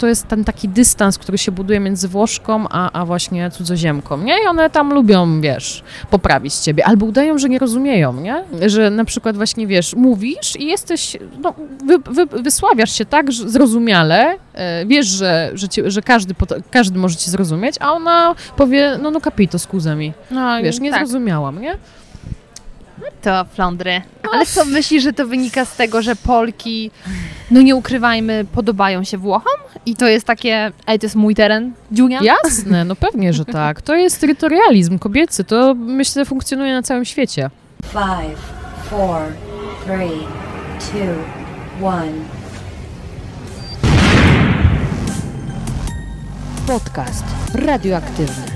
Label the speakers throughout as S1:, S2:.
S1: To jest ten taki dystans, który się buduje między Włoszką, a, a właśnie cudzoziemką, nie? I one tam lubią, wiesz, poprawić ciebie, albo udają, że nie rozumieją, nie? Że na przykład właśnie, wiesz, mówisz i jesteś, no, wy, wy, wysławiasz się tak że zrozumiale, e, wiesz, że, że, cię, że każdy, każdy może cię zrozumieć, a ona powie, no, no capito, scusami. No, wiesz, nie tak. zrozumiałam, nie?
S2: To Flądry. Ale co, myślisz, że to wynika z tego, że Polki, no nie ukrywajmy, podobają się Włochom? I to jest takie, ej, to jest mój teren, Dziunia?
S1: Jasne, no pewnie, że tak. To jest terytorializm kobiecy. To myślę funkcjonuje na całym świecie. Five, four, three, two, one.
S2: Podcast radioaktywny.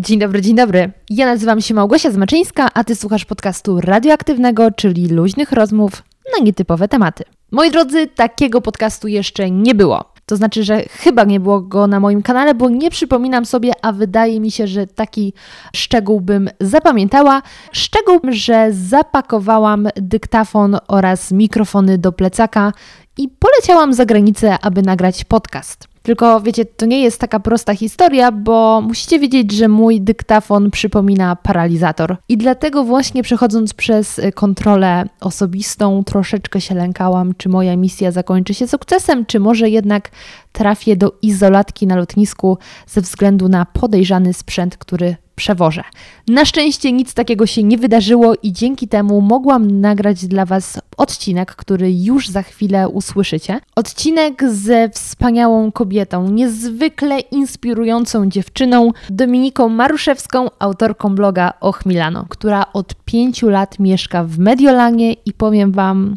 S2: Dzień dobry, dzień dobry. Ja nazywam się Małgosia Zmaczyńska, a ty słuchasz podcastu radioaktywnego, czyli luźnych rozmów na nietypowe tematy. Moi drodzy, takiego podcastu jeszcze nie było. To znaczy, że chyba nie było go na moim kanale, bo nie przypominam sobie, a wydaje mi się, że taki szczegół bym zapamiętała. Szczegół, że zapakowałam dyktafon oraz mikrofony do plecaka i poleciałam za granicę, aby nagrać podcast. Tylko wiecie, to nie jest taka prosta historia, bo musicie wiedzieć, że mój dyktafon przypomina paralizator. I dlatego właśnie przechodząc przez y, kontrolę osobistą, troszeczkę się lękałam, czy moja misja zakończy się sukcesem, czy może jednak trafię do izolatki na lotnisku ze względu na podejrzany sprzęt, który przewożę. Na szczęście nic takiego się nie wydarzyło i dzięki temu mogłam nagrać dla Was odcinek, który już za chwilę usłyszycie. Odcinek ze wspaniałą kobietą, niezwykle inspirującą dziewczyną, Dominiką Maruszewską, autorką bloga Och Milano, która od pięciu lat mieszka w Mediolanie i powiem Wam,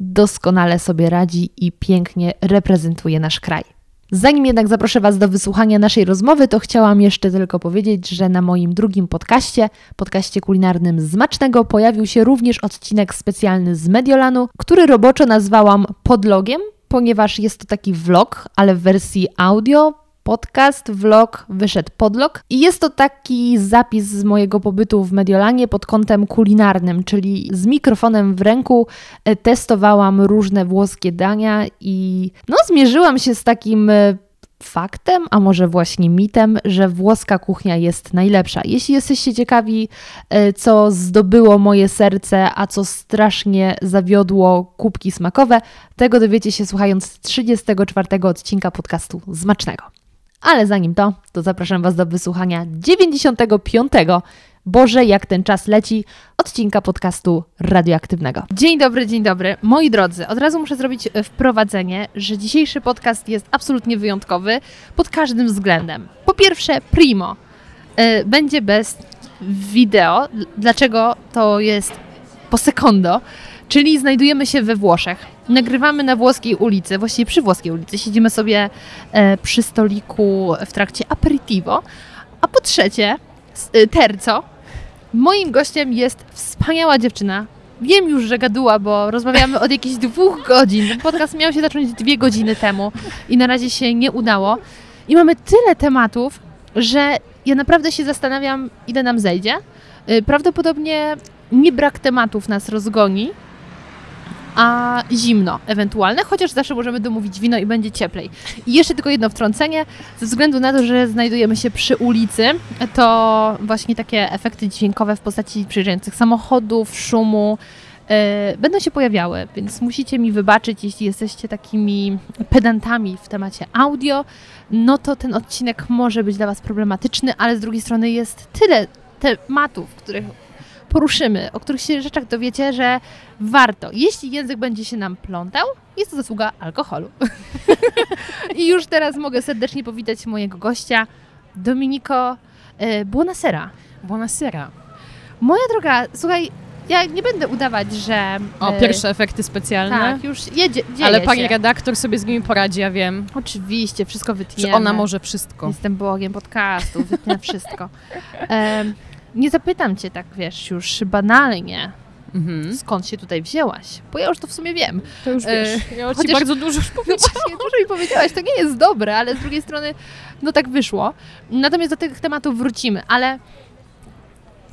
S2: doskonale sobie radzi i pięknie reprezentuje nasz kraj. Zanim jednak zaproszę Was do wysłuchania naszej rozmowy, to chciałam jeszcze tylko powiedzieć, że na moim drugim podcaście, podcaście kulinarnym Zmacznego, pojawił się również odcinek specjalny z Mediolanu, który roboczo nazwałam podlogiem, ponieważ jest to taki vlog, ale w wersji audio, podcast, vlog, wyszedł podlog i jest to taki zapis z mojego pobytu w Mediolanie pod kątem kulinarnym, czyli z mikrofonem w ręku e, testowałam różne włoskie dania i no zmierzyłam się z takim e, faktem, a może właśnie mitem, że włoska kuchnia jest najlepsza. Jeśli jesteście ciekawi, e, co zdobyło moje serce, a co strasznie zawiodło kubki smakowe, tego dowiecie się słuchając 34 odcinka podcastu Zmacznego. Ale zanim to, to zapraszam Was do wysłuchania 95. Boże, jak ten czas leci, odcinka podcastu radioaktywnego. Dzień dobry, dzień dobry. Moi drodzy, od razu muszę zrobić e, wprowadzenie, że dzisiejszy podcast jest absolutnie wyjątkowy pod każdym względem. Po pierwsze, primo, yy, będzie bez wideo. Dlaczego to jest po sekondo? Czyli znajdujemy się we Włoszech. Nagrywamy na włoskiej ulicy, właściwie przy włoskiej ulicy. Siedzimy sobie e, przy stoliku w trakcie aperitivo. A po trzecie, e, terco, moim gościem jest wspaniała dziewczyna. Wiem już, że gaduła, bo rozmawiamy od jakichś dwóch godzin. Podcast miał się zacząć dwie godziny temu i na razie się nie udało. I mamy tyle tematów, że ja naprawdę się zastanawiam, ile nam zejdzie. E, prawdopodobnie nie brak tematów nas rozgoni, a zimno. Ewentualne, chociaż zawsze możemy domówić wino i będzie cieplej. I jeszcze tylko jedno wtrącenie, ze względu na to, że znajdujemy się przy ulicy, to właśnie takie efekty dźwiękowe w postaci przyjeżdżających samochodów, szumu, yy, będą się pojawiały, więc musicie mi wybaczyć, jeśli jesteście takimi pedantami w temacie audio, no to ten odcinek może być dla Was problematyczny, ale z drugiej strony jest tyle tematów, których poruszymy, o których się rzeczach dowiecie, że warto. Jeśli język będzie się nam plątał, jest to zasługa alkoholu. I już teraz mogę serdecznie powitać mojego gościa, Dominico e, Buonasera.
S1: Buonasera.
S2: Moja droga, słuchaj, ja nie będę udawać, że...
S1: O, e, pierwsze efekty specjalne.
S2: Tak, już jedzie, dzieje
S1: Ale pani się. redaktor sobie z nimi poradzi, ja wiem.
S2: Oczywiście, wszystko wytniemy.
S1: Że ona może wszystko.
S2: Jestem bogiem podcastu, wytnę wszystko. Um, nie zapytam cię tak, wiesz, już banalnie, mhm. skąd się tutaj wzięłaś, bo ja już to w sumie wiem.
S1: To już wiesz, e, ja ci bardzo dużo już powiedziałam.
S2: No dużo mi powiedziałaś, to nie jest dobre, ale z drugiej strony, no tak wyszło. Natomiast do tych tematów wrócimy, ale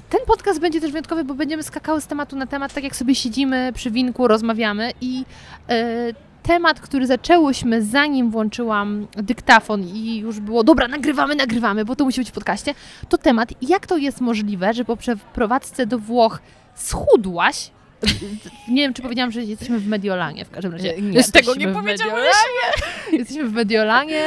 S2: ten podcast będzie też wyjątkowy, bo będziemy skakały z tematu na temat, tak jak sobie siedzimy przy winku, rozmawiamy i e, temat, który zaczęłyśmy zanim włączyłam dyktafon i już było, dobra, nagrywamy, nagrywamy, bo to musi być w podcaście, to temat, jak to jest możliwe, że po przeprowadzce do Włoch schudłaś, nie wiem, czy powiedziałam, że jesteśmy w Mediolanie w każdym razie.
S1: Nie, z tego nie powiedziałam.
S2: Jesteśmy w Mediolanie.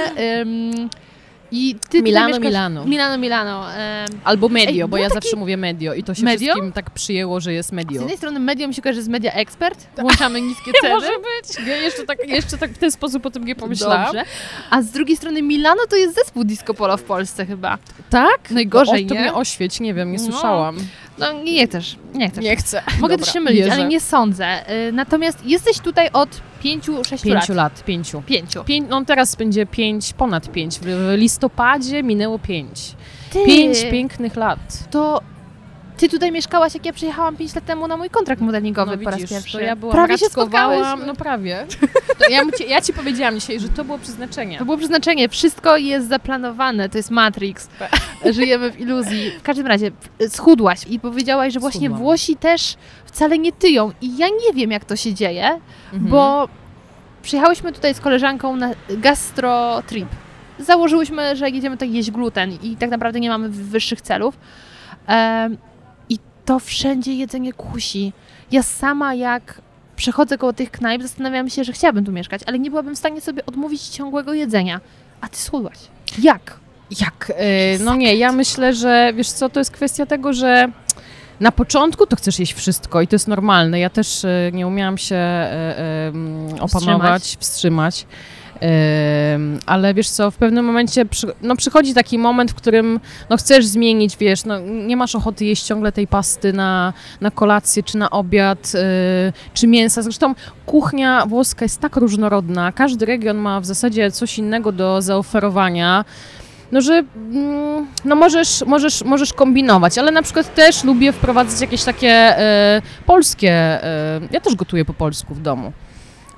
S2: I ty
S1: Milano. Milano.
S2: Milano, Milano. Um...
S1: Albo Medio,
S2: Ej,
S1: bo ja
S2: taki...
S1: zawsze mówię Medio i to się
S2: Medio?
S1: wszystkim tak przyjęło, że jest Medio.
S2: Z jednej strony Medio mi się kojarzy z Media Expert, włączamy niskie ceny.
S1: Może być. Ja jeszcze tak, jeszcze tak w ten sposób o tym nie pomyślałam.
S2: Dobrze. A z drugiej strony Milano to jest zespół disco polo w Polsce chyba.
S1: Tak?
S2: Najgorzej,
S1: o, to
S2: nie?
S1: mnie oświeć, nie wiem, nie
S2: No.
S1: słyszałam.
S2: No nie chcesz, nie chcesz.
S1: Nie chcę.
S2: Mogę
S1: Dobra,
S2: też się mylić,
S1: wierzę.
S2: ale nie sądzę. Y, Natomiast jesteś tutaj od pięciu, sześciu
S1: Pięciu
S2: lat.
S1: lat, pięciu.
S2: Pięciu.
S1: Pię no teraz będzie pięć, ponad pięć. W listopadzie minęło pięć.
S2: Ty,
S1: Pięć pięknych lat.
S2: To ty tutaj mieszkałaś, jak ja przyjechałam 5 lat temu na mój kontrakt modelingowy
S1: no
S2: po raz
S1: widzisz,
S2: pierwszy.
S1: To ja byłam,
S2: Prawie się spotkałyśmy.
S1: No prawie. Ja, ci, ja ci powiedziałam dzisiaj, że to było przeznaczenie.
S2: To było przeznaczenie, wszystko jest zaplanowane, to jest Matrix. Żyjemy w iluzji. W każdym razie p- schudłaś i powiedziałaś, że właśnie
S1: Schudłam.
S2: Włosi też wcale nie tyją. I ja nie wiem, jak to się dzieje,
S1: Mhm.
S2: bo przyjechałyśmy tutaj z koleżanką na gastro trip. Założyłyśmy, że jedziemy tutaj jeść gluten i tak naprawdę nie mamy wyższych celów. To wszędzie jedzenie kusi. Ja sama jak przechodzę koło tych knajp, zastanawiam się, że chciałabym tu mieszkać, ale nie byłabym w stanie sobie odmówić ciągłego jedzenia. A ty schudłaś. Jak?
S1: Jak? E, no nie, ja myślę, że wiesz co, to jest kwestia tego, że na początku to chcesz jeść wszystko i to jest normalne. Ja też e, nie umiałam się e, opanować, wstrzymać. Em, ale wiesz co, w pewnym momencie przy, no, przychodzi taki moment, w którym no, chcesz zmienić, wiesz, no, nie masz ochoty jeść ciągle tej pasty na, na kolację, czy na obiad, y, czy mięsa. Zresztą kuchnia włoska jest tak różnorodna, każdy region ma w zasadzie coś innego do zaoferowania. No, że mm, no możesz, możesz, możesz kombinować, ale na przykład też lubię wprowadzać jakieś takie e, polskie. E, ja też gotuję po polsku w domu.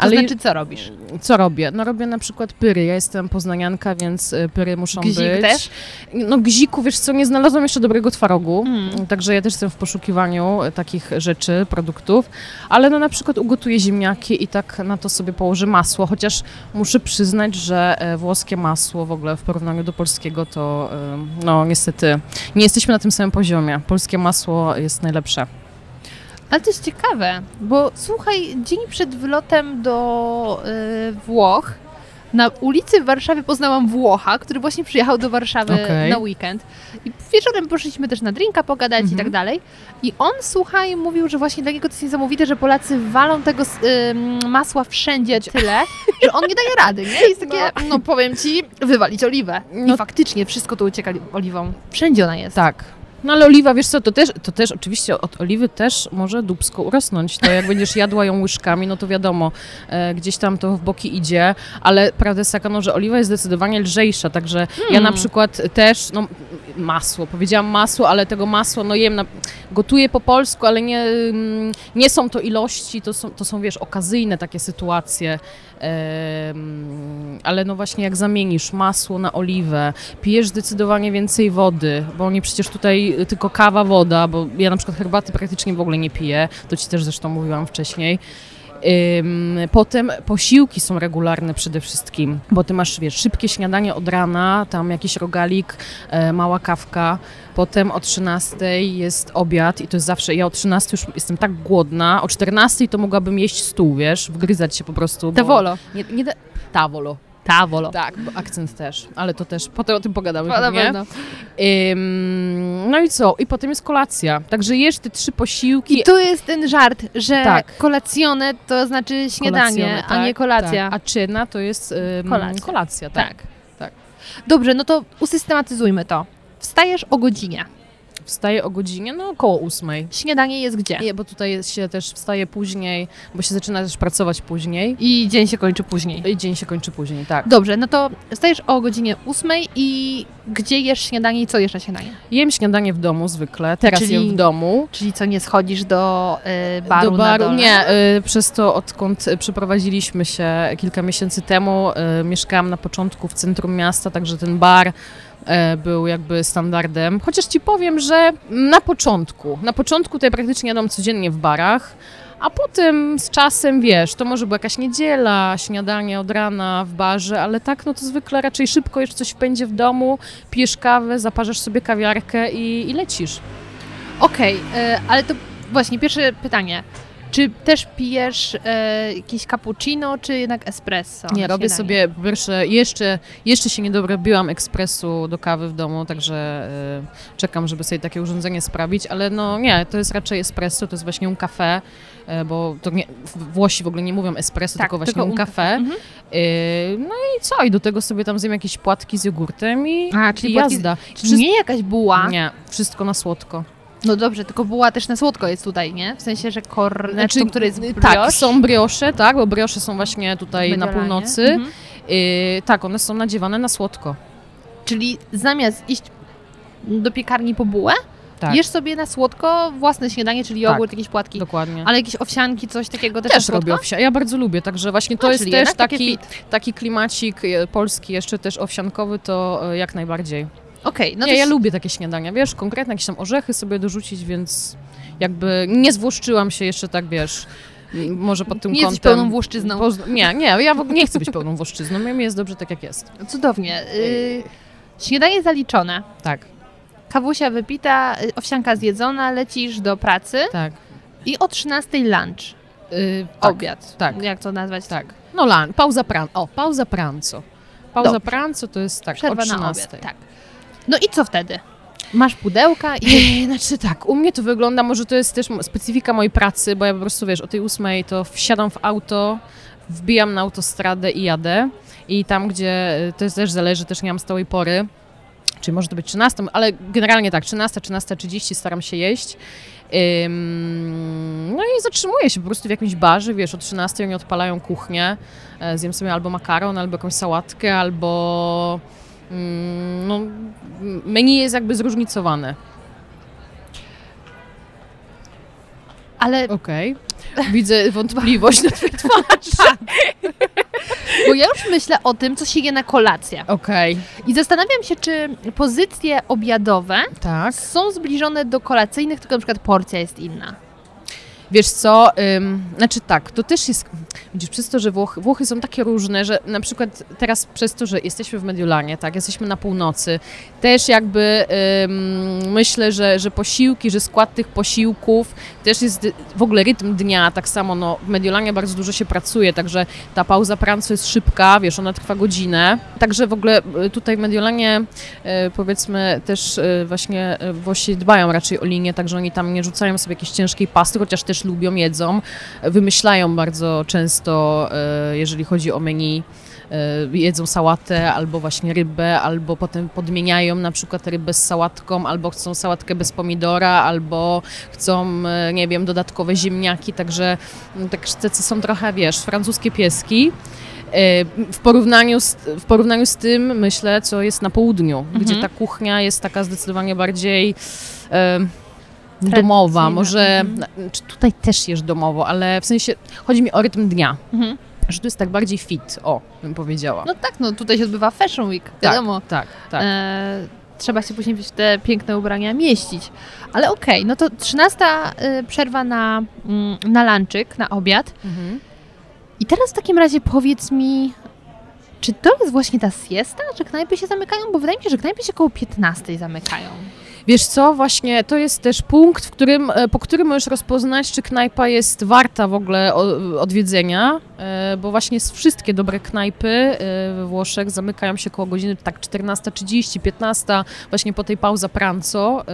S2: To
S1: Ale
S2: znaczy, co robisz?
S1: co robię? No robię na przykład pyry. Ja jestem poznanianka, więc y, pyry muszą
S2: Gzik
S1: być.
S2: też?
S1: No gziku, wiesz co, nie znalazłam jeszcze dobrego twarogu,
S2: Mm.
S1: także ja też jestem w poszukiwaniu y, takich rzeczy, produktów, ale no na przykład ugotuję ziemniaki i tak na to sobie położę masło, chociaż muszę przyznać, że e, włoskie masło w ogóle w porównaniu do polskiego to y, no niestety nie jesteśmy na tym samym poziomie. Polskie masło jest najlepsze.
S2: Ale to jest ciekawe, bo słuchaj, dzień przed wylotem do y, Włoch na ulicy w Warszawie poznałam Włocha, który właśnie przyjechał do Warszawy
S1: Okej.
S2: na weekend. I wieczorem poszliśmy też na drinka pogadać i
S1: Mhm.
S2: tak dalej. I on, słuchaj, mówił, że właśnie dla niego to jest niesamowite, że Polacy walą tego ym, masła wszędzie tyle, że on nie daje rady, nie? Jest takie, no, powiem ci, wywalić oliwę.
S1: No-
S2: I faktycznie wszystko tu ucieka oliwą. Wszędzie ona jest.
S1: Tak. No ale oliwa, wiesz co, to też, to też oczywiście od oliwy też może dubsko urosnąć. To jak będziesz jadła ją łyżkami, no to wiadomo, e, gdzieś tam to w boki idzie, ale prawda jest taka, no, że oliwa jest zdecydowanie lżejsza, także ja
S2: Hmm.
S1: na przykład też, no masło, powiedziałam masło, ale tego masła, no jem, na, gotuję po polsku, ale nie, mm, nie są to ilości, to są, to są, wiesz, okazyjne takie sytuacje, ale no właśnie jak zamienisz masło na oliwę, pijesz zdecydowanie więcej wody, bo nie przecież tutaj tylko kawa, woda, bo ja na przykład herbaty praktycznie w ogóle nie piję, to ci też zresztą mówiłam wcześniej. Potem posiłki są regularne przede wszystkim, bo ty masz, wiesz, szybkie śniadanie od rana, tam jakiś rogalik, e, mała kawka, potem o 13 jest obiad i to jest zawsze, ja o 13 już jestem tak głodna, o 14 to mogłabym jeść stół, wiesz, wgryzać się po prostu.
S2: Tavolo.
S1: Nie, nie da... Tavolo.
S2: Tavolo.
S1: Tak, akcent też, ale to też, potem o tym pogadamy pewnie. Ym, no i co? I potem jest kolacja. Także jesz te trzy posiłki.
S2: I tu jest ten żart, że
S1: Tak.
S2: kolacjone to znaczy śniadanie,
S1: kolacjone,
S2: a nie
S1: tak,
S2: kolacja.
S1: Tak. A czyna to jest ym,
S2: Kolacja.
S1: kolacja. tak.
S2: Tak. Dobrze, no to usystematyzujmy to. Wstajesz o godzinie.
S1: Wstaję o godzinie, no około ósmej.
S2: Śniadanie jest gdzie?
S1: Nie, bo tutaj się też wstaje później, bo się zaczyna też pracować później.
S2: I dzień się kończy później.
S1: I dzień się kończy później, tak.
S2: Dobrze, no to wstajesz o godzinie ósmej i gdzie jesz śniadanie i co jesz na śniadanie?
S1: Jem śniadanie w domu zwykle, teraz
S2: Czyli
S1: jem w domu.
S2: Czyli co, nie schodzisz do y, baru
S1: Do baru, nie. Y, przez to, odkąd y, przeprowadziliśmy się kilka miesięcy temu, y, mieszkałam na początku w centrum miasta, także ten bar e, był jakby standardem. Chociaż ci powiem, że na początku, na początku to ja praktycznie jadłam codziennie w barach, a potem z czasem, wiesz, to może była jakaś niedziela, śniadanie od rana w barze, ale tak, no to zwykle raczej szybko jeszcze coś wpędzie w domu, pijesz kawę, zaparzasz sobie kawiarkę i, i lecisz.
S2: Okej, e, ale to właśnie pierwsze pytanie. Czy też pijesz e, jakieś cappuccino, czy jednak espresso?
S1: Nie, robię sobie, po pierwsze, jeszcze, jeszcze się nie dorobiłam ekspresu do kawy w domu, także y, czekam, żeby sobie takie urządzenie sprawić, ale no nie, to jest raczej espresso, to jest właśnie un café, y, bo to nie, w- Włosi w ogóle nie mówią espresso,
S2: Tak,
S1: tylko właśnie
S2: tylko
S1: un café.
S2: Mhm.
S1: Y, no i co, i do tego sobie tam zjem jakieś płatki z jogurtem i,
S2: A, czyli
S1: i
S2: płatki-
S1: jazda.
S2: Czyli nie jakaś buła?
S1: Nie, wszystko na słodko.
S2: No dobrze, tylko buła też na słodko jest tutaj, nie? W sensie, że kornetto,
S1: Znaczy,
S2: który jest brioche.
S1: Tak, są briosze, tak, bo briosze są właśnie tutaj na
S2: Mediolanie.
S1: północy.
S2: Mhm.
S1: Y, tak, one są nadziewane na słodko.
S2: Czyli zamiast iść do piekarni po bułę,
S1: Tak,
S2: jesz sobie na słodko własne śniadanie, czyli jogurt, jakieś płatki.
S1: dokładnie.
S2: Ale jakieś owsianki, coś takiego też,
S1: Też
S2: na
S1: robię
S2: słodko?
S1: owsia. Ja bardzo lubię, także właśnie to
S2: A,
S1: jest też taki, taki klimacik e, polski, jeszcze też owsiankowy, to e, jak najbardziej.
S2: Okej, no
S1: nie,
S2: to
S1: ja
S2: s-
S1: lubię takie śniadania, wiesz, konkretne jakieś tam orzechy sobie dorzucić, więc jakby nie zwłoszczyłam się jeszcze tak, wiesz, może pod tym
S2: Nie
S1: kątem.
S2: pełną włoszczyzną.
S1: Poz- Nie, nie, ja w ogóle nie chcę być pełną włoszczyzną, mi jest dobrze tak jak jest.
S2: Cudownie. Y, śniadanie zaliczone.
S1: Tak,
S2: Kawusia wypita, y, owsianka zjedzona, lecisz do pracy
S1: tak.
S2: i o 13 lunch,
S1: Y, tak,
S2: obiad.
S1: tak.
S2: Jak to nazwać?
S1: Tak. No lan, pauza pran, o, pauza pranco. Pauza
S2: Dobrze.
S1: pranco to jest tak,
S2: Przerwa
S1: o
S2: na
S1: 13.
S2: obiad. Tak. No i co wtedy? Masz pudełka i
S1: Znaczy tak, u mnie to wygląda, może to jest też specyfika mojej pracy, bo ja po prostu, wiesz, o tej ósmej to wsiadam w auto, wbijam na autostradę i jadę. I tam, gdzie, y, to jest też zależy, też nie mam stałej pory, czyli może to być 13, ale generalnie tak, 13, 13.30 staram się jeść. Ym, no i zatrzymuję się po prostu w jakimś barze, wiesz, o 13 oni odpalają kuchnię, e, zjem sobie albo makaron, albo jakąś sałatkę, albo... mm, No, menu jest jakby zróżnicowane.
S2: ale
S1: Okej. Widzę wątpliwość na twojej twarzy.
S2: bo ja już myślę o tym, co się je na kolację.
S1: Okej.
S2: I zastanawiam się, czy pozycje obiadowe
S1: Tak.
S2: są zbliżone do kolacyjnych, tylko na przykład porcja jest inna.
S1: Wiesz co, ym, znaczy tak, to też jest, widzisz, przez to, że Włochy, Włochy są takie różne, że na przykład teraz przez to, że jesteśmy w Mediolanie, tak, jesteśmy na północy, też jakby ym, myślę, że, że posiłki, że skład tych posiłków też jest w ogóle rytm dnia, tak samo no, w Mediolanie bardzo dużo się pracuje, także ta pauza pranco jest szybka, wiesz, ona trwa godzinę, także w ogóle y, tutaj w Mediolanie y, powiedzmy też y, właśnie y, Włosi dbają raczej o linię, także oni tam nie rzucają sobie jakiejś ciężkiej pasty, chociaż też lubią, jedzą, wymyślają bardzo często, y, jeżeli chodzi o menu, y, jedzą sałatę albo właśnie rybę, albo potem podmieniają na przykład rybę z sałatką, albo chcą sałatkę bez pomidora, albo chcą, y, nie wiem, dodatkowe ziemniaki, także mm, tak tacy są trochę, wiesz, francuskie pieski. Y, W porównaniu, z, w porównaniu z tym, myślę, co jest na południu, gdzie ta kuchnia jest taka zdecydowanie bardziej e, domowa.
S2: Tradycyjna.
S1: Może
S2: Mhm.
S1: czy tutaj też jesz domowo, ale w sensie chodzi mi o rytm dnia.
S2: Mhm.
S1: Że to jest tak bardziej fit, o, bym powiedziała.
S2: No tak, no tutaj się odbywa Fashion Week, wiadomo.
S1: Tak, tak.
S2: E, trzeba się później w te piękne ubrania mieścić. Ale okej, no to 13 y, przerwa na, mm, na lunczyk, na obiad.
S1: Mhm.
S2: I teraz w takim razie powiedz mi, czy to jest właśnie ta siesta, że knajpy się zamykają? Bo wydaje mi się, że knajpy się około 15 zamykają.
S1: Wiesz co, właśnie to jest też punkt, w którym, e, po którym możesz rozpoznać, czy knajpa jest warta w ogóle odwiedzenia, e, bo właśnie wszystkie dobre knajpy e, we Włoszech zamykają się koło godziny tak 14.30, 15, właśnie po tej pauza pranco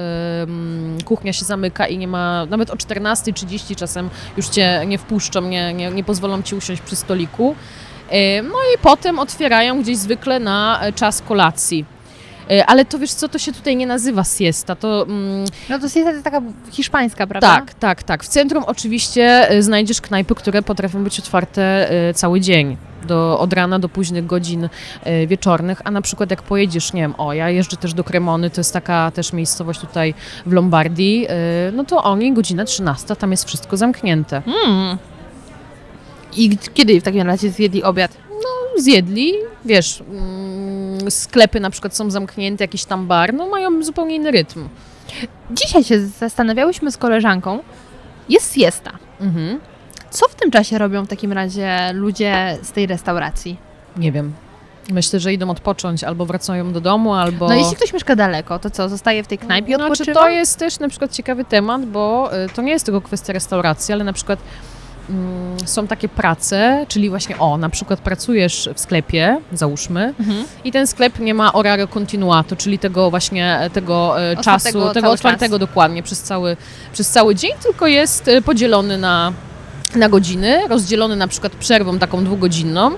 S1: kuchnia się zamyka i nie ma, nawet o 14.30 czasem już cię nie wpuszczą, nie, nie, nie pozwolą ci usiąść przy stoliku. No i potem otwierają gdzieś zwykle na czas kolacji. E, Ale to wiesz co, to się tutaj nie nazywa siesta, to... Mm,
S2: No to siesta to taka hiszpańska, prawda?
S1: tak, tak, tak. W centrum oczywiście e, znajdziesz knajpy, które potrafią być otwarte e, cały dzień. Do, od rana do późnych godzin wieczornych, a na przykład jak pojedziesz, nie wiem, o, ja jeżdżę też do Cremony, to jest taka też miejscowość tutaj w Lombardii, no to oni, godzina 13, tam jest wszystko zamknięte.
S2: Mm. I kiedy w takim razie zjedli obiad?
S1: Zjedli, wiesz, mm, sklepy na przykład są zamknięte, jakiś tam bar, no mają zupełnie inny rytm.
S2: Dzisiaj się zastanawiałyśmy z koleżanką, jest siesta.
S1: Mhm.
S2: Co w tym czasie robią w takim razie ludzie z tej restauracji?
S1: Nie wiem. Myślę, że idą odpocząć, albo wracają do domu, albo...
S2: No jeśli ktoś mieszka daleko, to co, zostaje w tej knajpie i
S1: Znaczy,
S2: odpoczywa?
S1: to jest też na przykład ciekawy temat, bo y, to nie jest tylko kwestia restauracji, ale na przykład są takie prace, czyli właśnie o, na przykład pracujesz w sklepie, załóżmy,
S2: Mhm.
S1: i ten sklep nie ma orario continuato, czyli tego właśnie e, tego e,
S2: Otwartego
S1: czasu, tego otwartego dokładnie przez cały, przez cały dzień, tylko jest e, podzielony na, na godziny, rozdzielony na przykład przerwą taką dwugodzinną.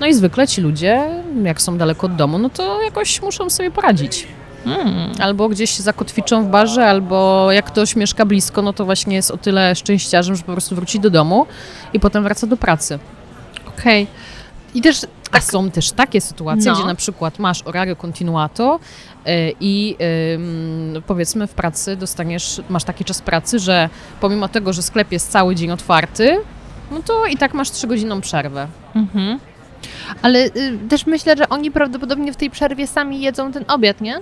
S1: No i zwykle ci ludzie, jak są daleko od domu, no to jakoś muszą sobie poradzić.
S2: Mm.
S1: Albo gdzieś się zakotwiczą w barze, albo jak ktoś mieszka blisko, no to właśnie jest o tyle szczęściarzem, że po prostu wróci do domu i potem wraca do pracy.
S2: Okej. I też
S1: A są też takie sytuacje,
S2: No.
S1: gdzie na przykład masz orario continuato y, i ym, powiedzmy w pracy dostaniesz, masz taki czas pracy, że pomimo tego, że sklep jest cały dzień otwarty, no to i tak masz trzygodzinną przerwę.
S2: Mhm. Ale y, też myślę, że oni prawdopodobnie w tej przerwie sami jedzą ten obiad, nie?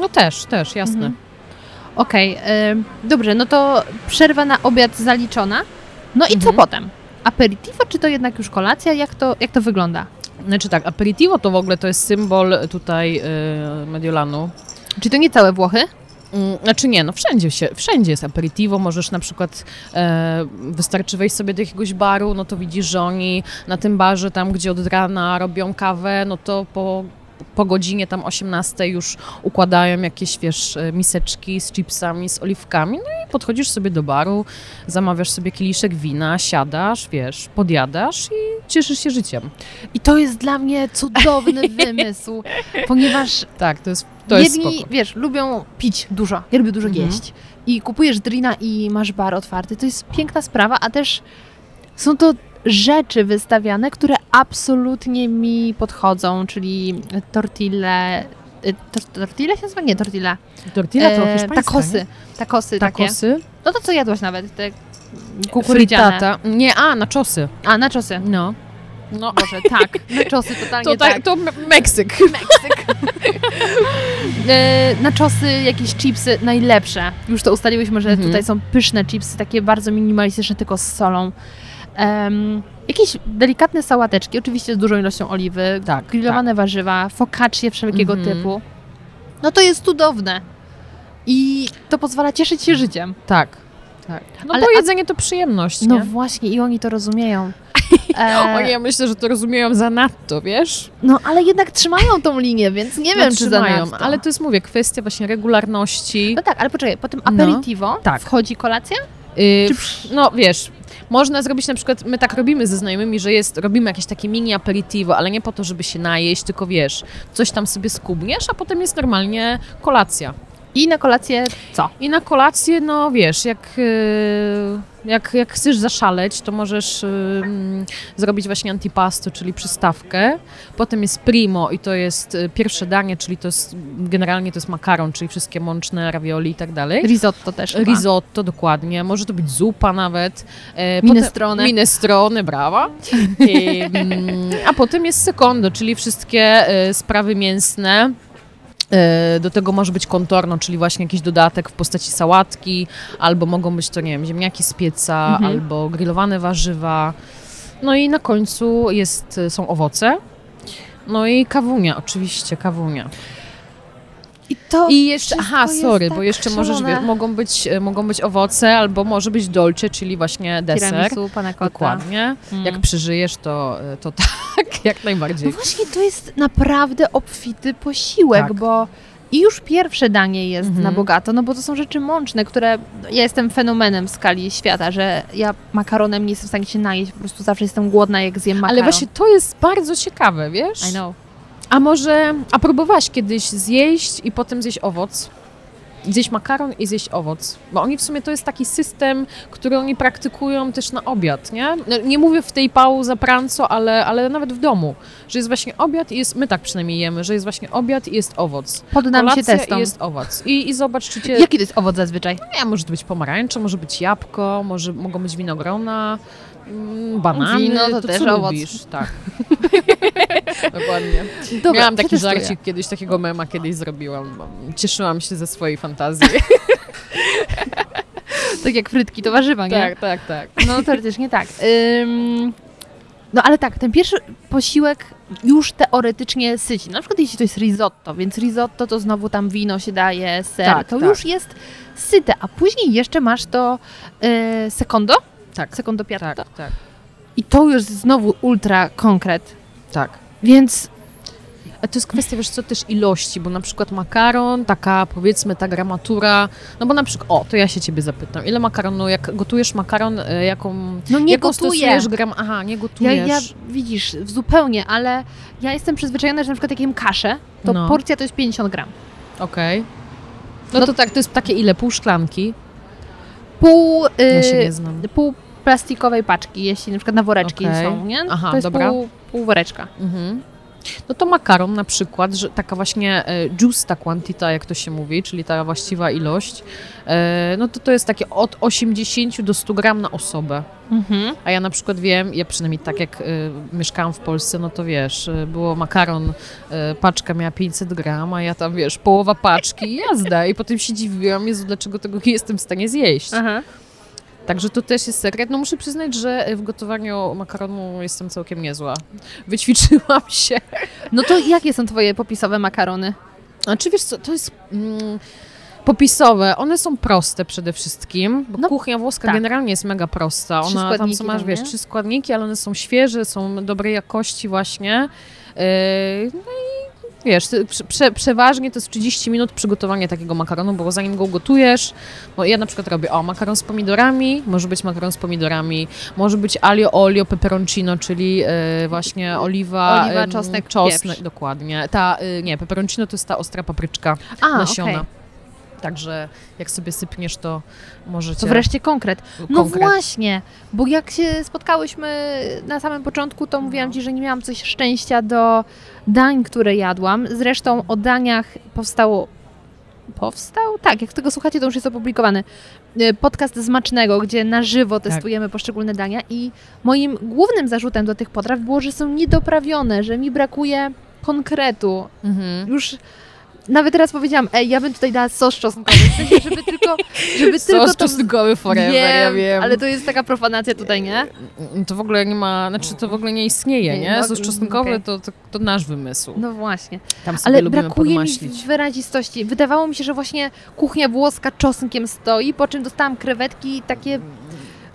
S1: No też, też, jasne.
S2: Mhm. Okej, y, dobrze, no to przerwa na obiad zaliczona. No i co
S1: Mhm.
S2: potem? Aperitivo, czy to jednak już kolacja? Jak to, jak to wygląda?
S1: Znaczy tak, aperitivo to w ogóle to jest symbol tutaj y, Mediolanu.
S2: Czy to nie całe Włochy?
S1: Mm, Znaczy nie, no wszędzie, się, wszędzie jest aperitivo, możesz na przykład, e, wystarczy wejść sobie do jakiegoś baru, no to widzisz, że oni na tym barze, tam gdzie od rana robią kawę, no to po, po godzinie tam 18 już układają jakieś, wiesz, e, miseczki z chipsami, z oliwkami, no i podchodzisz sobie do baru, zamawiasz sobie kieliszek wina, siadasz, wiesz, podjadasz i cieszysz się życiem.
S2: I to jest dla mnie cudowny wymysł, ponieważ
S1: Tak, to jest, to jest
S2: jedni, wiesz, lubią pić dużo, ja lubię dużo
S1: Mhm.
S2: jeść. I kupujesz drina i masz bar otwarty. To jest piękna sprawa, a też są to rzeczy wystawiane, które absolutnie mi podchodzą, czyli tortille... y, tor- Tortille się nazywa? Nie, tortilla.
S1: Tortilla to
S2: E,
S1: hiszpańska,
S2: Takosy.
S1: nie?
S2: Takosy takie.
S1: Takosy.
S2: No to co jadłaś nawet? Te kukurydziane.
S1: Nie, a, na czosy.
S2: A, naczosy.
S1: No. No,
S2: Boże, tak. Naczosy, totalnie
S1: to,
S2: tak.
S1: tak, to Me- Meksyk.
S2: E, naczosy, jakieś chipsy, najlepsze. Już to ustaliłyśmy, że
S1: Mhm.
S2: tutaj są pyszne chipsy, takie bardzo minimalistyczne, tylko z solą. Em, jakieś delikatne sałateczki, oczywiście z dużą ilością oliwy,
S1: Tak,
S2: grillowane warzywa, focaccie wszelkiego
S1: Mhm.
S2: typu. No to jest cudowne. I to pozwala cieszyć się życiem.
S1: Tak. tak. No
S2: Ale-
S1: bo jedzenie to przyjemność,
S2: No
S1: nie?
S2: właśnie, i oni to rozumieją. E,
S1: O nie, ja myślę, że to rozumieją zanadto, wiesz?
S2: no ale jednak trzymają tą linię, więc nie wiem, czy za
S1: Trzymają, ale to jest, mówię, kwestia właśnie regularności.
S2: No tak, ale poczekaj, po tym
S1: No,
S2: aperitivo
S1: tak.
S2: wchodzi kolacja?
S1: Y,
S2: Czy
S1: no wiesz, można zrobić na przykład, my tak robimy ze znajomymi, że jest, robimy jakieś takie mini aperitivo, ale nie po to, żeby się najeść, tylko wiesz, coś tam sobie skubniesz, a potem jest normalnie kolacja.
S2: I na kolację co?
S1: I na kolację, no wiesz, jak, y, jak, jak chcesz zaszaleć, to możesz mm, zrobić właśnie antipasto, czyli przystawkę. Potem jest primo i to jest y, pierwsze danie, czyli to jest generalnie to jest makaron, czyli wszystkie mączne ravioli i tak dalej.
S2: Risotto też chyba.
S1: Risotto, dokładnie. Może to być zupa nawet. E,
S2: Minestrone.
S1: Potem, minestrone, brawa. I, mm, a potem jest secondo, czyli wszystkie sprawy mięsne. E, Do tego może być contorno, czyli właśnie jakiś dodatek w postaci sałatki, albo mogą być to, nie wiem, ziemniaki z pieca,
S2: Mhm.
S1: albo grillowane warzywa. No i na końcu jest, są owoce. No i kawunia, oczywiście, kawunia.
S2: I to
S1: I jeszcze, aha, sorry,
S2: tak
S1: bo jeszcze możesz, wie, mogą, być, e, mogą być owoce, albo może być dolce, czyli właśnie deser.
S2: tiramisu, panna cotta.
S1: Dokładnie.
S2: Mm.
S1: Jak przeżyjesz, to, e, to tak, jak
S2: No
S1: najbardziej.
S2: właśnie, to jest naprawdę obfity posiłek,
S1: Tak.
S2: bo i już pierwsze danie jest
S1: Mhm.
S2: na bogato, no bo to są rzeczy mączne, które ja jestem fenomenem w skali świata, że ja makaronem nie jestem w stanie się najeść, po prostu zawsze jestem głodna, jak zjem makaron.
S1: Ale właśnie to jest bardzo ciekawe, wiesz?
S2: I know.
S1: A może, a próbowałaś kiedyś zjeść i potem zjeść owoc? Zjeść makaron i zjeść owoc. Bo oni w sumie to jest taki system, który oni praktykują też na obiad, nie? No, Nie mówię w tej pauza pranco, ale, ale nawet w domu. Że jest właśnie obiad i jest, my tak przynajmniej jemy, że jest właśnie obiad i jest owoc.
S2: Poddam się
S1: Kolacja
S2: testom.
S1: i jest owoc. I, i zobacz, czy cię...
S2: Jaki to jest owoc zazwyczaj?
S1: Nie, może to być pomarańcze, może być jabłko, może, mogą być winogrona, mm, banany.
S2: Wino to też
S1: co
S2: owoc.
S1: lubisz, tak. Dokładnie.
S2: Dobra,
S1: Miałam taki
S2: przetestuję.
S1: żarcik kiedyś, takiego mema kiedyś zrobiłam. Cieszyłam się ze swojej fantazji.
S2: Tak jak frytki, to warzywa, nie?
S1: tak, tak, tak.
S2: No teoretycznie tak. Ym, no ale tak, ten pierwszy posiłek już teoretycznie syci. Na przykład jeśli to jest risotto, więc risotto to znowu tam wino się daje, ser,
S1: Tak,
S2: to
S1: tak.
S2: już jest syte, a później jeszcze masz to y, secondo,
S1: Tak,
S2: secondo piatto
S1: tak, tak,
S2: i to już znowu ultra konkret,
S1: tak.
S2: Więc
S1: A to jest kwestia, wiesz co, też ilości, bo na przykład makaron, taka powiedzmy ta gramatura, no bo na przykład, o, to ja się ciebie zapytam, ile makaronu, jak gotujesz makaron, y, jaką,
S2: no nie
S1: jaką
S2: gotuję.
S1: gram, aha, nie
S2: Ja,
S1: gotujesz.
S2: ja, widzisz, zupełnie, ale ja jestem przyzwyczajona, że na przykład jak jem kaszę, to
S1: No.
S2: porcja to jest 50 gram.
S1: Okej. No, to tak, to jest takie ile, pół szklanki?
S2: Pół,
S1: Ja się
S2: y,
S1: nie znam.
S2: pół plastikowej paczki, jeśli na przykład na woreczki
S1: Okej.
S2: są, nie?
S1: Aha,
S2: to jest
S1: dobra.
S2: Pół, pół woreczka.
S1: Mhm. No to makaron na przykład, że taka właśnie e, justa quantita, jak to się mówi, czyli ta właściwa ilość, e, no to to jest takie od 80 do 100 gram na osobę.
S2: Mhm.
S1: A ja na przykład wiem, ja przynajmniej tak jak y, mieszkałam w Polsce, no to wiesz, było makaron, paczka miała 500 gram, a ja tam wiesz, połowa paczki i jazda. I potem się dziwiłam, Jezu, dlaczego tego nie jestem w stanie zjeść.
S2: Aha.
S1: Także to też jest sekret. No muszę przyznać, że w gotowaniu makaronu jestem całkiem niezła. Wyćwiczyłam się.
S2: No to jakie są twoje popisowe makarony?
S1: A czy wiesz co, to jest mm, popisowe. One są proste przede wszystkim, bo
S2: No,
S1: kuchnia włoska
S2: tak.
S1: generalnie jest mega prosta. Ona tam co masz, wiesz, trzy składniki, ale one są świeże, są dobrej jakości właśnie. Yy, no i wiesz, prze, prze, przeważnie to jest 30 minut przygotowania takiego makaronu, bo zanim go gotujesz, bo ja na przykład robię, o, makaron z pomidorami, może być makaron z pomidorami, może być alio olio peperoncino, czyli yy, właśnie oliwa,
S2: Oliwa, czosnek,
S1: czosnek,
S2: pieprz.
S1: dokładnie. Ta, y, nie, peperoncino to jest ta ostra papryczka
S2: A,
S1: nasiona.
S2: okej.
S1: Także jak sobie sypniesz, to możecie...
S2: To wreszcie konkret. No
S1: konkret.
S2: właśnie, bo jak się spotkałyśmy na samym początku, to mówiłam Ci, że nie miałam coś szczęścia do dań, które jadłam. Zresztą o daniach powstało... Powstał? Tak, jak tego słuchacie, to już jest opublikowany. Y, Podcast Smacznego, gdzie na żywo testujemy poszczególne dania i moim głównym zarzutem do tych potraw było, że są niedoprawione, że mi brakuje konkretu.
S1: Mhm.
S2: Już nawet teraz powiedziałam, ej, ja bym tutaj dała sos czosnkowy, w sensie, żeby tylko, żeby tylko
S1: Sos
S2: to...
S1: czosnkowy forever, ja wiem.
S2: ale to jest taka profanacja tutaj, nie?
S1: To w ogóle nie ma, znaczy to w ogóle nie istnieje,
S2: Nie,
S1: nie?
S2: no,
S1: Sos czosnkowy
S2: okej.
S1: to, to, to nasz wymysł.
S2: No właśnie.
S1: Tam sobie
S2: Ale
S1: lubimy
S2: brakuje mi
S1: podmaślić.
S2: wyrazistości. Wydawało mi się, że właśnie kuchnia włoska czosnkiem stoi, po czym dostałam krewetki takie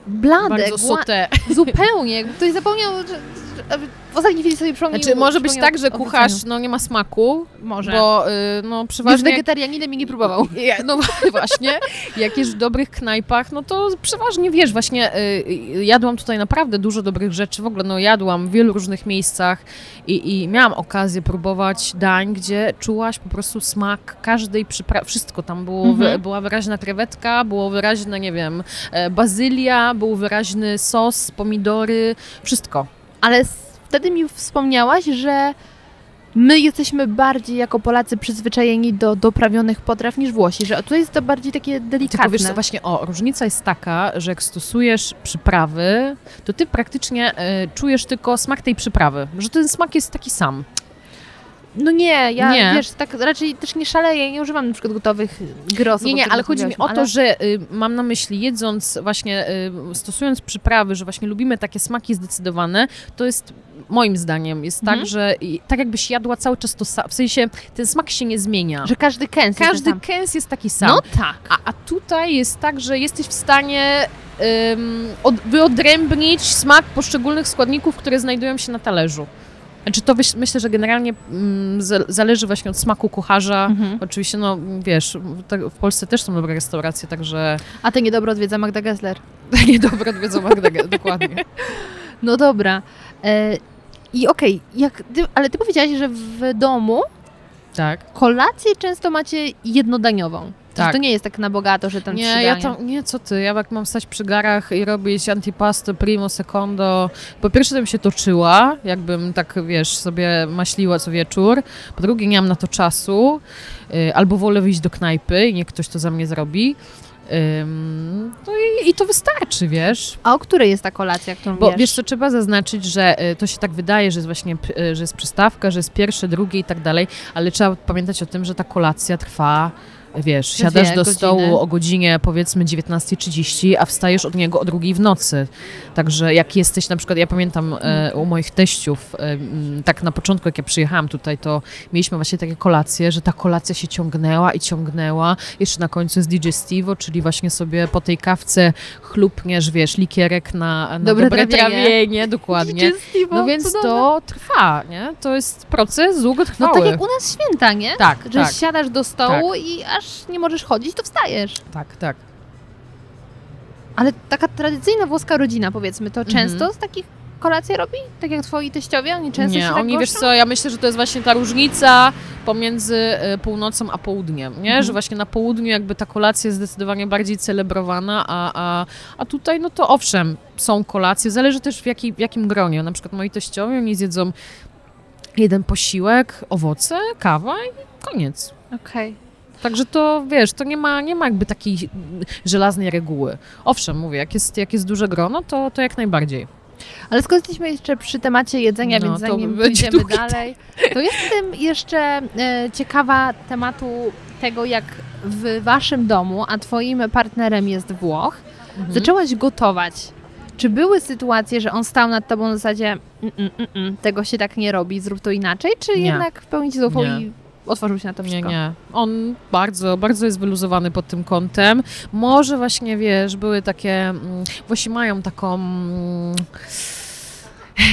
S2: blade,
S1: Bardzo
S2: gła- zupełnie. Ktoś zapomniał, że w ostatniej chwili sobie przypomniał.
S1: Znaczy może być tak, że kucharz no, nie ma smaku,
S2: Może.
S1: bo y, no
S2: Już
S1: przeważnie...
S2: wegetarianinem i nie próbował.
S1: Ja, no właśnie, jak jesz w dobrych knajpach, no to przeważnie wiesz, właśnie y, y, jadłam tutaj naprawdę dużo dobrych rzeczy, w ogóle no jadłam w wielu różnych miejscach i, i miałam okazję próbować dań, gdzie czułaś po prostu smak każdej przyprawy, wszystko tam było,
S2: Mhm.
S1: była wyraźna krewetka, było wyraźne, nie wiem, e, bazylia, był wyraźny sos, pomidory, wszystko.
S2: Ale wtedy mi wspomniałaś, że my jesteśmy bardziej jako Polacy przyzwyczajeni do doprawionych potraw niż Włosi, że to jest to bardziej takie delikatne.
S1: Tylko wiesz co, właśnie, o, różnica jest taka, że jak stosujesz przyprawy, to ty praktycznie e, czujesz tylko smak tej przyprawy, że ten smak jest taki sam.
S2: No nie, ja
S1: Nie.
S2: wiesz, tak raczej też nie szaleję, nie używam na przykład gotowych grosów.
S1: Nie, nie, ale chodzi mi o
S2: rozmawiałyśmy,
S1: to, że y, mam na myśli, jedząc właśnie, y, stosując przyprawy, że właśnie lubimy takie smaki zdecydowane, to jest moim zdaniem jest
S2: Mhm.
S1: tak, że i, tak jakbyś jadła cały czas to samo, w sensie ten smak się nie zmienia.
S2: ale- Że każdy kęs jest
S1: Każdy
S2: sam.
S1: kęs jest taki sam.
S2: No tak.
S1: A, a tutaj jest tak, że jesteś w stanie ym, od, wyodrębnić smak poszczególnych składników, które znajdują się na talerzu. Znaczy to wyś- myślę, że generalnie mm, za- zależy właśnie od smaku kucharza.
S2: Mhm.
S1: Oczywiście, no wiesz, tak, w Polsce też są dobre restauracje, także
S2: A ty niedobro odwiedza Magda Gessler.
S1: takie dobre odwiedzą Magda, dokładnie.
S2: No dobra. E, I okej, ty, ale ty powiedziałaś, że w domu
S1: Tak.
S2: kolację często macie jednodaniową.
S1: Tak.
S2: Że to nie jest tak na bogato, że tam
S1: Nie,
S2: trzy
S1: ja tam, nie, co ty, ja jak mam stać przy garach i robić antipasto, primo, secondo, po pierwsze bym się toczyła, jakbym tak, wiesz, sobie maśliła co wieczór, po drugie nie mam na to czasu, y, albo wolę wyjść do knajpy i niech ktoś to za mnie zrobi. No i, i to wystarczy, wiesz.
S2: A o której jest ta kolacja, którą
S1: Bo
S2: wiesz?
S1: wiesz co, trzeba zaznaczyć, że y, to się tak wydaje, że jest właśnie, y, że jest przystawka, że jest pierwsze, drugie i tak dalej, ale trzeba pamiętać o tym, że ta kolacja trwa, wiesz,
S2: Dwie
S1: siadasz do
S2: godziny.
S1: stołu o godzinie powiedzmy 19.30, a wstajesz od niego o drugiej w nocy. Także jak jesteś, na przykład ja pamiętam e, u moich teściów, e, tak na początku jak ja przyjechałam tutaj, to mieliśmy właśnie takie kolacje, że ta kolacja się ciągnęła i ciągnęła. Jeszcze na końcu jest digestivo, czyli właśnie sobie po tej kawce chlupniesz, wiesz, likierek na, na
S2: Dobre
S1: dobre,
S2: trawienie.
S1: trawienie. dokładnie.
S2: Digestivo,
S1: No więc
S2: cudowne.
S1: to trwa, nie? To jest proces
S2: No
S1: długotrwały.
S2: tak jak u nas święta, nie?
S1: tak,
S2: Że
S1: tak,
S2: siadasz do stołu i aż nie możesz chodzić, to wstajesz.
S1: tak, tak.
S2: Ale taka tradycyjna włoska rodzina, powiedzmy, to
S1: Mhm.
S2: często z takich kolacje robi? Tak jak twoi teściowie? Oni często
S1: nie,
S2: się tak
S1: oni, wiesz co, ja myślę, że to jest właśnie ta różnica pomiędzy e, północą a południem, nie?
S2: Mhm.
S1: Że właśnie na południu jakby ta kolacja jest zdecydowanie bardziej celebrowana, a, a, a tutaj no to owszem, są kolacje, zależy też w, jaki, w jakim gronie. Na przykład moi teściowie, oni zjedzą jeden posiłek, owoce, kawa i koniec.
S2: Okej.
S1: Także to, wiesz, to nie ma, nie ma jakby takiej żelaznej reguły. Owszem, mówię, jak jest, jak jest duże grono, to, to jak najbardziej.
S2: Ale jesteśmy jeszcze przy temacie jedzenia,
S1: No,
S2: więc zanim pójdziemy dalej, to jestem jeszcze e, ciekawa tematu tego, jak w waszym domu, a twoim partnerem jest Włoch,
S1: Mhm.
S2: zaczęłaś gotować. Czy były sytuacje, że on stał nad tobą na zasadzie mm, mm, mm, tego się tak nie robi, zrób to inaczej, czy
S1: Nie.
S2: jednak w pełni ci zaufał i otworzył się na to
S1: Nie,
S2: wszystko?
S1: nie. On bardzo, bardzo jest wyluzowany pod tym kątem. Może właśnie, wiesz, były takie, mm, właśnie mają taką... mm,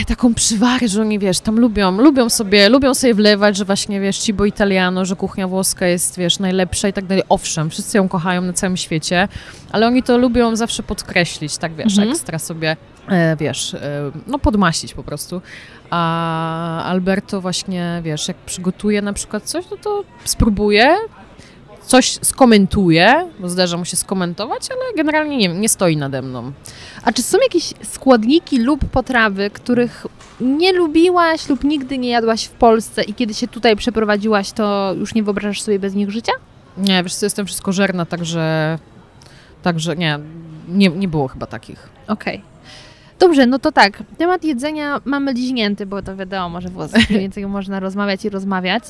S1: Taką przywarę, że oni, wiesz, tam lubią, lubią sobie, lubią sobie wlewać, że właśnie, wiesz, cibo italiano, że kuchnia włoska jest, wiesz, najlepsza i tak dalej. Owszem, wszyscy ją kochają na całym świecie, ale oni to lubią zawsze podkreślić, tak, wiesz,
S2: Mhm.
S1: ekstra sobie, wiesz, e, no podmaścić po prostu. A Alberto właśnie, wiesz, jak przygotuje na przykład coś, no to spróbuje, coś skomentuje, bo zdarza mu się skomentować, ale generalnie nie, nie stoi nade mną.
S2: A czy są jakieś składniki lub potrawy, których nie lubiłaś lub nigdy nie jadłaś w Polsce i kiedy się tutaj przeprowadziłaś, to już nie wyobrażasz sobie bez nich życia?
S1: Nie, wiesz co, jestem wszystko żerna, także, także nie, nie, nie było chyba takich.
S2: Okej. Dobrze, no to tak. Temat jedzenia mamy liźnięty, bo to wiadomo, że włosy więcej można rozmawiać i rozmawiać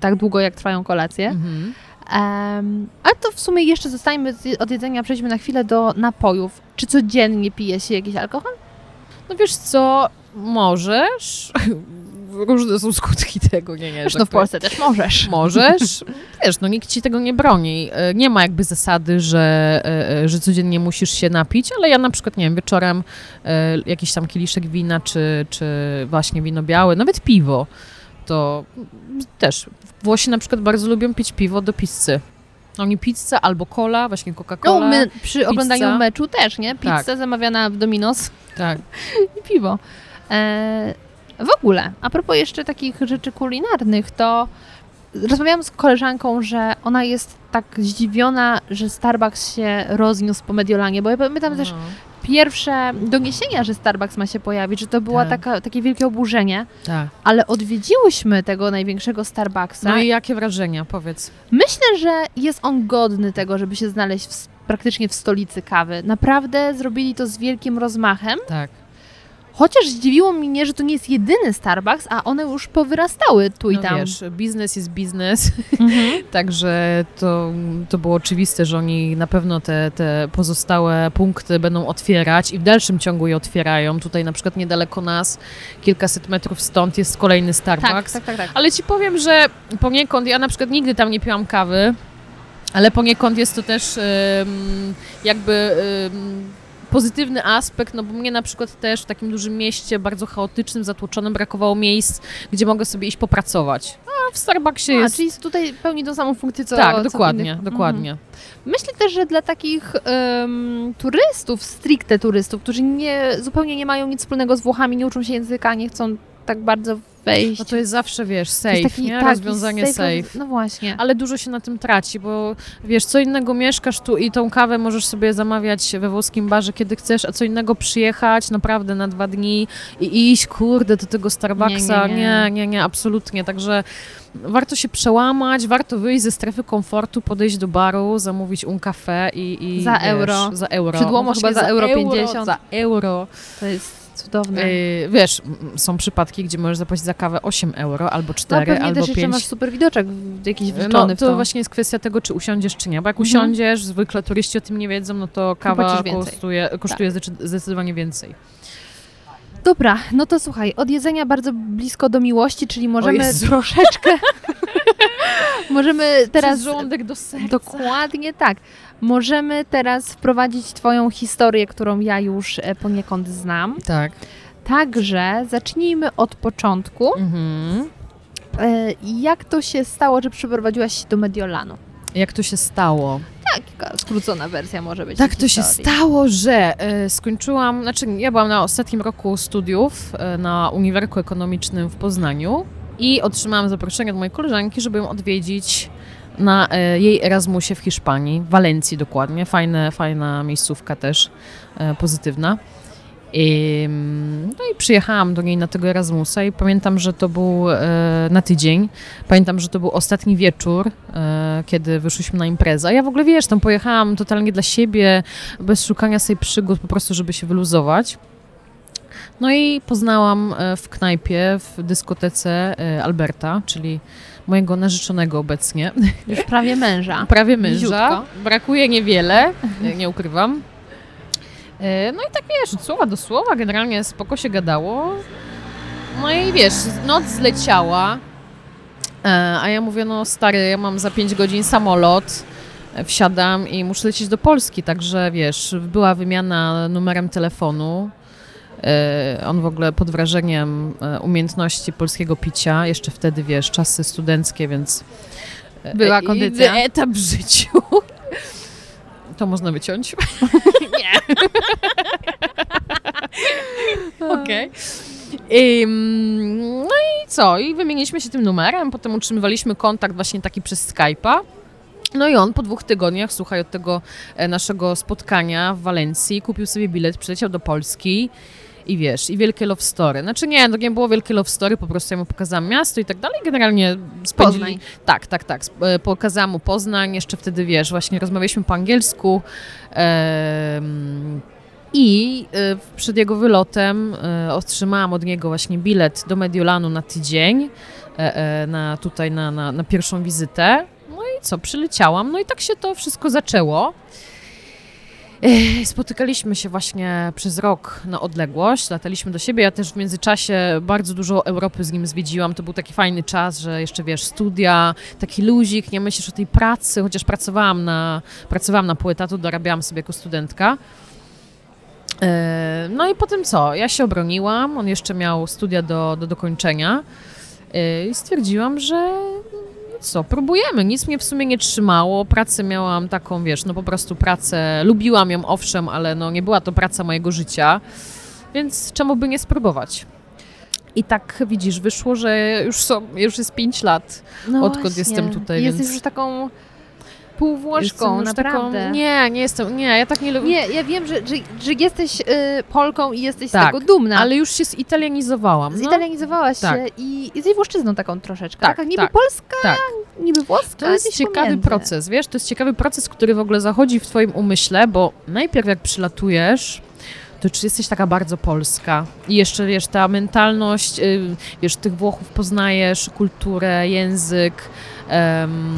S2: tak długo, jak trwają kolacje.
S1: Mhm.
S2: Um, ale to w sumie jeszcze zostańmy od jedzenia, przejdźmy na chwilę do napojów. Czy codziennie pije się jakiś alkohol?
S1: No wiesz co, możesz, różne są skutki tego, nie, nie. że
S2: Zresztą
S1: tak
S2: w Polsce też możesz.
S1: Możesz. Wiesz, no nikt ci tego nie broni. E, Nie ma jakby zasady, że, e, e, że codziennie musisz się napić, ale ja na przykład, nie wiem, wieczorem jakiś tam kieliszek wina, czy, czy właśnie wino białe, nawet piwo, to też Włosi na przykład bardzo lubią pić piwo do pizzy. Oni pizzę albo cola, właśnie
S2: No,
S1: Coca-Cola.
S2: my przy oglądaniu meczu też, nie? Pizza
S1: Tak.
S2: zamawiana w Dominos
S1: Tak.
S2: i piwo. E, w ogóle, a propos jeszcze takich rzeczy kulinarnych, to rozmawiałam z koleżanką, że ona jest tak zdziwiona, że Starbucks się rozniósł po Mediolanie, bo ja pamiętam też
S1: No.
S2: pierwsze doniesienia, że Starbucks ma się pojawić, że to było
S1: Tak.
S2: taka, takie wielkie oburzenie,
S1: tak.
S2: ale odwiedziłyśmy tego największego Starbucksa.
S1: No i jakie wrażenia, powiedz.
S2: Myślę, że jest on godny tego, żeby się znaleźć w, praktycznie w stolicy kawy. Naprawdę zrobili to z wielkim rozmachem.
S1: Tak.
S2: Chociaż zdziwiło mnie, że to nie jest jedyny Starbucks, a one już powyrastały tu i
S1: No
S2: tam.
S1: wiesz, biznes jest biznes.
S2: Mhm.
S1: Także to, to było oczywiste, że oni na pewno te, te pozostałe punkty będą otwierać i w dalszym ciągu je otwierają. Tutaj na przykład niedaleko nas, kilkaset metrów stąd jest kolejny
S2: Tak,
S1: Starbucks.
S2: tak, tak, tak.
S1: Ale ci powiem, że poniekąd, ja na przykład nigdy tam nie piłam kawy, ale poniekąd jest to też jakby pozytywny aspekt, no bo mnie na przykład też w takim dużym mieście, bardzo chaotycznym, zatłoczonym, brakowało miejsc, gdzie mogę sobie iść popracować. A w Starbucksie
S2: A,
S1: jest...
S2: czyli tutaj pełni tą samą funkcję, co
S1: tak,
S2: co
S1: dokładnie,
S2: innych. Mhm.
S1: dokładnie.
S2: Myślę też, że dla takich em, turystów, stricte turystów, którzy nie, zupełnie nie mają nic wspólnego z Włochami, nie uczą się języka, nie chcą tak bardzo wejść.
S1: No to jest zawsze, wiesz, safe,
S2: taki-
S1: nie?
S2: tak,
S1: Rozwiązanie safe.
S2: No właśnie.
S1: Ale dużo się na tym traci, bo wiesz, co innego mieszkasz tu i tą kawę możesz sobie zamawiać we włoskim barze, kiedy chcesz, a co innego przyjechać naprawdę na dwa dni i iść, kurde, do tego Starbucksa.
S2: Nie, nie,
S1: nie,
S2: nie.
S1: nie, nie absolutnie. Także warto się przełamać, warto wyjść ze strefy komfortu, podejść do baru, zamówić un café i, i
S2: Za
S1: wiesz,
S2: euro.
S1: Za euro.
S2: Przydłomo
S1: No
S2: chyba za euro 50.
S1: Za euro.
S2: To jest cudowne.
S1: Yy, wiesz, są przypadki, gdzie możesz zapłacić za kawę 8 euro, albo
S2: no
S1: 4,
S2: pewnie
S1: albo
S2: też jeszcze
S1: 5.
S2: masz super widoczek jakiś
S1: No,
S2: wliczony w
S1: to
S2: to.
S1: właśnie jest kwestia tego, czy usiądziesz, czy nie. Bo jak
S2: Mhm.
S1: usiądziesz, zwykle turyści o tym nie wiedzą, no to kawa
S2: więcej. Tak.
S1: kosztuje, kosztuje zdecy- zdecydowanie więcej.
S2: Dobra, no to słuchaj, od jedzenia bardzo blisko do miłości, czyli możemy troszeczkę... możemy teraz...
S1: Przez żołądek do serca.
S2: Dokładnie tak. Możemy teraz wprowadzić Twoją historię, którą ja już e, poniekąd znam.
S1: Tak.
S2: Także zacznijmy od początku.
S1: Mhm.
S2: E, Jak to się stało, że przyprowadziłaś się do Mediolanu?
S1: Jak to się stało?
S2: Taka skrócona wersja może być.
S1: Tak to się stało, że e, skończyłam, znaczy ja byłam na ostatnim roku studiów na Uniwersytecie Ekonomicznym w Poznaniu i otrzymałam zaproszenie od mojej koleżanki, żeby ją odwiedzić na e, jej Erasmusie w Hiszpanii, w Walencji dokładnie. Fajne, fajna miejscówka też, e, pozytywna. I, no i przyjechałam do niej na tego Erasmusa i pamiętam, że to był e, na tydzień. Pamiętam, że to był ostatni wieczór, kiedy wyszliśmy na imprezę. A Ja w ogóle, wiesz, tam pojechałam totalnie dla siebie, bez szukania sobie przygód, po prostu, żeby się wyluzować. No i poznałam w knajpie, w dyskotece Alberta, czyli mojego narzeczonego obecnie.
S2: Już prawie męża.
S1: Prawie męża. Brakuje niewiele, nie ukrywam. E, No i tak wiesz, od słowa do słowa, generalnie spoko się gadało. No i wiesz, noc zleciała, e, a ja mówię, no stary, ja mam za 5 godzin samolot, e, wsiadam i muszę lecieć do Polski, także wiesz, była wymiana numerem telefonu. E, On w ogóle pod wrażeniem e, umiejętności polskiego picia, jeszcze wtedy wiesz, czasy studenckie, więc. e,
S2: Była kondycja.
S1: Etap w życiu. To można wyciąć. Nie. Okej. Ym, No i co? I wymieniliśmy się tym numerem, potem utrzymywaliśmy kontakt właśnie taki przez Skype'a. No i on po dwóch tygodniach, słuchaj, od tego naszego spotkania w Walencji, kupił sobie bilet, przyleciał do Polski i wiesz, i wielkie love story. Znaczy nie, to nie było wielkie love story, po prostu ja mu pokazałam miasto i tak dalej. Generalnie spędzili...
S2: Poznań.
S1: Tak, tak, tak. E, Pokazałam mu Poznań, jeszcze wtedy, wiesz, właśnie rozmawialiśmy po angielsku. I e, przed jego wylotem e, otrzymałam od niego właśnie bilet do Mediolanu na tydzień, na, tutaj na, na, na pierwszą wizytę. No i co, przyleciałam, no i tak się to wszystko zaczęło. Spotykaliśmy się właśnie przez rok na odległość, lataliśmy do siebie. Ja też w międzyczasie bardzo dużo Europy z nim zwiedziłam. To był taki fajny czas, że jeszcze wiesz, studia, taki luzik, nie myślisz o tej pracy, chociaż pracowałam na, pracowałam na pół etatu, dorabiałam sobie jako studentka. No i potem co? Ja się obroniłam, on jeszcze miał studia do, do dokończenia i stwierdziłam, że co, próbujemy. Nic mnie w sumie nie trzymało. Pracę miałam taką, wiesz, no po prostu pracę, lubiłam ją owszem, ale no nie była to praca mojego życia, więc czemu by nie spróbować? I tak widzisz, wyszło, że już, są, już jest 5 lat.
S2: No
S1: Odkąd
S2: właśnie.
S1: jestem tutaj,
S2: Jesteś
S1: więc-
S2: już taką
S1: Jestem
S2: półwłoszką,
S1: już
S2: naprawdę.
S1: Taką, nie, nie jestem, nie, ja tak nie lubię.
S2: Nie, ja wiem, że, że, że jesteś y, Polką i jesteś
S1: Tak,
S2: z tego dumna.
S1: Ale już się zitalianizowałam. No,
S2: Zitalianizowałaś
S1: Tak.
S2: się i jesteś włoszczyzną taką troszeczkę.
S1: Tak,
S2: Taka niby
S1: tak,
S2: polska,
S1: tak.
S2: niby włoska,
S1: To jest ciekawy
S2: pomiędzy.
S1: proces, wiesz, to jest ciekawy proces, który w ogóle zachodzi w twoim umyśle, bo najpierw jak przylatujesz, to czy jesteś taka bardzo polska i jeszcze, wiesz, ta mentalność, y, wiesz, tych Włochów poznajesz, kulturę, język em,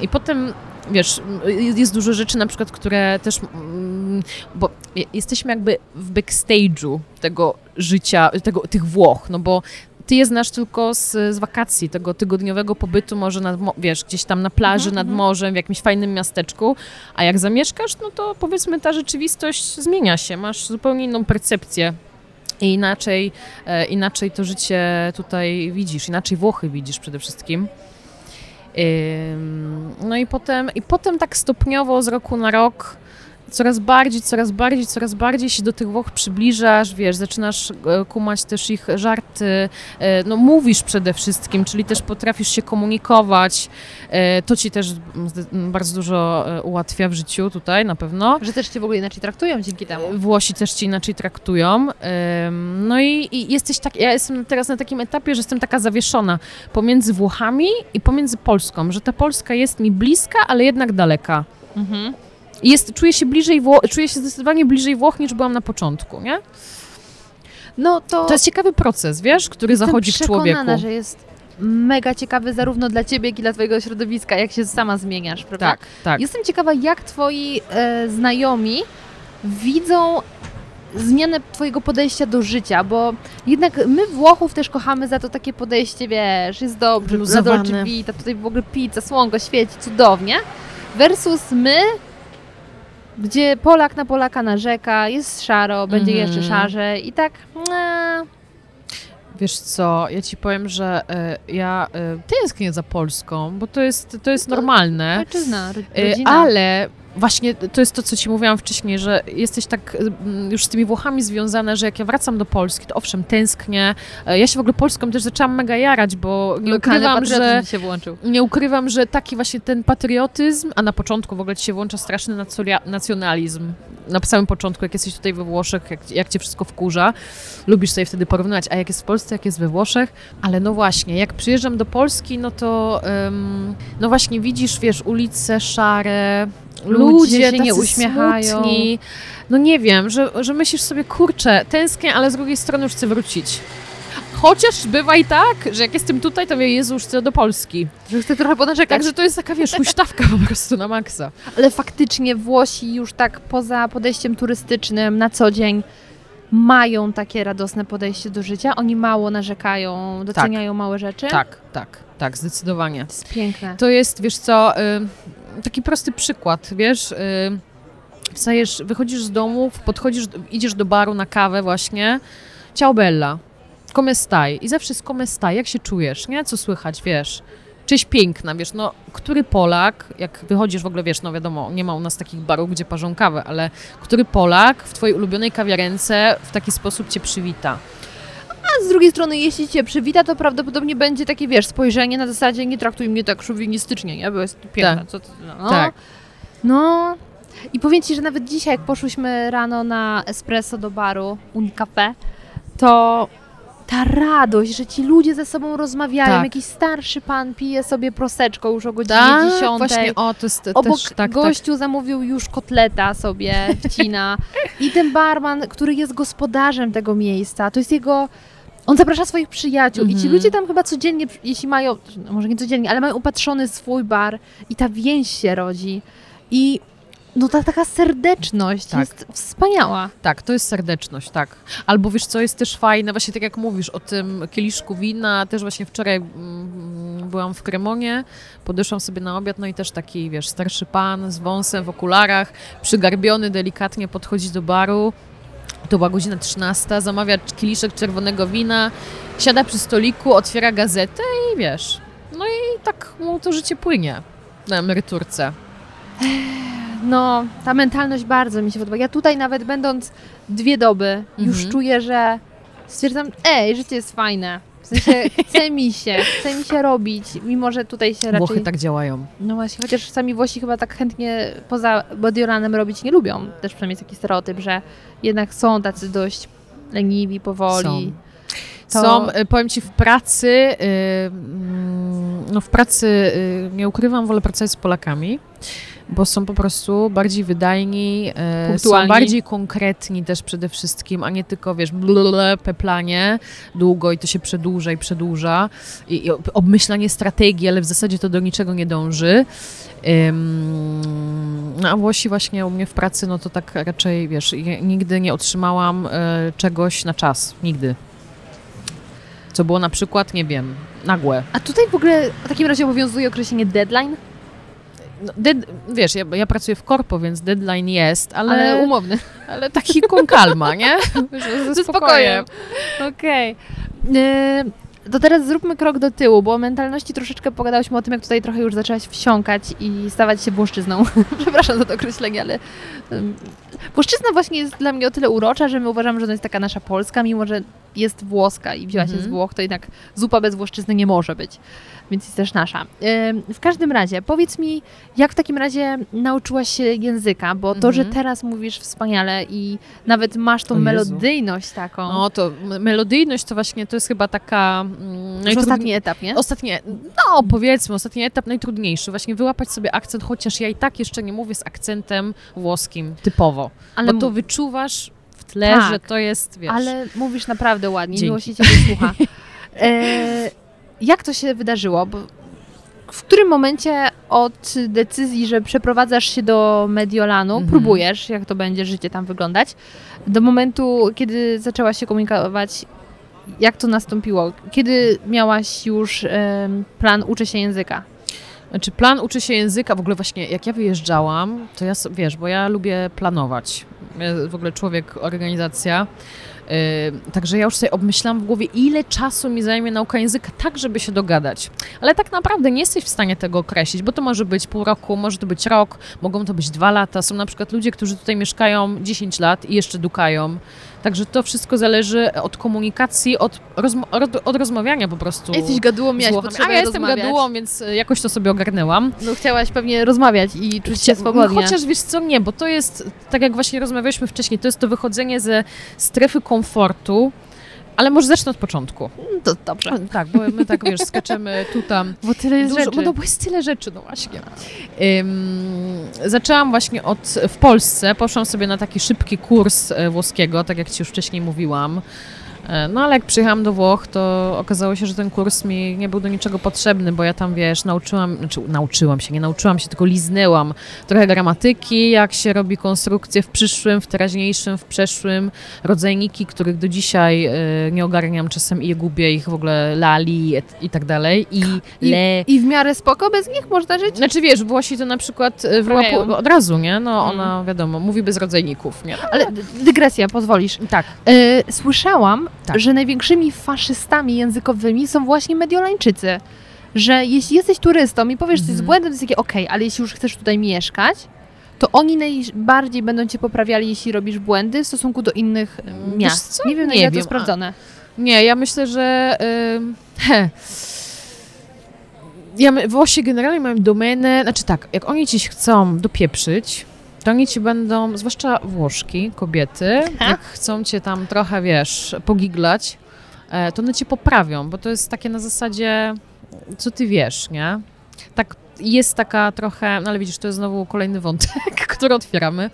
S1: i potem, wiesz, y, jest dużo rzeczy na przykład, które też, mm, bo je- jesteśmy jakby w backstage'u tego życia, tego, tych Włoch, no bo ty je znasz tylko z, z wakacji, tego tygodniowego pobytu może nad, wiesz, gdzieś tam na plaży,
S2: Mhm,
S1: nad
S2: mhm.
S1: morzem, w jakimś fajnym miasteczku, a jak zamieszkasz, no to powiedzmy ta rzeczywistość zmienia się, masz zupełnie inną percepcję i inaczej, e, inaczej to życie tutaj widzisz, inaczej Włochy widzisz przede wszystkim. No i potem, i potem tak stopniowo z roku na rok coraz bardziej, coraz bardziej, coraz bardziej się do tych Włoch przybliżasz, wiesz, zaczynasz e, kumać też ich żarty, e, no mówisz przede wszystkim, czyli też potrafisz się komunikować, e, to ci też bardzo dużo ułatwia w życiu tutaj na pewno.
S2: Że też cię w ogóle inaczej traktują dzięki temu.
S1: Włosi też cię inaczej traktują. No i, i jesteś tak, ja jestem teraz na takim etapie, że jestem taka zawieszona pomiędzy Włochami i pomiędzy Polską, że ta Polska jest mi bliska, ale jednak daleka. Mhm. Jest, czuję się bliżej Wło czuję się zdecydowanie bliżej Włoch niż byłam na początku, nie?
S2: No to...
S1: To jest ciekawy proces, wiesz, który zachodzi w człowieku.
S2: że jest mega ciekawy zarówno dla ciebie, jak i dla twojego środowiska, jak się sama zmieniasz, prawda?
S1: Tak, tak.
S2: Jestem ciekawa, jak twoi e, znajomi widzą zmianę twojego podejścia do życia, bo jednak my Włochów też kochamy za to takie podejście, wiesz, jest dobrze, za Dolce Vita, tutaj w ogóle pizza, słonko świeci, cudownie, versus my gdzie Polak na Polaka narzeka, jest szaro, będzie mm. jeszcze szarze i tak. Ee.
S1: Wiesz co, ja ci powiem, że y, ja y, tęsknię za Polską, bo to jest, to jest normalne.
S2: Ojczyzna,
S1: e, rodzina. Y, ale właśnie to jest to, co ci mówiłam wcześniej, że jesteś tak mm, już z tymi Włochami związana, że jak ja wracam do Polski, to owszem, tęsknię. E, ja się w ogóle Polską też zaczęłam mega jarać, bo nie ukrywam, że nie ukrywam, że taki właśnie ten patriotyzm, a na początku w ogóle ci się włącza straszny nacjonalizm. Na samym początku, jak jesteś tutaj we Włoszech, jak, jak cię wszystko wkurza, lubisz sobie wtedy porównywać, a jak jest w Polsce, jak jest we Włoszech. Ale no właśnie, jak przyjeżdżam do Polski, no to um, no właśnie widzisz, wiesz, ulice szare, ludzie, się nie uśmiechają. Smutni. No nie wiem, że, że myślisz sobie, kurczę, tęsknię, ale z drugiej strony już chcę wrócić. Chociaż bywa i tak, że jak jestem tutaj, to wie Jezu, już chcę do Polski.
S2: Że chcę trochę ponarzekać.
S1: Także to jest taka, wiesz, huśtawka po prostu na maksa.
S2: Ale faktycznie Włosi już tak poza podejściem turystycznym na co dzień mają takie radosne podejście do życia. Oni mało narzekają, doceniają
S1: tak.
S2: małe rzeczy.
S1: Tak, tak, tak, zdecydowanie.
S2: To jest piękne.
S1: To jest, wiesz co... Y taki prosty przykład, wiesz, y, wstajesz, wychodzisz z domu, podchodzisz, idziesz do baru na kawę właśnie, ciao bella, come stai? I zawsze jest come stai, jak się czujesz, nie? Co słychać, wiesz? Czyś piękna, wiesz, no, który Polak, jak wychodzisz w ogóle, wiesz, no wiadomo, nie ma u nas takich barów, gdzie parzą kawę, ale który Polak w twojej ulubionej kawiarence w taki sposób cię przywita?
S2: A z drugiej strony, jeśli cię przywita, to prawdopodobnie będzie takie, wiesz, spojrzenie na zasadzie nie traktuj mnie tak szowinistycznie, nie? Bo jest piękna. Tak. Co ty, no.
S1: tak.
S2: No. I powiem ci, że nawet dzisiaj, jak poszłyśmy rano na espresso do baru Unicafe, to ta radość, że ci ludzie ze sobą rozmawiają, tak. jakiś starszy pan pije sobie proseczko już o godzinie tak, 10.
S1: właśnie, o, to jest
S2: Obok
S1: też, tak, tak.
S2: gościu tak. zamówił już kotleta sobie, wcina. I ten barman, który jest gospodarzem tego miejsca, to jest jego on zaprasza swoich przyjaciół mm -hmm. i ci mhm. ludzie tam chyba codziennie, jeśli mają, no może nie codziennie, ale mają upatrzony swój bar i ta więź się rodzi. I no ta taka serdeczność tak. jest wspaniała.
S1: Tak, to jest serdeczność, tak. Albo wiesz, co jest też fajne, właśnie tak jak mówisz o tym kieliszku wina, też właśnie wczoraj mm, byłam w Kremonie, podeszłam sobie na obiad, no i też taki, wiesz, starszy pan z wąsem w okularach, przygarbiony delikatnie podchodzi do baru, to była godzina 13, zamawia kieliszek czerwonego wina, siada przy stoliku, otwiera gazetę i wiesz, no i tak mu to życie płynie na emeryturce.
S2: No, ta mentalność bardzo mi się podoba. Ja tutaj nawet będąc dwie doby, mhm. już czuję, że stwierdzam, ej, życie jest fajne. Sensie chce mi się, chce mi się robić, mimo że tutaj się raczej...
S1: Włochy tak działają.
S2: No właśnie, chociaż sami Włosi chyba tak chętnie poza bodyoranem robić nie lubią. Też przynajmniej jest taki stereotyp, że jednak są tacy dość leniwi, powoli.
S1: Są. To... Są, y, powiem Ci, w pracy, yy, no w pracy, yy, nie ukrywam, wolę pracować z Polakami bo są po prostu bardziej wydajni, e, są bardziej konkretni też przede wszystkim, a nie tylko, wiesz, blule, peplanie długo i to się przedłuża i przedłuża i, i obmyślanie strategii, ale w zasadzie to do niczego nie dąży. No a Włosi właśnie u mnie w pracy, no to tak raczej, wiesz, nigdy nie otrzymałam e, czegoś na czas, nigdy. Co było na przykład, nie wiem, nagłe.
S2: A tutaj w ogóle w takim razie obowiązuje określenie deadline?
S1: No, dead, wiesz, ja, ja, pracuję w korpo, więc deadline jest, ale...
S2: Ale umowny.
S1: Ale taki kon kalma, nie?
S2: Ze spokojem. Okej. Okay. to teraz zróbmy krok do tyłu, bo o mentalności troszeczkę pogadałyśmy o tym, jak tutaj trochę już zaczęłaś wsiąkać i stawać się włoszczyzną. Przepraszam za to określenie, ale włoszczyzna właśnie jest dla mnie o tyle urocza, że my uważamy, że to jest taka nasza polska, mimo że jest włoska i wzięła się
S1: Mhm.
S2: z Włoch, to jednak zupa bez włoszczyzny nie może być, więc jest też nasza. W każdym razie, powiedz mi, jak w takim razie nauczyłaś się języka, bo to, że
S1: Mhm.
S2: teraz mówisz wspaniale i nawet masz tą melodyjność taką,
S1: No to melodyjność to właśnie to jest chyba taka... Mm, najtrudni-
S2: ostatni etap, nie?
S1: Ostatnie, no powiedzmy, ostatni etap najtrudniejszy. Właśnie wyłapać sobie akcent, chociaż ja i tak jeszcze nie mówię z akcentem włoskim typowo.
S2: Ale
S1: bo to wyczuwasz w tle,
S2: Tak.
S1: że to jest, wiesz...
S2: Ale mówisz naprawdę ładnie,
S1: Dzięki.
S2: miło się Ciebie słucha. E, jak to się wydarzyło? Bo w którym momencie od decyzji, że przeprowadzasz się do Mediolanu,
S1: Mhm.
S2: próbujesz, jak to będzie życie tam wyglądać, do momentu, kiedy zaczęłaś się komunikować, jak to nastąpiło? Kiedy miałaś już plan uczy się języka?
S1: Znaczy plan uczy się języka, w ogóle właśnie jak ja wyjeżdżałam, to ja, wiesz, bo ja lubię planować. Ja w ogóle człowiek, organizacja. Yy, także ja już sobie obmyślałam w głowie, ile czasu mi zajmie nauka języka, tak żeby się dogadać. Ale tak naprawdę nie jesteś w stanie tego określić, bo to może być pół roku, może to być rok, mogą to być dwa lata. Są na przykład ludzie, którzy tutaj mieszkają 10 lat i jeszcze dukają. Także to wszystko zależy od komunikacji, od, rozmo- od, od rozmawiania po prostu.
S2: Jesteś gadułą, miałaś potrzebę
S1: A ja jestem
S2: rozmawiać.
S1: gadułą, więc y, jakoś to sobie ogarnęłam.
S2: No chciałaś pewnie rozmawiać i czuć się
S1: Chcia-
S2: swobodnie.
S1: No, chociaż wiesz co, nie, bo to jest, tak jak właśnie rozmawialiśmy wcześniej, to jest to wychodzenie ze strefy komfortu, ale może zacznę od początku.
S2: to dobrze.
S1: Tak, bo my tak, wiesz, skaczemy tu, tam.
S2: Bo tyle jest
S1: Dużo,
S2: rzeczy.
S1: no bo jest tyle rzeczy, no właśnie. Ym, zaczęłam właśnie od, w Polsce, poszłam sobie na taki szybki kurs e, włoskiego, tak jak Ci już wcześniej mówiłam. E, No ale jak przyjechałam do Włoch, to okazało się, że ten kurs mi nie był do niczego potrzebny, bo ja tam, wiesz, nauczyłam, znaczy nauczyłam się, nie nauczyłam się, tylko liznęłam trochę gramatyki, jak się robi konstrukcje w przyszłym, w teraźniejszym, w przeszłym, rodzajniki, których do dzisiaj e, nie ogarniam czasem i je gubię, ich w ogóle lali et- i tak dalej. I,
S2: I,
S1: le,
S2: I w miarę spoko bez nich można żyć?
S1: znaczy wiesz, Włosi to na przykład e, wyłapu, od razu, nie? No
S2: Mm.
S1: ona, wiadomo, mówi bez rodzajników, nie?
S2: Ale dygresja, pozwolisz.
S1: Tak.
S2: E, słyszałam,
S1: Tak.
S2: że największymi faszystami językowymi są właśnie Mediolańczycy. Że jeśli jesteś turystą i powiesz coś z
S1: Mhm.
S2: błędem, to jest takie okej, ale jeśli już chcesz tutaj mieszkać, to oni najbardziej będą cię poprawiali, jeśli robisz błędy w stosunku do innych e, miast. Nie wiem, na ile to
S1: a-
S2: sprawdzone.
S1: Nie, ja myślę, że... he. Ja, Włosi generalnie mają domenę, znaczy tak, jak oni ci chcą dopieprzyć, to oni ci będą, zwłaszcza Włoszki, kobiety,
S2: Ha?
S1: jak chcą cię tam trochę, wiesz, pogiglać, e, to one cię poprawią, bo to jest takie na zasadzie, co ty wiesz, nie? Tak, jest taka trochę, no ale widzisz, to jest znowu kolejny wątek, który otwieramy.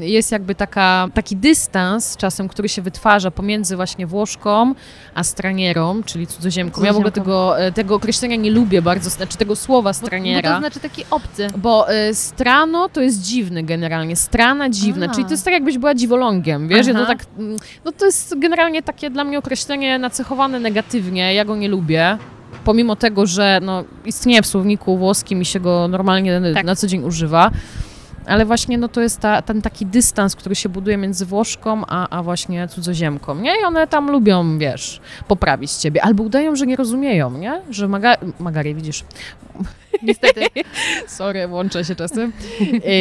S1: Jest jakby taka, taki dystans czasem, który się wytwarza pomiędzy właśnie Włoszką a stranierą, czyli cudzoziemką. Ja w ogóle
S2: Cudzoziemką.
S1: tego, e, tego określenia nie lubię bardzo, znaczy tego słowa
S2: Bo, bo
S1: straniera.
S2: to znaczy taki obcy.
S1: Bo y, strano to jest dziwny generalnie, strana dziwna,
S2: A.
S1: czyli to jest tak jakbyś była dziwolągiem, wiesz, ja to tak, mm, no to jest generalnie takie dla mnie określenie nacechowane negatywnie, ja go nie lubię, pomimo tego, że no, istnieje w słowniku włoskim i się go normalnie
S2: Tak.
S1: na co dzień używa, ale właśnie no, to jest ta, ten taki dystans, który się buduje między Włoszką, a, a właśnie cudzoziemką, nie? I one tam lubią, wiesz, poprawić ciebie, albo udają, że nie rozumieją, nie? Że maga Magary, widzisz,
S2: Niestety.
S1: Sorry, łączę się czasem.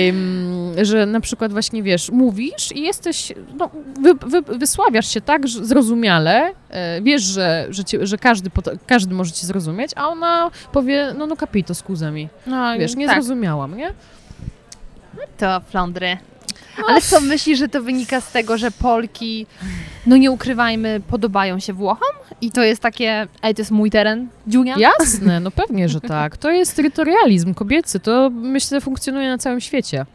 S1: Ym, że na przykład właśnie, wiesz, mówisz i jesteś, no, wy, wy, wysławiasz się tak że zrozumiale, e, wiesz, że, że, cię, że każdy, każdy może ci zrozumieć, a ona powie, no no capito, scusami.
S2: No,
S1: Wiesz, nie
S2: tak.
S1: zrozumiałam, nie?
S2: To Flandry. Ale co, myślisz, że to wynika z tego, że Polki, no nie ukrywajmy, podobają się Włochom? I to jest takie, ej, to jest mój teren, Dziunia?
S1: Jasne, no pewnie, że tak. To jest terytorializm kobiecy, to myślę funkcjonuje na całym świecie.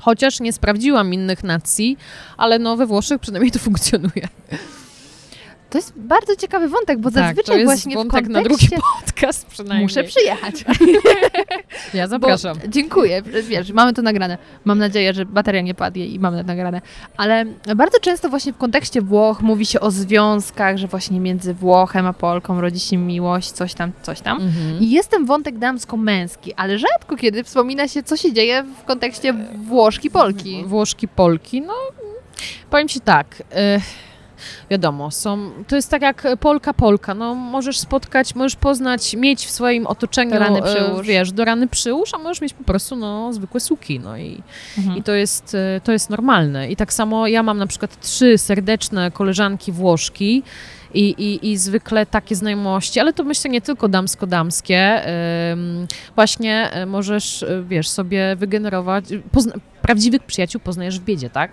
S1: Chociaż nie sprawdziłam innych nacji, ale no we Włoszech przynajmniej to funkcjonuje.
S2: To jest bardzo ciekawy wątek, bo
S1: tak,
S2: zazwyczaj
S1: to jest
S2: właśnie
S1: wątek
S2: w
S1: na drugi
S2: kontekście...
S1: podcast przynajmniej.
S2: Muszę przyjechać.
S1: Ja zapraszam.
S2: Bo, dziękuję. Wiesz, mamy to nagrane. Mam nadzieję, że bateria nie padnie i mamy to nagrane. Ale bardzo często właśnie w kontekście Włoch mówi się o związkach, że właśnie między Włochem a Polką rodzi się miłość, coś tam, coś tam.
S1: Mhm.
S2: I jest ten wątek damsko-męski, ale rzadko kiedy wspomina się, co się dzieje w kontekście Włoszki-Polki.
S1: Włoszki, Polki, no powiem Ci tak. y, wiadomo, są, to jest tak jak Polka, Polka, no możesz spotkać, możesz poznać, mieć w swoim otoczeniu,
S2: rany
S1: e,
S2: przyłóż.
S1: wiesz, do rany przyłóż, a możesz mieć po prostu, no, zwykłe suki, no i,
S2: Mhm.
S1: i to jest, e, to jest normalne. I tak samo ja mam na przykład trzy serdeczne koleżanki Włoszki, i, i, i zwykle takie znajomości, ale to myślę nie tylko damsko-damskie. Właśnie e, możesz, wiesz, sobie wygenerować, pozna- prawdziwych przyjaciół poznajesz w biedzie, tak?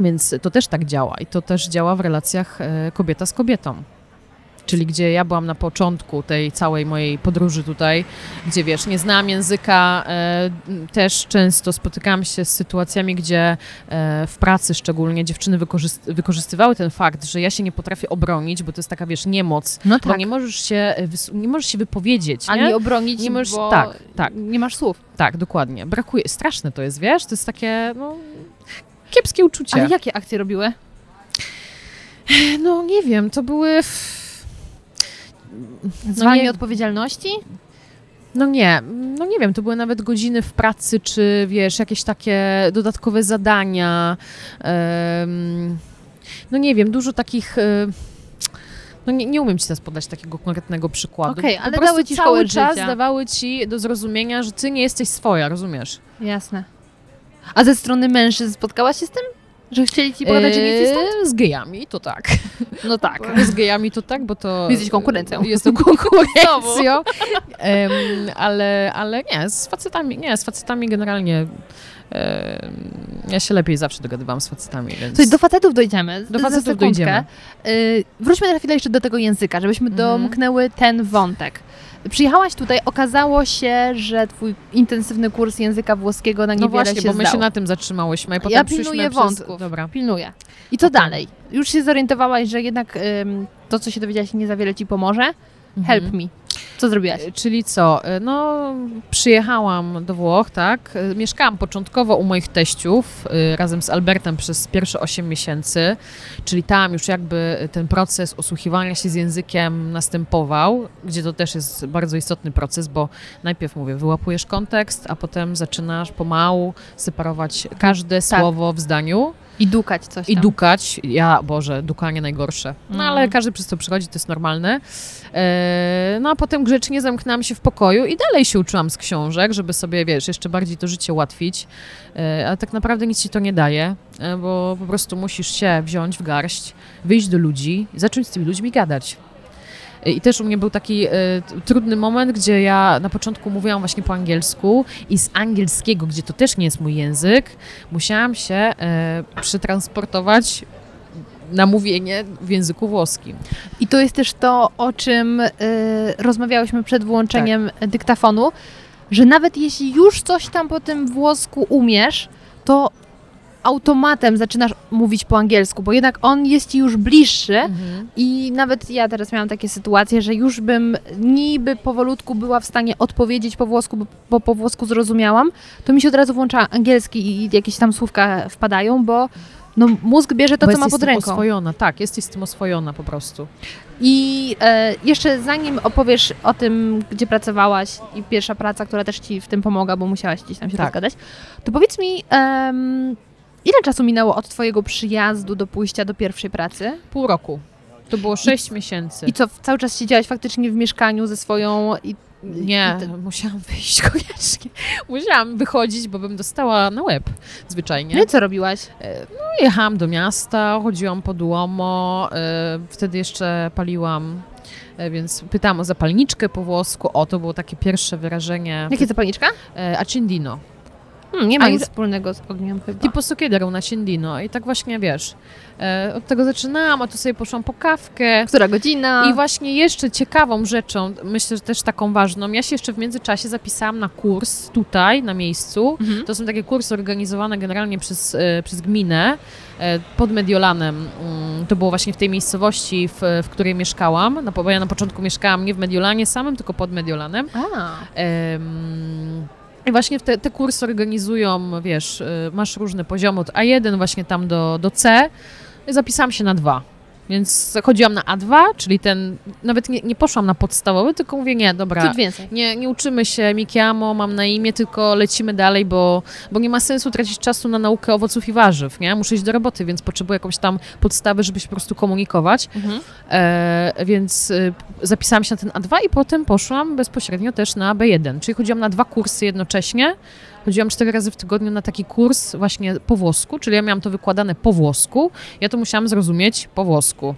S1: Więc to też tak działa i to też działa w relacjach e, kobieta z kobietą. Czyli gdzie ja byłam na początku tej całej mojej podróży tutaj, gdzie wiesz, nie znałam języka, e, też często spotykałam się z sytuacjami, gdzie e, w pracy szczególnie dziewczyny wykorzyst- wykorzystywały ten fakt, że ja się nie potrafię obronić, bo to jest taka, wiesz, niemoc,
S2: No tak,
S1: nie możesz się, nie możesz się wypowiedzieć,
S2: a
S1: nie?
S2: nie obronić,
S1: Nie możesz-
S2: bo
S1: tak, tak.
S2: nie masz słów.
S1: Tak, dokładnie. Brakuje, straszne to jest, wiesz, to jest takie, no, kiepskie uczucie.
S2: Ale jakie akcje robiły?
S1: No nie wiem, to były.
S2: Zwalnie
S1: nie-
S2: odpowiedzialności?
S1: No nie, no nie wiem, to były nawet godziny w pracy, czy wiesz, jakieś takie dodatkowe zadania. em, no nie wiem, dużo takich. e, No nie, nie umiem ci teraz podać takiego konkretnego przykładu.
S2: Okej,
S1: Po
S2: ale dały ci
S1: cały czas
S2: życia.
S1: dawały ci do zrozumienia, że ty nie jesteś swoja, rozumiesz?
S2: Jasne. A ze strony mężczyzn spotkałaś się z tym? Że chcieli ci pokazać, że nie jesteś stąd?
S1: E, Z gejami to tak.
S2: No tak.
S1: Z gejami to tak, bo to...
S2: Jesteś konkurencją.
S1: Jestem konkurencją. Em, ale, ale nie, z facetami, nie, z facetami generalnie ja się lepiej zawsze dogadywałam z facetami, więc...
S2: Coś do facetów dojdziemy.
S1: Do facetów dojdziemy.
S2: Y, wróćmy na chwilę jeszcze do tego języka, żebyśmy
S1: Mhm.
S2: domknęły ten wątek. Przyjechałaś tutaj, okazało się, że twój intensywny kurs języka włoskiego na
S1: No
S2: niewiele
S1: właśnie,
S2: się
S1: bo my
S2: zdał.
S1: się na tym zatrzymałyśmy. I potem
S2: Ja pilnuję
S1: przez...
S2: wątków.
S1: Dobra.
S2: Pilnuję. I co dalej? Już się zorientowałaś, że jednak ym, to, co się dowiedziałaś, nie za wiele ci pomoże? Help
S1: Mhm.
S2: me. Co zrobiłaś?
S1: Czyli co? No, przyjechałam do Włoch, tak? Mieszkałam początkowo u moich teściów razem z Albertem przez pierwsze 8 miesięcy, czyli tam już jakby ten proces osłuchiwania się z językiem następował, gdzie to też jest bardzo istotny proces, bo najpierw mówię, wyłapujesz kontekst, a potem zaczynasz pomału separować każde słowo w zdaniu
S2: I dukać coś
S1: i
S2: tam.
S1: dukać. Ja, Boże, dukanie najgorsze. No
S2: Mm.
S1: ale każdy przez to przychodzi, to jest normalne. E, no a potem grzecznie zamknęłam się w pokoju i dalej się uczyłam z książek, żeby sobie, wiesz, jeszcze bardziej to życie ułatwić. E, ale tak naprawdę nic ci to nie daje, e, bo po prostu musisz się wziąć w garść, wyjść do ludzi i zacząć z tymi ludźmi gadać. E, I też u mnie był taki t- trudny moment, gdzie ja na początku mówiłam właśnie po angielsku i z angielskiego, gdzie to też nie jest mój język, musiałam się e, przetransportować na mówienie w języku włoskim.
S2: I to jest też to, o czym y, rozmawiałyśmy przed włączeniem
S1: Tak.
S2: dyktafonu, że nawet jeśli już coś tam po tym włosku umiesz, to automatem zaczynasz mówić po angielsku, bo jednak on jest ci już bliższy. I nawet ja teraz miałam takie sytuacje, że już bym niby powolutku była w stanie odpowiedzieć po włosku, bo, po włosku zrozumiałam, to mi się od razu włącza angielski i jakieś tam słówka wpadają, bo no, mózg bierze to,
S1: Bo
S2: co ma
S1: jesteś
S2: pod ręką.
S1: oswojona, tak, jesteś z tym oswojona po prostu.
S2: I e, jeszcze zanim opowiesz o tym, gdzie pracowałaś i pierwsza praca, która też ci w tym pomogła, bo musiałaś gdzieś tam się
S1: Tak.
S2: rozgadać, to powiedz mi, ile czasu minęło od twojego przyjazdu do pójścia do pierwszej pracy?
S1: Pół roku. To było sześć miesięcy.
S2: I co, cały czas siedziałaś faktycznie w mieszkaniu ze swoją... I,
S1: Nie,
S2: i te-
S1: musiałam wyjść koniecznie. Musiałam wychodzić, bo bym dostała na łeb zwyczajnie.
S2: No i co robiłaś?
S1: No, jechałam do miasta, chodziłam po Duomo, e, wtedy jeszcze paliłam, e, więc pytałam o zapalniczkę po włosku. O, to było takie pierwsze wyrażenie.
S2: Jakie zapalniczka?
S1: E, accendino.
S2: Hmm, nie ma nic wspólnego z ogniem chyba.
S1: Tipo sokiederą na accendino. I tak właśnie, wiesz, e, od tego zaczynałam, a tu sobie poszłam po kawkę.
S2: Która godzina?
S1: I właśnie jeszcze ciekawą rzeczą, myślę, że też taką ważną, ja się jeszcze w międzyczasie zapisałam na kurs tutaj, na miejscu.
S2: Mhm.
S1: To są takie kursy organizowane generalnie przez, e, przez gminę e, pod Mediolanem. Mm, To było właśnie w tej miejscowości, w, w której mieszkałam. Na, bo ja na początku mieszkałam nie w Mediolanie samym, tylko pod Mediolanem.
S2: A,
S1: I właśnie te, te kursy organizują, wiesz, y, masz różne poziomy od A1 właśnie tam do, do C. Zapisałam się na dwa. Więc chodziłam na A2, czyli ten, nawet nie, nie poszłam na podstawowy, tylko mówię, nie, dobra, nie, nie uczymy się Mikiamo, mam na imię, tylko lecimy dalej, bo, bo nie ma sensu tracić czasu na naukę owoców i warzyw, nie? Muszę iść do roboty, więc potrzebuję jakąś tam podstawę, żeby się po prostu komunikować.
S2: Mhm.
S1: E, więc y, zapisałam się na ten A2 i potem poszłam bezpośrednio też na B1, czyli chodziłam na dwa kursy jednocześnie. Chodziłam cztery razy w tygodniu na taki kurs właśnie po włosku, czyli ja miałam to wykładane po włosku. Ja to musiałam zrozumieć po włosku.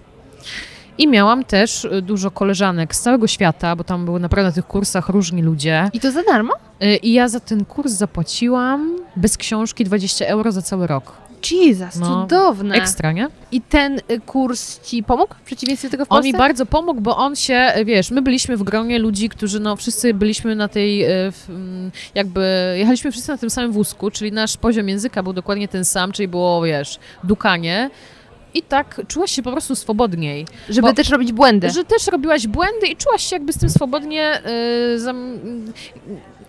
S1: I miałam też y, dużo koleżanek z całego świata, bo tam były naprawdę na tych kursach różni ludzie.
S2: I to za darmo?
S1: Y, I ja za ten kurs zapłaciłam bez książki 20 euro za cały rok.
S2: Jesus,
S1: No,
S2: cudowne.
S1: Ekstra, nie?
S2: I ten y, kurs ci pomógł w przeciwieństwie do tego w
S1: On
S2: Polsce?
S1: mi bardzo pomógł, bo on się, wiesz, my byliśmy w gronie ludzi, którzy, no, wszyscy byliśmy na tej, w, mm, jakby, jechaliśmy wszyscy na tym samym wózku, czyli nasz poziom języka był dokładnie ten sam, czyli było, wiesz, dukanie. I tak czułaś się po prostu swobodniej.
S2: Żeby
S1: bo-
S2: też robić błędy.
S1: Że też robiłaś błędy i czułaś się jakby z tym swobodnie yy, zam,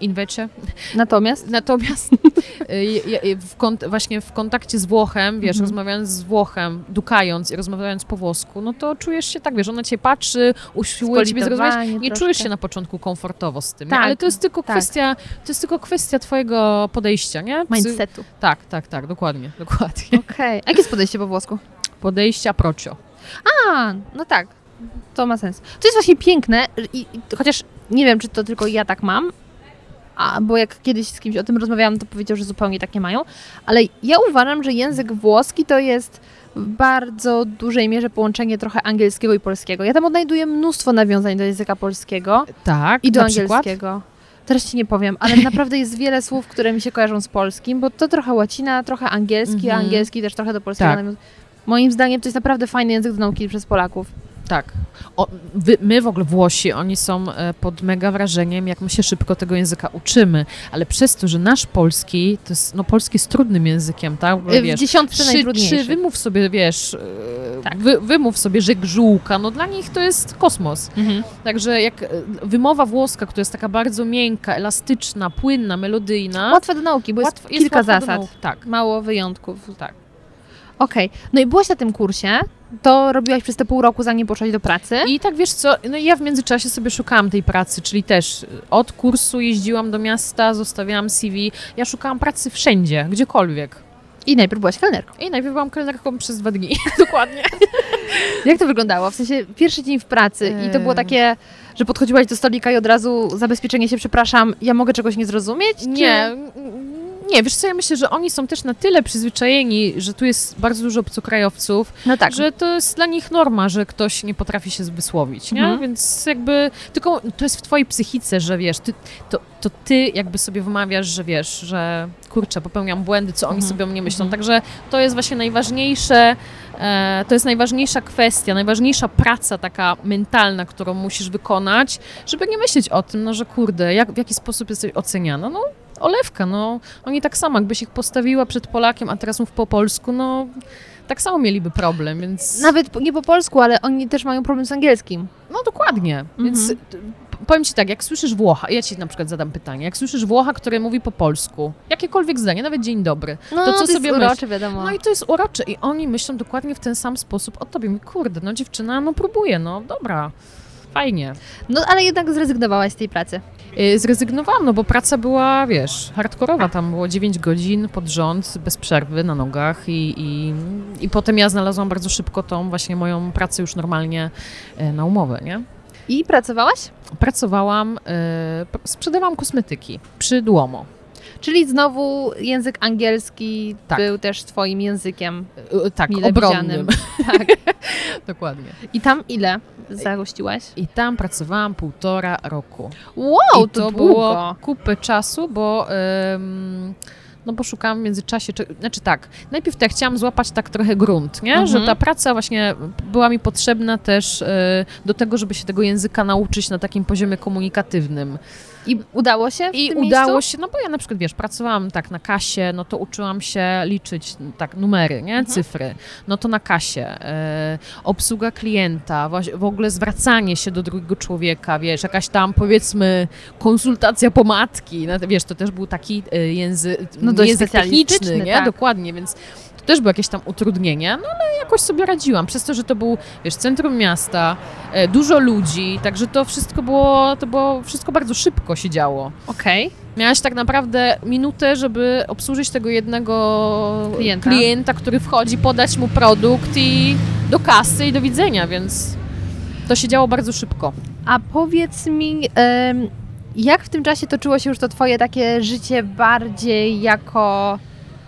S1: inwecie.
S2: Natomiast
S1: Natomiast y, w kont- właśnie w kontakcie z Włochem, wiesz,
S2: Mhm.
S1: rozmawiając z Włochem, dukając i rozmawiając po włosku, no to czujesz się tak, wiesz, ona cię patrzy, usiłuje ciebie zrozumieć, nie
S2: troszkę.
S1: czujesz się na początku komfortowo z tym, nie?
S2: Tak,
S1: ale to jest tylko
S2: tak.
S1: kwestia, to jest tylko kwestia twojego podejścia, nie? Psy-
S2: mindsetu.
S1: Tak, tak, tak, dokładnie, dokładnie.
S2: Okej. A jakie jest podejście po włosku?
S1: Podejścia procio.
S2: A, no tak. To ma sens. To jest właśnie piękne, i, i, chociaż nie wiem, czy to tylko ja tak mam, a, bo jak kiedyś z kimś o tym rozmawiałam, to powiedział, że zupełnie tak nie mają, ale ja uważam, że język włoski to jest w bardzo dużej mierze połączenie trochę angielskiego i polskiego. Ja tam odnajduję mnóstwo nawiązań do języka polskiego
S1: Tak,
S2: i do
S1: na przykład.
S2: angielskiego. Teraz ci nie powiem, ale naprawdę jest wiele słów, które mi się kojarzą z polskim, bo to trochę łacina, trochę angielski, a
S1: Mhm.
S2: angielski też trochę do polskiego.
S1: Tak.
S2: Moim zdaniem to jest naprawdę fajny język do nauki przez Polaków.
S1: Tak. O, wy, my w ogóle Włosi, oni są e, pod mega wrażeniem, jak my się szybko tego języka uczymy, ale przez to, że nasz polski, to jest, no polski jest trudnym językiem, tak? Bo,
S2: w dziesiątce
S1: Trzy,
S2: najtrudniejszy.
S1: trzy, wymów sobie, wiesz, e,
S2: Tak.
S1: wy, wymów sobie, że grzółka, no dla nich to jest kosmos.
S2: Mhm.
S1: Także jak e, wymowa włoska, która jest taka bardzo miękka, elastyczna, płynna, melodyjna,
S2: Łatwe do nauki, bo jest
S1: łatwo- jest
S2: kilka
S1: łatwa
S2: zasad.
S1: nauki. Tak,
S2: Mało wyjątków.
S1: tak.
S2: Okej. No i byłaś na tym kursie, to robiłaś przez te pół roku, zanim poszłaś do pracy.
S1: I tak wiesz co, no i ja w międzyczasie sobie szukałam tej pracy, czyli też y, od kursu jeździłam do miasta, zostawiałam CV. Ja szukałam pracy wszędzie, gdziekolwiek.
S2: I najpierw byłaś kelnerką.
S1: I najpierw byłam kelnerką przez dwa dni. Dokładnie.
S2: Jak to wyglądało? W sensie pierwszy dzień w pracy i to było takie, że podchodziłaś do stolika i od razu zabezpieczenie się, przepraszam, ja mogę czegoś nie zrozumieć? Czy-
S1: Nie, wiesz co, ja myślę, że oni są też na tyle przyzwyczajeni, że tu jest bardzo dużo obcokrajowców,
S2: No tak,
S1: że to jest dla nich norma, że ktoś nie potrafi się wysłowić, nie?
S2: Mhm.
S1: Więc jakby, tylko to jest w twojej psychice, że wiesz, ty, to, to ty jakby sobie wymawiasz, że wiesz, że kurczę, popełniam błędy, co oni
S2: Mhm.
S1: sobie o mnie myślą.
S2: Mhm.
S1: Także to jest właśnie najważniejsze, e, to jest najważniejsza kwestia, najważniejsza praca taka mentalna, którą musisz wykonać, żeby nie myśleć o tym, no że kurde, jak, w jaki sposób jesteś oceniana, no olewka, no oni tak samo, jakbyś ich postawiła przed Polakiem, a teraz mów po polsku, no tak samo mieliby problem, więc...
S2: nawet nie po polsku, ale oni też mają problem z angielskim.
S1: No dokładnie, więc t- p- powiem Ci tak, jak słyszysz Włocha, ja Ci na przykład zadam pytanie, jak słyszysz Włocha, który mówi po polsku, jakiekolwiek zdanie, nawet dzień dobry,
S2: No,
S1: To co
S2: jest
S1: sobie
S2: urocze, wiadomo.
S1: no i to jest urocze i oni myślą dokładnie w ten sam sposób o Tobie, Mówię, kurde, no dziewczyna, no próbuje, no dobra, fajnie.
S2: No ale jednak zrezygnowałaś z tej pracy.
S1: Y, Zrezygnowałam, no bo praca była, wiesz, hardkorowa, tam było 9 godzin pod rząd, bez przerwy, na nogach i, i, i potem ja znalazłam bardzo szybko tą właśnie moją pracę już normalnie e, na umowę, nie?
S2: I pracowałaś?
S1: Pracowałam, p- sprzedawałam kosmetyki przy Duomo.
S2: Czyli znowu język angielski
S1: Tak.
S2: był też twoim językiem
S1: E, e, Tak,
S2: mile
S1: obronnym.
S2: tak.
S1: Dokładnie.
S2: I tam ile zagościłaś?
S1: I tam pracowałam półtora roku.
S2: Wow,
S1: I
S2: to,
S1: to było kupę czasu, bo... em, no bo szukałam w międzyczasie, czy, znaczy tak, najpierw tak chciałam złapać tak trochę grunt, nie?
S2: Mhm.
S1: że ta praca właśnie była mi potrzebna też e, do tego, żeby się tego języka nauczyć na takim poziomie komunikatywnym.
S2: I udało się w
S1: I udało
S2: miejscu?
S1: się, no bo ja na przykład, wiesz, pracowałam tak na kasie, no to uczyłam się liczyć tak numery, nie,
S2: Mhm.
S1: cyfry, no to na kasie, e, obsługa klienta, w ogóle zwracanie się do drugiego człowieka, wiesz, jakaś tam powiedzmy konsultacja pomadki, no, wiesz, to też był taki e, język,
S2: No
S1: język techniczny, nie,
S2: tak.
S1: dokładnie, więc To też było jakieś tam utrudnienie, no ale jakoś sobie radziłam. Przez to, że to był, wiesz, centrum miasta, e, dużo ludzi, także to wszystko było, to było wszystko bardzo szybko się działo.
S2: Okej.
S1: Miałaś tak naprawdę minutę, żeby obsłużyć tego jednego
S2: Klienta.
S1: klienta, który wchodzi, podać mu produkt i do kasy i do widzenia, więc to się działo bardzo szybko.
S2: A powiedz mi, jak w tym czasie toczyło się już to twoje takie życie bardziej jako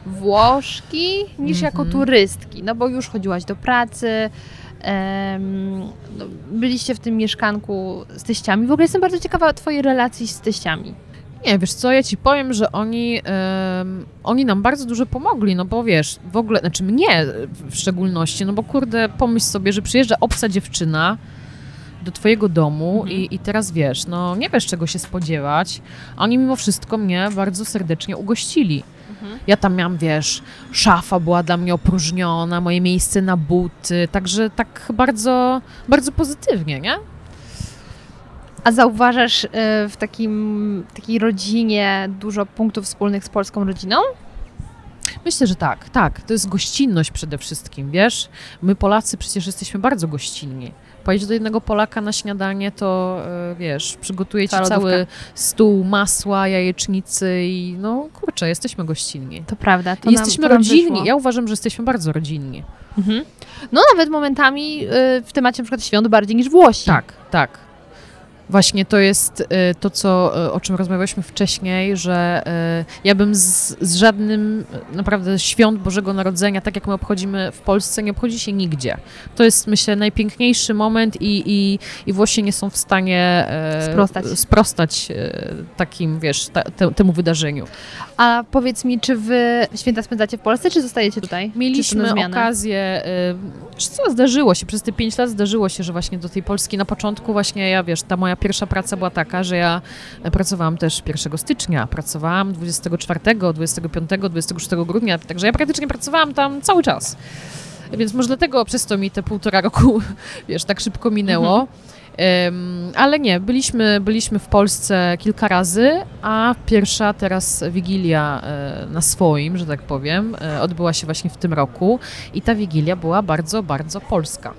S2: Włoszki niż jako
S1: Mhm.
S2: turystki? No bo już chodziłaś do pracy, no, byliście w tym mieszkanku z teściami. W ogóle jestem bardzo ciekawa twojej relacji z teściami.
S1: Nie, wiesz co, ja ci powiem, że oni, oni nam bardzo dużo pomogli, no bo wiesz, w ogóle, znaczy mnie w szczególności, no bo kurde, pomyśl sobie, że przyjeżdża obca dziewczyna do twojego domu
S2: Mhm.
S1: i, i teraz wiesz, no nie wiesz czego się spodziewać, a oni mimo wszystko mnie bardzo serdecznie ugościli. Ja tam miałam, wiesz, szafa była dla mnie opróżniona, moje miejsce na buty, także tak bardzo, bardzo pozytywnie, nie?
S2: A zauważasz e, w takim, takiej rodzinie dużo punktów wspólnych z polską rodziną?
S1: Myślę, że tak, tak. To jest gościnność przede wszystkim, wiesz? My Polacy przecież jesteśmy bardzo gościnni. Pojedź do jednego Polaka na śniadanie, to e, wiesz, przygotuje ci cały stół masła, jajecznicy i no kurczę, jesteśmy gościnni.
S2: To prawda. To nam-
S1: jesteśmy
S2: to
S1: rodzinni. Ja uważam, że jesteśmy bardzo rodzinni.
S2: Mhm. No nawet momentami y, w temacie na przykład świąt bardziej niż Włosi.
S1: Tak, tak. Właśnie to jest e, to, co, e, o czym rozmawialiśmy wcześniej, że e, ja bym z, z żadnym naprawdę świąt Bożego Narodzenia, tak jak my obchodzimy w Polsce, nie obchodzi się nigdzie. To jest, myślę, najpiękniejszy moment i, i, i Włosi nie są w stanie
S2: Sprostać.
S1: sprostać takim, wiesz, ta, te, temu wydarzeniu.
S2: A powiedz mi, czy wy święta spędzacie w Polsce, czy zostajecie tutaj?
S1: Mieliśmy okazję, y, co zdarzyło się, przez te pięć lat zdarzyło się, że właśnie do tej Polski na początku właśnie ja, wiesz, ta moja pierwsza praca była taka, że ja pracowałam też 1 stycznia, pracowałam 24, 25, 26 grudnia, także ja praktycznie pracowałam tam cały czas. Więc może dlatego przez to mi te półtora roku, wiesz, tak szybko minęło. Em, ale nie, byliśmy, byliśmy w Polsce kilka razy, a pierwsza teraz Wigilia e, na swoim, że tak powiem, e, odbyła się właśnie w tym roku i ta Wigilia była bardzo, bardzo polska.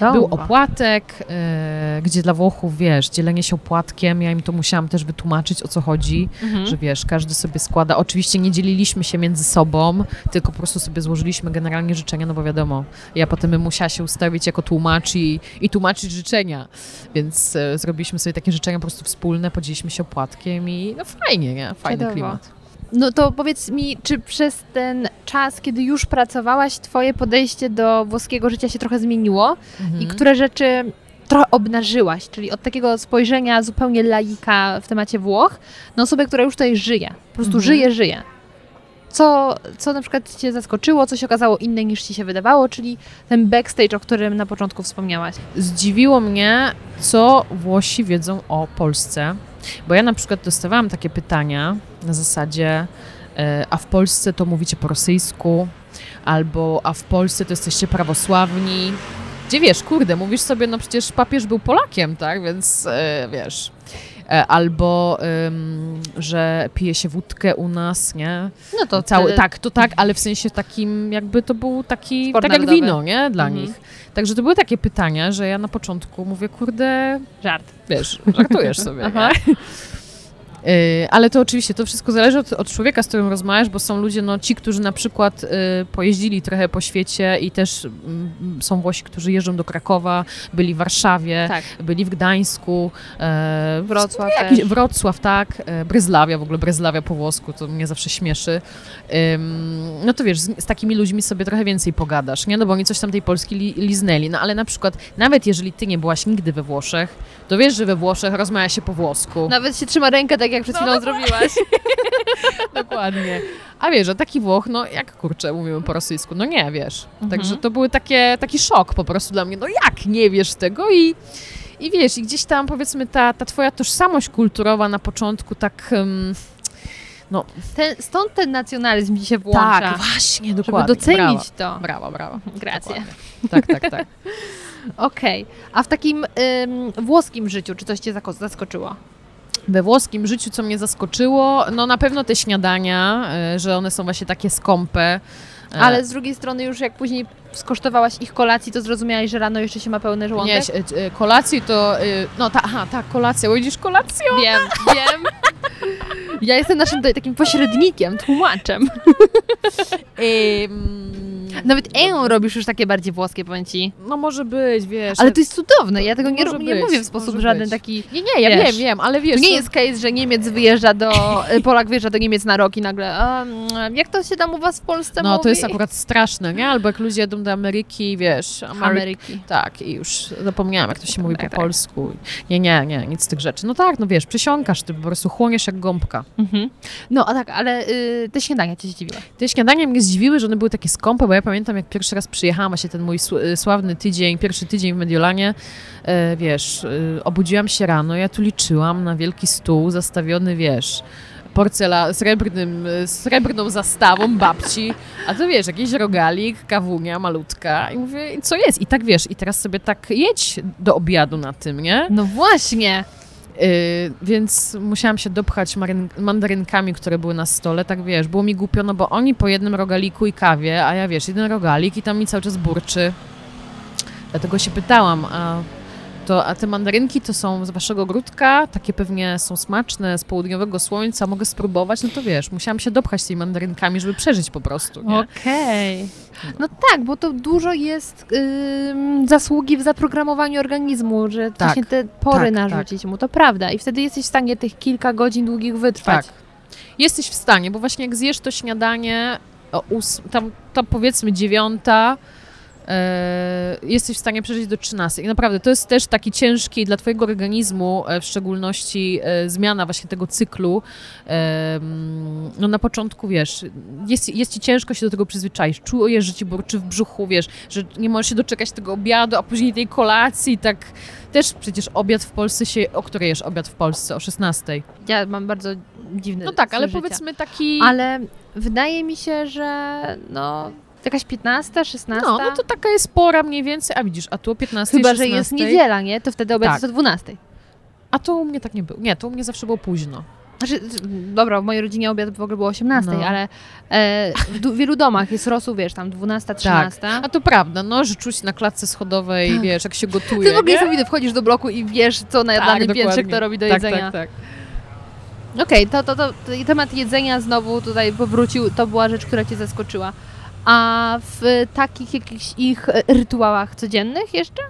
S1: Był
S2: Dobra.
S1: opłatek, e, gdzie dla Włochów, wiesz, dzielenie się opłatkiem, ja im to musiałam też wytłumaczyć, o co chodzi,
S2: Mhm.
S1: że wiesz, każdy sobie składa. Oczywiście nie dzieliliśmy się między sobą, tylko po prostu sobie złożyliśmy generalnie życzenia, no bo wiadomo, ja potem bym musiała się ustawić jako tłumacz i, i tłumaczyć życzenia, więc e, zrobiliśmy sobie takie życzenia po prostu wspólne, podzieliliśmy się opłatkiem i no fajnie, nie? Fajny klimat.
S2: No to powiedz mi, czy przez ten czas, kiedy już pracowałaś, twoje podejście do włoskiego życia się trochę zmieniło
S1: Mhm.
S2: i które rzeczy trochę obnażyłaś, czyli od takiego spojrzenia zupełnie laika w temacie Włoch na osobę, która już tutaj żyje, po prostu
S1: Mhm.
S2: żyje, żyje. Co, co na przykład Cię zaskoczyło, co się okazało inne niż Ci się wydawało, czyli ten backstage, o którym na początku wspomniałaś.
S1: Zdziwiło mnie, co Włosi wiedzą o Polsce, bo ja na przykład dostawałam takie pytania na zasadzie, e, a w Polsce to mówicie po rosyjsku, albo a w Polsce to jesteście prawosławni. Gdzie wiesz, kurde, mówisz sobie, no przecież papież był Polakiem, tak, więc e, wiesz. E, Albo, ym, że pije się wódkę u nas, nie?
S2: No to
S1: Cały, tak, to tak, ale w sensie takim, jakby to był taki, tak jak wino, nie? Dla
S2: Mhm.
S1: nich. Także to były takie pytania, że ja na początku mówię, kurde,
S2: Żart.
S1: wiesz, żartujesz sobie,
S2: Aha.
S1: nie? Y, Ale to oczywiście, to wszystko zależy od, od człowieka, z którym rozmawiasz, bo są ludzie, no ci, którzy na przykład y, pojeździli trochę po świecie i też mm, są Włosi, którzy jeżdżą do Krakowa, byli w Warszawie,
S2: Tak.
S1: byli w Gdańsku, e,
S2: Wrocław
S1: jakiś. Wrocław, tak, e, Bryzlawia, w ogóle Bryzlawia po włosku, to mnie zawsze śmieszy. No to wiesz, z, z takimi ludźmi sobie trochę więcej pogadasz, nie? No bo oni coś tam tej Polski li, liznęli, no ale na przykład, nawet jeżeli ty nie byłaś nigdy we Włoszech, to wiesz, że we Włoszech rozmawia się po włosku.
S2: Nawet się trzyma rękę, tak jak przed
S1: No,
S2: chwilą zrobiłaś.
S1: Dokładnie. A wiesz, że taki Włoch, no jak kurczę, mówimy po rosyjsku, no nie, wiesz.
S2: Mhm.
S1: Także to takie, taki szok po prostu dla mnie, no jak nie wiesz tego i... I wiesz, i gdzieś tam powiedzmy ta, ta twoja tożsamość kulturowa na początku tak... ym,
S2: Ten, stąd ten nacjonalizm ci się włącza.
S1: tak, właśnie,
S2: żeby
S1: dokładnie.
S2: docenić to.
S1: Brawa, brawa. brawa.
S2: Grację.
S1: Dokładnie. Tak, tak, tak.
S2: Okej. A w takim ym, włoskim życiu, czy coś cię zaskoczyło?
S1: We włoskim życiu, co mnie zaskoczyło, no na pewno te śniadania, y, że one są właśnie takie skąpe,
S2: Ale z drugiej strony już jak później skosztowałaś ich kolacji, to zrozumiałaś, że rano jeszcze się ma pełny żołądek?
S1: Nie, e, e, kolacji to, e, no ta, aha, tak, kolacja, widzisz kolację?
S2: Wiem, wiem. Ja jestem naszym takim pośrednikiem, tłumaczem. Nawet eją robisz już takie bardziej włoskie, powiem ci.
S1: No może być, wiesz.
S2: Ale to jest cudowne, ja tego nie,
S1: Może
S2: nie
S1: być,
S2: mówię w sposób żaden
S1: być.
S2: taki...
S1: Nie, nie, ja
S2: wiesz,
S1: wiem, wiem, ale wiesz...
S2: To nie jest case, że Niemiec wyjeżdża do... Polak wyjeżdża do Niemiec na rok i nagle... Mm, jak to się tam u was w Polsce
S1: No
S2: mówi?
S1: to jest akurat straszne, nie? Albo jak ludzie jadą do Ameryki, wiesz... Amery-
S2: Ameryki.
S1: Tak, i już zapomniałam, jak to się mówi
S2: Tak,
S1: po
S2: tak.
S1: polsku. Nie, nie, nie, nic z tych rzeczy. No tak, no wiesz, przysiąkasz, ty po prostu chłoniesz jak gąbka.
S2: Mhm. No, a tak, ale y, te śniadania cię zdziwiły.
S1: Te śniadania mnie zdziwiły, że one były takie skąpe, bo ja pamiętam, jak pierwszy raz przyjechałam, właśnie ten mój y, sławny tydzień, pierwszy tydzień w Mediolanie, e, wiesz, y, obudziłam się rano, ja tu liczyłam na wielki stół zastawiony, wiesz, porcela, srebrnym, srebrną zastawą babci, a to wiesz, jakiś rogalik, kawunia malutka i mówię, co jest? I tak wiesz, i teraz sobie tak jedź do obiadu na tym, nie?
S2: No właśnie.
S1: Y, więc musiałam się dopchać mandarynkami, które były na stole, tak wiesz, było mi głupio, no bo oni po jednym rogaliku i kawie, a ja wiesz, jeden rogalik i tam mi cały czas burczy. Dlatego się pytałam, a, to, a te mandarynki to są z waszego ogródka, takie pewnie są smaczne, z południowego słońca, mogę spróbować, no to wiesz, musiałam się dopchać tymi mandarynkami, żeby przeżyć po prostu?
S2: Okej. No tak, bo to dużo jest ym, zasługi w zaprogramowaniu organizmu, że
S1: Tak,
S2: właśnie te pory
S1: tak,
S2: narzucić mu, to prawda. I wtedy jesteś w stanie tych kilka godzin długich wytrwać.
S1: Tak. Jesteś w stanie, bo właśnie jak zjesz to śniadanie, o tam, tam powiedzmy dziewiąta, jesteś w stanie przeżyć do 13. I naprawdę to jest też taki ciężki dla twojego organizmu, e, w szczególności e, zmiana właśnie tego cyklu. E, no na początku, wiesz, jest, jest ci ciężko się do tego przyzwyczaić. Czujesz, że ci burczy w brzuchu, wiesz, że nie możesz się doczekać tego obiadu, a później tej kolacji, tak... Też przecież obiad w Polsce się... O której jesz obiad w Polsce? O 16.
S2: Ja mam bardzo dziwny
S1: No tak, ale
S2: życia.
S1: powiedzmy taki...
S2: Ale wydaje mi się, że no jakaś 15, 16.
S1: No, no to taka jest pora mniej więcej, a widzisz, a tu o 15,
S2: Chyba,
S1: 16.
S2: że jest niedziela, nie? To wtedy obiad
S1: Tak.
S2: jest o 12.
S1: A to u mnie tak nie było. Nie, to u mnie zawsze było późno.
S2: Znaczy, dobra, w mojej rodzinie obiad w ogóle było o 18,
S1: No.
S2: ale e, w wielu domach jest rosół, wiesz, tam 12, 13.
S1: A to prawda, no, że czuć na klatce schodowej,
S2: Tak.
S1: wiesz, jak się gotuje,
S2: Ty w ogóle
S1: nie?
S2: niesamowite, wchodzisz do bloku i wiesz, co na
S1: Tak,
S2: piętrze kto robi do
S1: tak,
S2: jedzenia.
S1: Tak, tak,
S2: Okej, to, to, to, to temat jedzenia znowu tutaj powrócił, to była rzecz, która cię zaskoczyła. A w takich jakichś ich e, rytuałach codziennych jeszcze?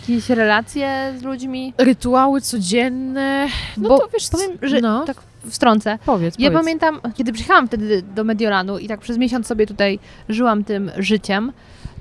S2: Jakieś relacje z ludźmi?
S1: Rytuały codzienne, no
S2: Bo
S1: to wiesz,
S2: Powiem, że
S1: no,
S2: tak wstrącę.
S1: powiedz,
S2: Ja
S1: powiedz.
S2: pamiętam, kiedy przyjechałam wtedy do Mediolanu i tak przez miesiąc sobie tutaj żyłam tym życiem,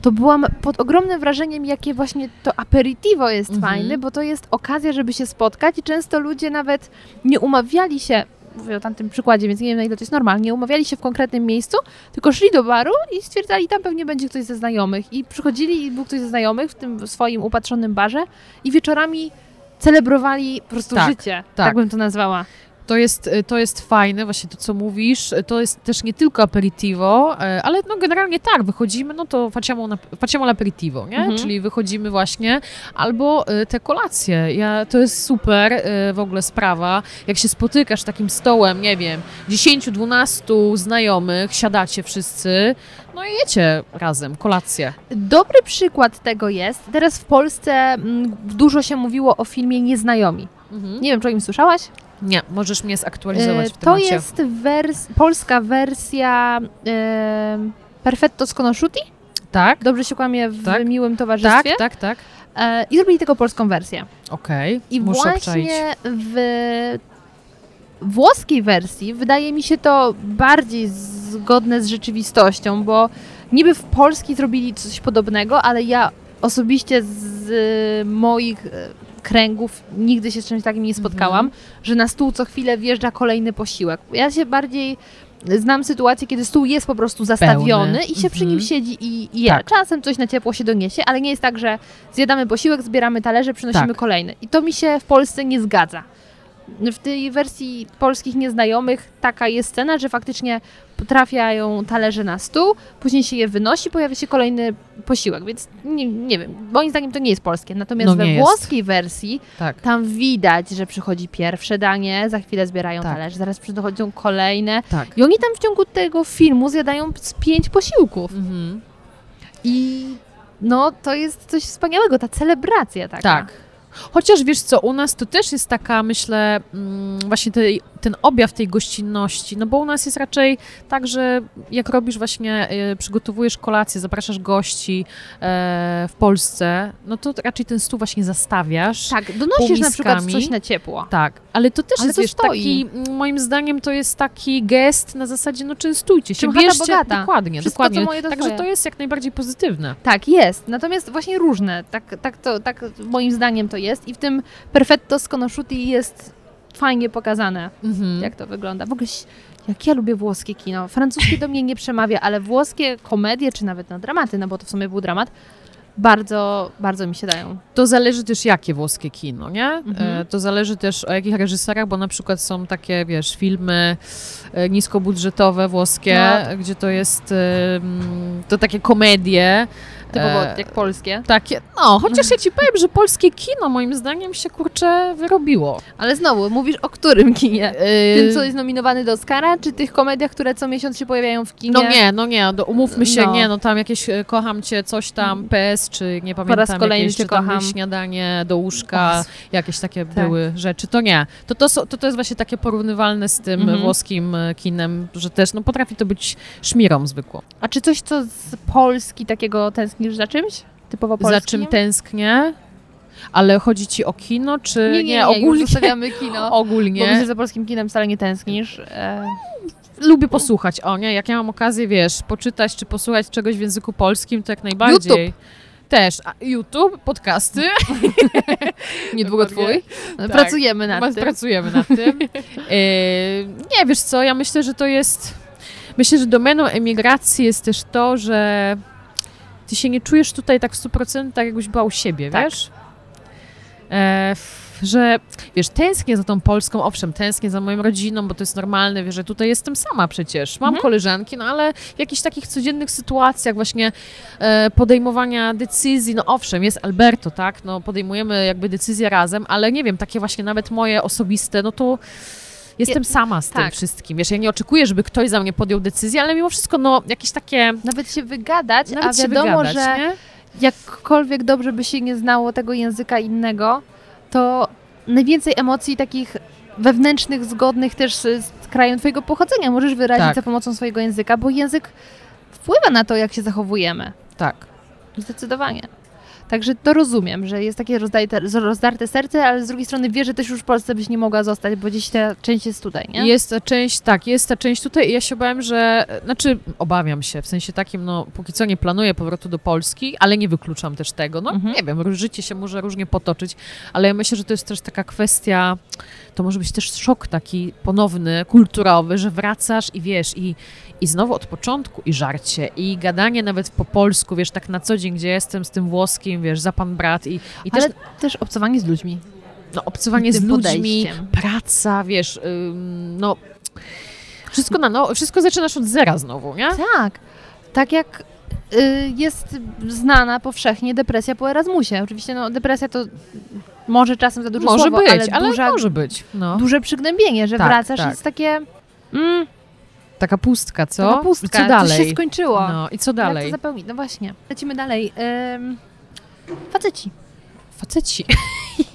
S2: to byłam pod ogromnym wrażeniem, jakie właśnie to aperitivo jest
S1: Mhm.
S2: fajne, bo to jest okazja, żeby się spotkać i często ludzie nawet nie umawiali się, mówię o tamtym przykładzie, więc nie wiem na ile to jest normalne, nie umawiali się w konkretnym miejscu, tylko szli do baru i stwierdzali, tam pewnie będzie ktoś ze znajomych i przychodzili i był ktoś ze znajomych w tym swoim upatrzonym barze i wieczorami celebrowali po prostu
S1: Tak,
S2: życie, tak.
S1: tak.
S2: bym to nazwała.
S1: To jest, to jest fajne, właśnie to, co mówisz. To jest też nie tylko aperitivo, e, ale no generalnie tak, wychodzimy, no to facciamo, na, facciamo l'aperitivo, nie?
S2: Mhm.
S1: Czyli wychodzimy właśnie, albo e, te kolacje. Ja, to jest super w ogóle sprawa, jak się spotykasz takim stołem, nie wiem, 10-12 znajomych, siadacie wszyscy, no i jecie razem, kolację.
S2: Dobry przykład tego jest. Teraz w Polsce mm, dużo się mówiło o filmie Nieznajomi.
S1: Mhm.
S2: Nie wiem, czy o nim słyszałaś?
S1: Nie, możesz mnie zaktualizować
S2: E,
S1: w
S2: to
S1: temacie.
S2: jest wers- polska wersja Perfetto Sconosciuti.
S1: Tak?
S2: Dobrze się kłamie w
S1: Tak.
S2: miłym
S1: Tak,
S2: towarzystwie.
S1: tak, tak.
S2: E, I zrobili tego polską wersję.
S1: Okej,
S2: I
S1: muszę obczaić.
S2: właśnie w włoskiej wersji wydaje mi się to bardziej zgodne z rzeczywistością, bo niby w polskiej zrobili coś podobnego, ale ja osobiście z moich kręgów nigdy się z czymś takim nie spotkałam, że na stół co chwilę wjeżdża kolejny posiłek. Ja się bardziej znam sytuację, kiedy stół jest po prostu zastawiony
S1: Pełny.
S2: i się przy nim
S1: Mhm.
S2: siedzi i i je.
S1: Tak.
S2: Czasem coś na ciepło się doniesie, ale nie jest tak, że zjadamy posiłek, zbieramy talerze, przynosimy
S1: Tak.
S2: kolejny. I to mi się w Polsce nie zgadza. w tej wersji polskich nieznajomych taka jest scena, że faktycznie trafiają talerze na stół, później się je wynosi, pojawia się kolejny posiłek, więc nie, nie wiem, moim zdaniem to nie jest polskie. Natomiast
S1: No
S2: we
S1: nie jest.
S2: włoskiej wersji
S1: Tak.
S2: tam widać, że przychodzi pierwsze danie, za chwilę zbierają
S1: Tak.
S2: talerze, zaraz przychodzą kolejne.
S1: Tak.
S2: I oni tam w ciągu tego filmu zjadają z pięć posiłków.
S1: Mhm.
S2: I no, to jest coś wspaniałego, ta celebracja taka.
S1: Tak. Chociaż wiesz co, u nas to też jest taka, myślę, mm, właśnie tej, ten objaw tej gościnności, no bo u nas jest raczej tak, że jak robisz właśnie, e, przygotowujesz kolację, zapraszasz gości e, w Polsce, no to raczej ten stół właśnie zastawiasz.
S2: Tak, donosisz na przykład coś na ciepło.
S1: Tak, ale to też
S2: Ale
S1: jest
S2: to
S1: wiesz, taki, moim zdaniem to jest taki gest na zasadzie, no częstujcie się,
S2: Czym
S1: bierzcie,
S2: bogata.
S1: dokładnie,
S2: Wszystko,
S1: dokładnie.
S2: moje, to
S1: Także
S2: twoje.
S1: to jest jak najbardziej pozytywne.
S2: Tak, jest. Natomiast właśnie różne. Tak, tak, to, tak moim zdaniem to jest. I w tym Perfetto Sconosciuti jest fajnie pokazane,
S1: Mhm.
S2: jak to wygląda. W ogóle, jak ja lubię włoskie kino. Francuskie do mnie nie przemawia, ale włoskie komedie, czy nawet no, dramaty, no bo to w sumie był dramat, bardzo, bardzo mi się dają.
S1: To zależy też jakie włoskie kino, nie?
S2: Mhm.
S1: E, To zależy też o jakich reżyserach, bo na przykład są takie, wiesz, filmy e, niskobudżetowe włoskie,
S2: No.
S1: gdzie to jest to takie komedie.
S2: Typowo
S1: e,
S2: jak polskie.
S1: Takie, no, chociaż ja ci powiem, że polskie kino moim zdaniem się kurczę wyrobiło.
S2: Ale znowu, mówisz o którym kinie?
S1: E,
S2: Tym, co jest nominowany do Oscara, czy tych komediach, które co miesiąc się pojawiają w kinie?
S1: No nie, no nie, do, umówmy się,
S2: No.
S1: nie, no tam jakieś e, kocham cię, coś tam, PS, czy nie pamiętam,
S2: raz kolejny
S1: jakieś,
S2: cię kocham.
S1: śniadanie do łóżka,
S2: Och,
S1: jakieś takie
S2: Tak.
S1: były rzeczy, to nie. To, to, to, to jest właśnie takie porównywalne z tym
S2: Mhm.
S1: włoskim e, kinem, że też, no potrafi to być szmirą zwykłą.
S2: A czy coś, co z Polski takiego tęsknisz za czymś? Typowo polskim?
S1: Za czym tęsknię? Ale chodzi ci o kino, czy
S2: Nie, nie, nie, ogólnie.
S1: ogólnie?
S2: już zostawiamy kino. Bo
S1: ogólnie.
S2: myślę, że za polskim kinem wcale nie tęsknisz. E,
S1: Lubię posłuchać, o nie, jak ja mam okazję, wiesz, poczytać czy posłuchać czegoś w języku polskim, to jak najbardziej. Też. A YouTube, podcasty.
S2: niedługo twój.
S1: Tak.
S2: Pracujemy nad
S1: Mas-
S2: tym.
S1: Pracujemy nad tym. E, nie, wiesz co, ja myślę, że to jest... Myślę, że domeną emigracji jest też to, że ty się nie czujesz tutaj tak w 100% tak, jakbyś była u siebie,
S2: Tak.
S1: wiesz? E, że, wiesz, tęsknię za tą Polską, owszem, tęsknię za moją rodziną, bo to jest normalne, wiesz, że tutaj jestem sama przecież. Mam
S2: Mhm.
S1: koleżanki, no ale w jakichś takich codziennych sytuacjach właśnie e, podejmowania decyzji, no owszem, jest Alberto, tak, no podejmujemy jakby decyzje razem, ale nie wiem, takie właśnie nawet moje osobiste, no to jestem sama z tym
S2: tak.
S1: wszystkim, wiesz, ja nie oczekuję, żeby ktoś za mnie podjął decyzję, ale mimo wszystko, no jakieś takie...
S2: Nawet się wygadać,
S1: Nawet
S2: a wiadomo,
S1: wygadać,
S2: że
S1: nie?
S2: jakkolwiek dobrze by się nie znało tego języka innego, to najwięcej emocji takich wewnętrznych, zgodnych też z krajem twojego pochodzenia możesz wyrazić
S1: Tak.
S2: za pomocą swojego języka, bo język wpływa na to, jak się zachowujemy.
S1: Tak.
S2: Zdecydowanie. Także to rozumiem, że jest takie rozdarte, rozdarte serce, ale z drugiej strony wie, że też już w Polsce byś nie mogła zostać, bo gdzieś ta część jest tutaj, nie?
S1: Jest ta część, tak, jest ta część tutaj i ja się obawiam, że, znaczy obawiam się, w sensie takim, no póki co nie planuję powrotu do Polski, ale nie wykluczam też tego, no
S2: Mhm.
S1: nie wiem, życie się może różnie potoczyć, ale ja myślę, że to jest też taka kwestia, to może być też szok taki ponowny, kulturowy, że wracasz i wiesz, i, i znowu od początku i żarcie, i gadanie nawet po polsku, wiesz, tak na co dzień, gdzie jestem z tym włoskim, wiesz, za pan brat i, i też
S2: Ale też obcowanie z ludźmi.
S1: no, obcowanie z ludźmi,
S2: podejściem.
S1: praca, wiesz, ym, no wszystko na no, wszystko zaczynasz od zera znowu, nie?
S2: Tak. Tak jak y, jest znana powszechnie depresja po Erasmusie. Oczywiście no, depresja to może czasem za dużo
S1: Może
S2: słowo,
S1: być,
S2: ale,
S1: ale,
S2: duża,
S1: może być. No.
S2: duże przygnębienie, że
S1: Tak,
S2: wracasz
S1: tak.
S2: jest takie mm,
S1: Taka pustka, co?
S2: taka pustka,
S1: I co dalej?
S2: coś się skończyło.
S1: No i co
S2: Jak to
S1: dalej?
S2: zapełnić? No właśnie. Lecimy dalej. Ym, faceci.
S1: Faceci.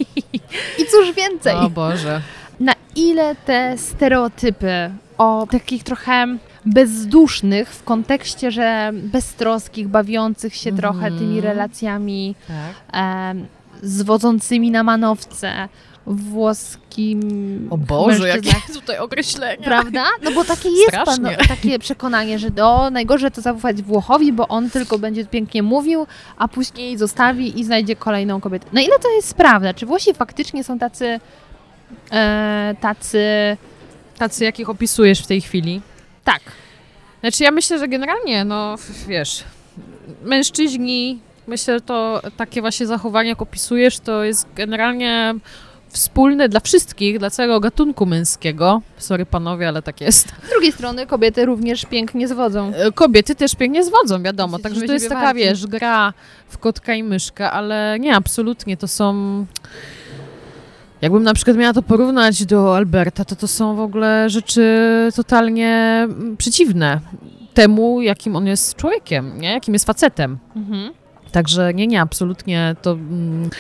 S2: I cóż więcej?
S1: O Boże.
S2: Na ile te stereotypy o takich trochę bezdusznych w kontekście, że beztroskich, bawiących się
S1: Mhm.
S2: trochę tymi relacjami
S1: Tak.
S2: Zwodzącymi na manowce włoskim
S1: O Boże,
S2: mężczyznach.
S1: jakie tutaj określenia.
S2: Prawda? No bo takie jest pan, takie przekonanie, że do najgorzej to zaufać Włochowi, bo on tylko będzie pięknie mówił, a później zostawi i znajdzie kolejną kobietę. Na ile to jest prawda? Czy Włosi faktycznie są tacy e, tacy
S1: Tacy, jakich opisujesz w tej chwili?
S2: tak,
S1: Znaczy ja myślę, że generalnie, no wiesz, mężczyźni, myślę, że to takie właśnie zachowanie, jak opisujesz, to jest generalnie wspólny dla wszystkich, dla całego gatunku męskiego. Sorry panowie, ale tak jest.
S2: Z drugiej strony kobiety również pięknie zwodzą.
S1: E, Kobiety też pięknie zwodzą, wiadomo.
S2: Jesteśmy
S1: Także to jest taka,
S2: warci.
S1: wiesz, gra w kotka i myszkę, ale nie, absolutnie. To są... Jakbym na przykład miała to porównać do Alberta, to to są w ogóle rzeczy totalnie mm, przeciwne temu, jakim on jest człowiekiem, nie? Jakim jest facetem.
S2: Mhm.
S1: Także nie, nie, absolutnie to. Mm,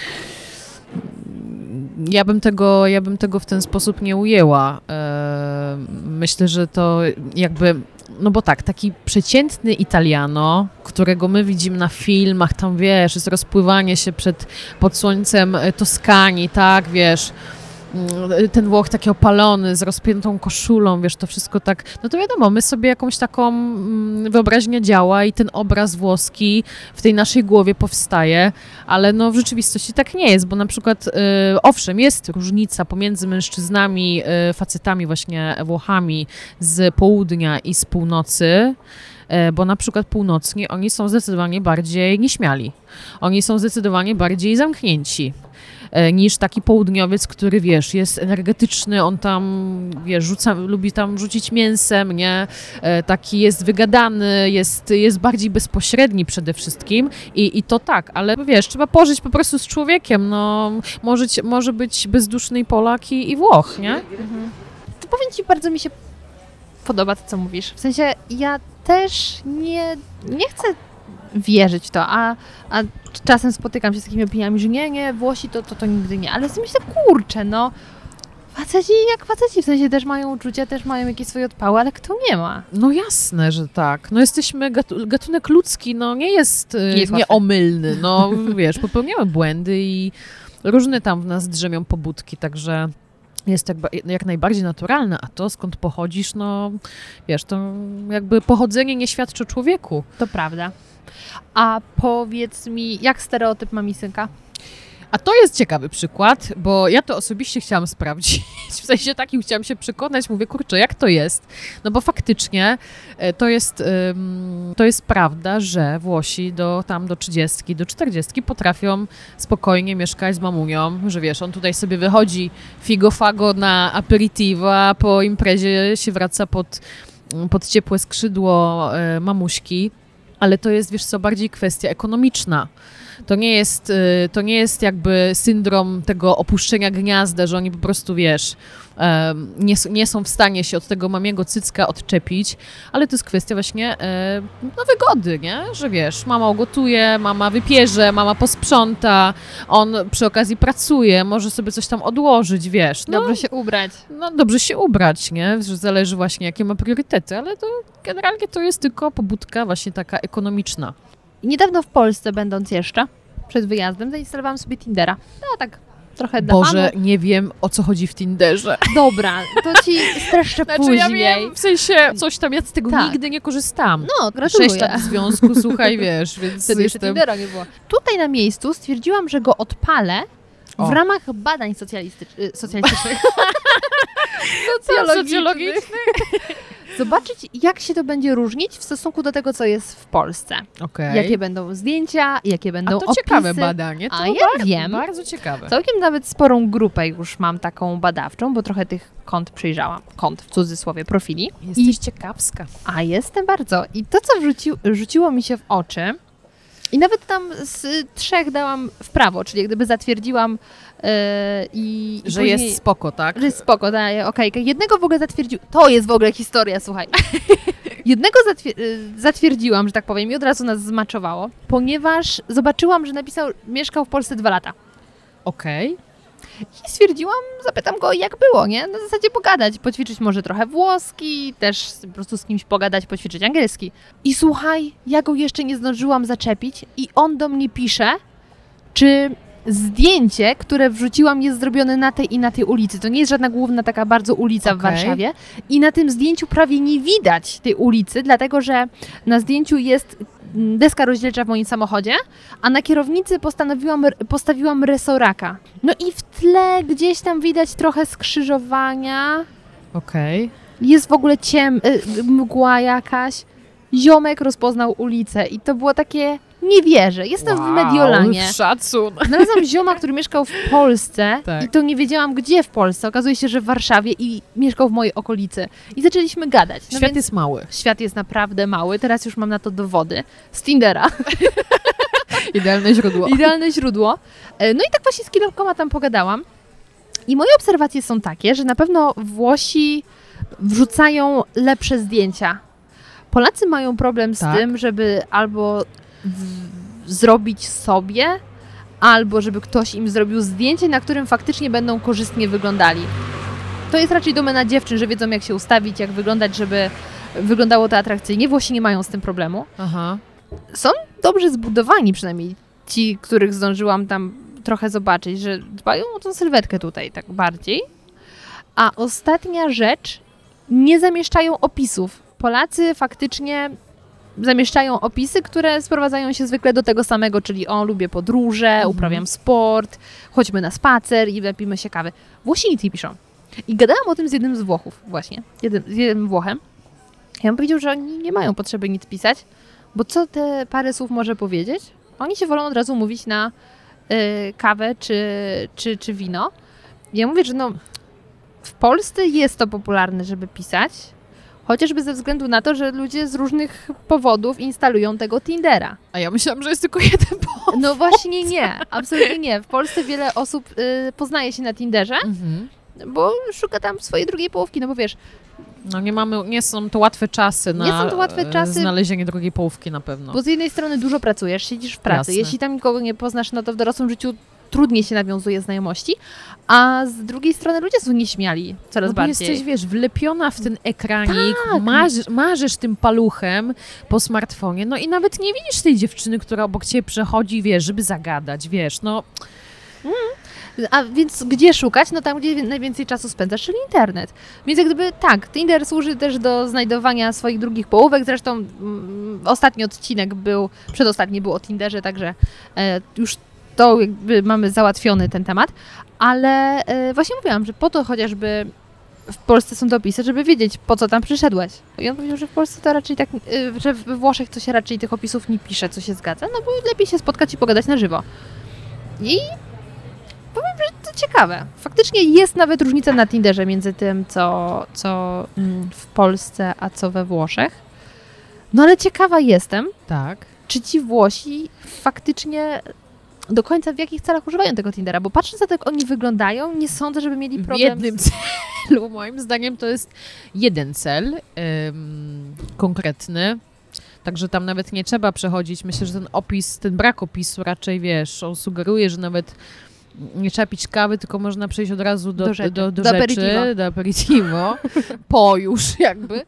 S1: ja bym, tego, ja bym tego w ten sposób nie ujęła. E, myślę, że to jakby. No bo tak, taki przeciętny Italiano, którego my widzimy na filmach, tam wiesz, jest rozpływanie się przed, pod słońcem e, Toskanii, tak, wiesz, ten Włoch taki opalony, z rozpiętą koszulą, wiesz, to wszystko tak, no to wiadomo, my sobie jakąś taką mm, wyobraźnia działa i ten obraz włoski w tej naszej głowie powstaje, ale no w rzeczywistości tak nie jest, bo na przykład, y, owszem, jest różnica pomiędzy mężczyznami, y, facetami właśnie Włochami z południa i z północy, y, bo na przykład północni, oni są zdecydowanie bardziej nieśmiali. Oni są zdecydowanie bardziej zamknięci niż taki południowiec, który wiesz, jest energetyczny, on tam wiesz, rzuca, lubi tam rzucić mięsem, nie? E, Taki jest wygadany, jest, jest bardziej bezpośredni przede wszystkim i, i to tak, ale wiesz, trzeba pożyć po prostu z człowiekiem, no może, może być bezduszny i Polak i, i Włoch, nie?
S2: To powiem Ci, bardzo mi się podoba to, co mówisz. W sensie ja też nie, nie chcę wierzyć w to, a, a czasem spotykam się z takimi opiniami, że nie, nie, Włosi to, to, to nigdy nie. Ale z myślę, kurczę, no faceci jak faceci, w sensie też mają uczucia, też mają jakieś swoje odpały, ale kto nie ma?
S1: No jasne, że tak. No jesteśmy, gatu, gatunek ludzki, no nie jest, e,
S2: Nie jest
S1: nieomylny, no wiesz, popełniamy błędy i różne tam w nas drzemią pobudki, także jest jak, jak najbardziej naturalne, a to skąd pochodzisz, no wiesz, to jakby pochodzenie nie świadczy o człowieku.
S2: To prawda. A powiedz mi, jak stereotyp ma mi synka?
S1: A to jest ciekawy przykład, bo ja to osobiście chciałam sprawdzić. W sensie takim chciałam się przekonać, mówię, kurczę, jak to jest? No bo faktycznie e, to jest, to jest prawda, że Włosi do tam do 30, do 40 potrafią spokojnie mieszkać z mamunią, że wiesz, on tutaj sobie wychodzi figo fago na aperitivo, a po imprezie się wraca pod, pod ciepłe skrzydło e, mamuśki. Ale to jest, wiesz co, bardziej kwestia ekonomiczna. To nie jest, y, to nie jest jakby syndrom tego opuszczenia gniazda, że oni po prostu, wiesz, nie, nie są w stanie się od tego mamiego cycka odczepić, ale to jest kwestia właśnie e, no, wygody, nie? Że wiesz, mama ugotuje, mama wypierze, mama posprząta, on przy okazji pracuje, może sobie coś tam odłożyć, wiesz. No,
S2: Dobrze się ubrać.
S1: no dobrze się ubrać, nie? Że zależy właśnie jakie ma priorytety, ale to generalnie to jest tylko pobudka właśnie taka ekonomiczna.
S2: I Niedawno w Polsce, będąc jeszcze, przed wyjazdem, zainstalowałam sobie Tindera. No tak, trochę dla
S1: Boże, nie wiem o co chodzi w Tinderze.
S2: Dobra, to ci streszczę
S1: Znaczy
S2: później.
S1: ja wiem, w sensie coś tam, ja z tego
S2: Tak.
S1: nigdy nie korzystam.
S2: No, gratuluję.
S1: Sześć lat w związku, słuchaj, wiesz, więc
S2: Wtedy jeszcze
S1: jestem...
S2: Tindera nie było. Tutaj na miejscu stwierdziłam, że go odpalę w
S1: O.
S2: ramach badań socjalistycznych. socjalistycznych.
S1: Socjologicznych?
S2: Zobaczyć, jak się to będzie różnić w stosunku do tego, co jest w Polsce.
S1: Okej.
S2: Jakie będą zdjęcia, jakie
S1: A
S2: będą
S1: to
S2: opisy.
S1: ciekawe badanie, to
S2: A ja
S1: bar-
S2: wiem.
S1: bardzo ciekawe.
S2: Całkiem nawet sporą grupę już mam taką badawczą, bo trochę tych kont przyjrzałam. Kont w cudzysłowie, profili.
S1: Jesteś ciekawska.
S2: A jestem bardzo. I to, co wrzuci, rzuciło mi się w oczy, i nawet tam z trzech dałam w prawo, czyli gdyby zatwierdziłam yy, i,
S1: Że
S2: później,
S1: jest spoko, tak?
S2: Że jest spoko, daję okejkę. Jednego w ogóle zatwierdził. To jest w ogóle historia, słuchaj. Jednego zatwier- y, zatwierdziłam, że tak powiem, i od razu nas zmaczowało, ponieważ zobaczyłam, że napisał, mieszkał w Polsce dwa lata.
S1: Okej.
S2: I stwierdziłam, zapytam go, jak było, nie? Na zasadzie pogadać, poćwiczyć może trochę włoski, też po prostu z kimś pogadać, poćwiczyć angielski. I słuchaj, ja go jeszcze nie zdążyłam zaczepić i on do mnie pisze, czy zdjęcie, które wrzuciłam jest zrobione na tej i na tej ulicy. To nie jest żadna główna taka bardzo ulica w
S1: Okej.
S2: Warszawie. I na tym zdjęciu prawie nie widać tej ulicy, dlatego że na zdjęciu jest deska rozdzielcza w moim samochodzie, a na kierownicy postanowiłam, postawiłam resoraka. No i w tle gdzieś tam widać trochę skrzyżowania.
S1: Okej.
S2: Jest w ogóle ciem, y, mgła jakaś. Ziomek rozpoznał ulicę i to było takie Nie wierzę. Jestem w Mediolanie.
S1: Szacun.
S2: Znalazłam zioma, który mieszkał w Polsce
S1: Tak.
S2: i to nie wiedziałam gdzie w Polsce. Okazuje się, że w Warszawie i mieszkał w mojej okolicy. I zaczęliśmy gadać. No
S1: Świat jest mały.
S2: świat jest naprawdę mały. Teraz już mam na to dowody. Z Tindera.
S1: Idealne źródło.
S2: Idealne źródło. E, No i tak właśnie z kilkoma tam pogadałam. I moje obserwacje są takie, że na pewno Włosi wrzucają lepsze zdjęcia. Polacy mają problem z
S1: Tak.
S2: tym, żeby albo zrobić sobie, albo żeby ktoś im zrobił zdjęcie, na którym faktycznie będą korzystnie wyglądali. To jest raczej domena dziewczyn, że wiedzą jak się ustawić, jak wyglądać, żeby wyglądało to atrakcyjnie. Włosi nie mają z tym problemu
S1: Aha.
S2: są dobrze zbudowani, przynajmniej ci, których zdążyłam tam trochę zobaczyć, że dbają o tą sylwetkę tutaj tak bardziej. A ostatnia rzecz, nie zamieszczają opisów. Polacy faktycznie zamieszczają opisy, które sprowadzają się zwykle do tego samego, czyli o, lubię podróże,
S1: Mhm.
S2: uprawiam sport, chodźmy na spacer i napijmy się kawy. Włosi nic nie piszą. I gadałam o tym z jednym z Włochów właśnie, jednym, z jednym Włochem. Ja on powiedział, że oni nie mają potrzeby nic pisać, bo co te parę słów może powiedzieć? Oni się wolą od razu mówić na y, kawę czy, czy, czy wino. Ja mówię, że no, w Polsce jest to popularne, żeby pisać, chociażby ze względu na to, że ludzie z różnych powodów instalują tego Tindera.
S1: A ja myślałam, że jest tylko jeden po.
S2: No właśnie nie, absolutnie nie. W Polsce wiele osób y, poznaje się na Tinderze,
S1: Mhm.
S2: bo szuka tam swojej drugiej połówki, no bo wiesz,
S1: No nie mamy, nie są to łatwe czasy na
S2: Nie są to łatwe
S1: e,
S2: czasy.
S1: znalezienie drugiej połówki na pewno.
S2: Bo z jednej strony dużo pracujesz, siedzisz w pracy.
S1: Jasne.
S2: Jeśli tam nikogo nie poznasz, no to w dorosłym życiu trudniej się nawiązuje znajomości, a z drugiej strony ludzie są nieśmiali coraz
S1: No bo
S2: bardziej.
S1: jesteś, wiesz, wlepiona w ten ekranik,
S2: Tak.
S1: marzysz, marzysz tym paluchem po smartfonie, no i nawet nie widzisz tej dziewczyny, która obok ciebie przechodzi, wiesz, żeby zagadać, wiesz, no
S2: A więc gdzie szukać? No tam, gdzie najwięcej czasu spędzasz, czyli internet. Więc jak gdyby tak, Tinder służy też do znajdowania swoich drugich połówek. Zresztą mm, ostatni odcinek był, przedostatni był o Tinderze, także e, już to jakby mamy załatwiony ten temat. Ale e, właśnie mówiłam, że po to chociażby w Polsce są dopisy, żeby wiedzieć, po co tam przyszedłeś. I on powiedział, że w Polsce to raczej tak, y, że we Włoszech to się raczej tych opisów nie pisze, co się zgadza, no bo lepiej się spotkać i pogadać na żywo. I to ciekawe. Faktycznie jest nawet różnica na Tinderze między tym, co, co mm, w Polsce, a co we Włoszech. No ale ciekawa jestem,
S1: tak.
S2: czy ci Włosi faktycznie do końca w jakich celach używają tego Tindera, bo patrząc na to, jak oni wyglądają, nie sądzę, żeby mieli
S1: W
S2: problem.
S1: jednym celu, moim zdaniem, to jest jeden cel ym, konkretny. Także tam nawet nie trzeba przechodzić. Myślę, że ten opis, ten brak opisu raczej, wiesz, on sugeruje, że nawet nie trzeba pić kawy, tylko można przejść od razu do,
S2: Do
S1: do,
S2: rzeczy.
S1: do,
S2: Do
S1: rzeczy,
S2: aperitivo.
S1: do aperitivo, po już jakby.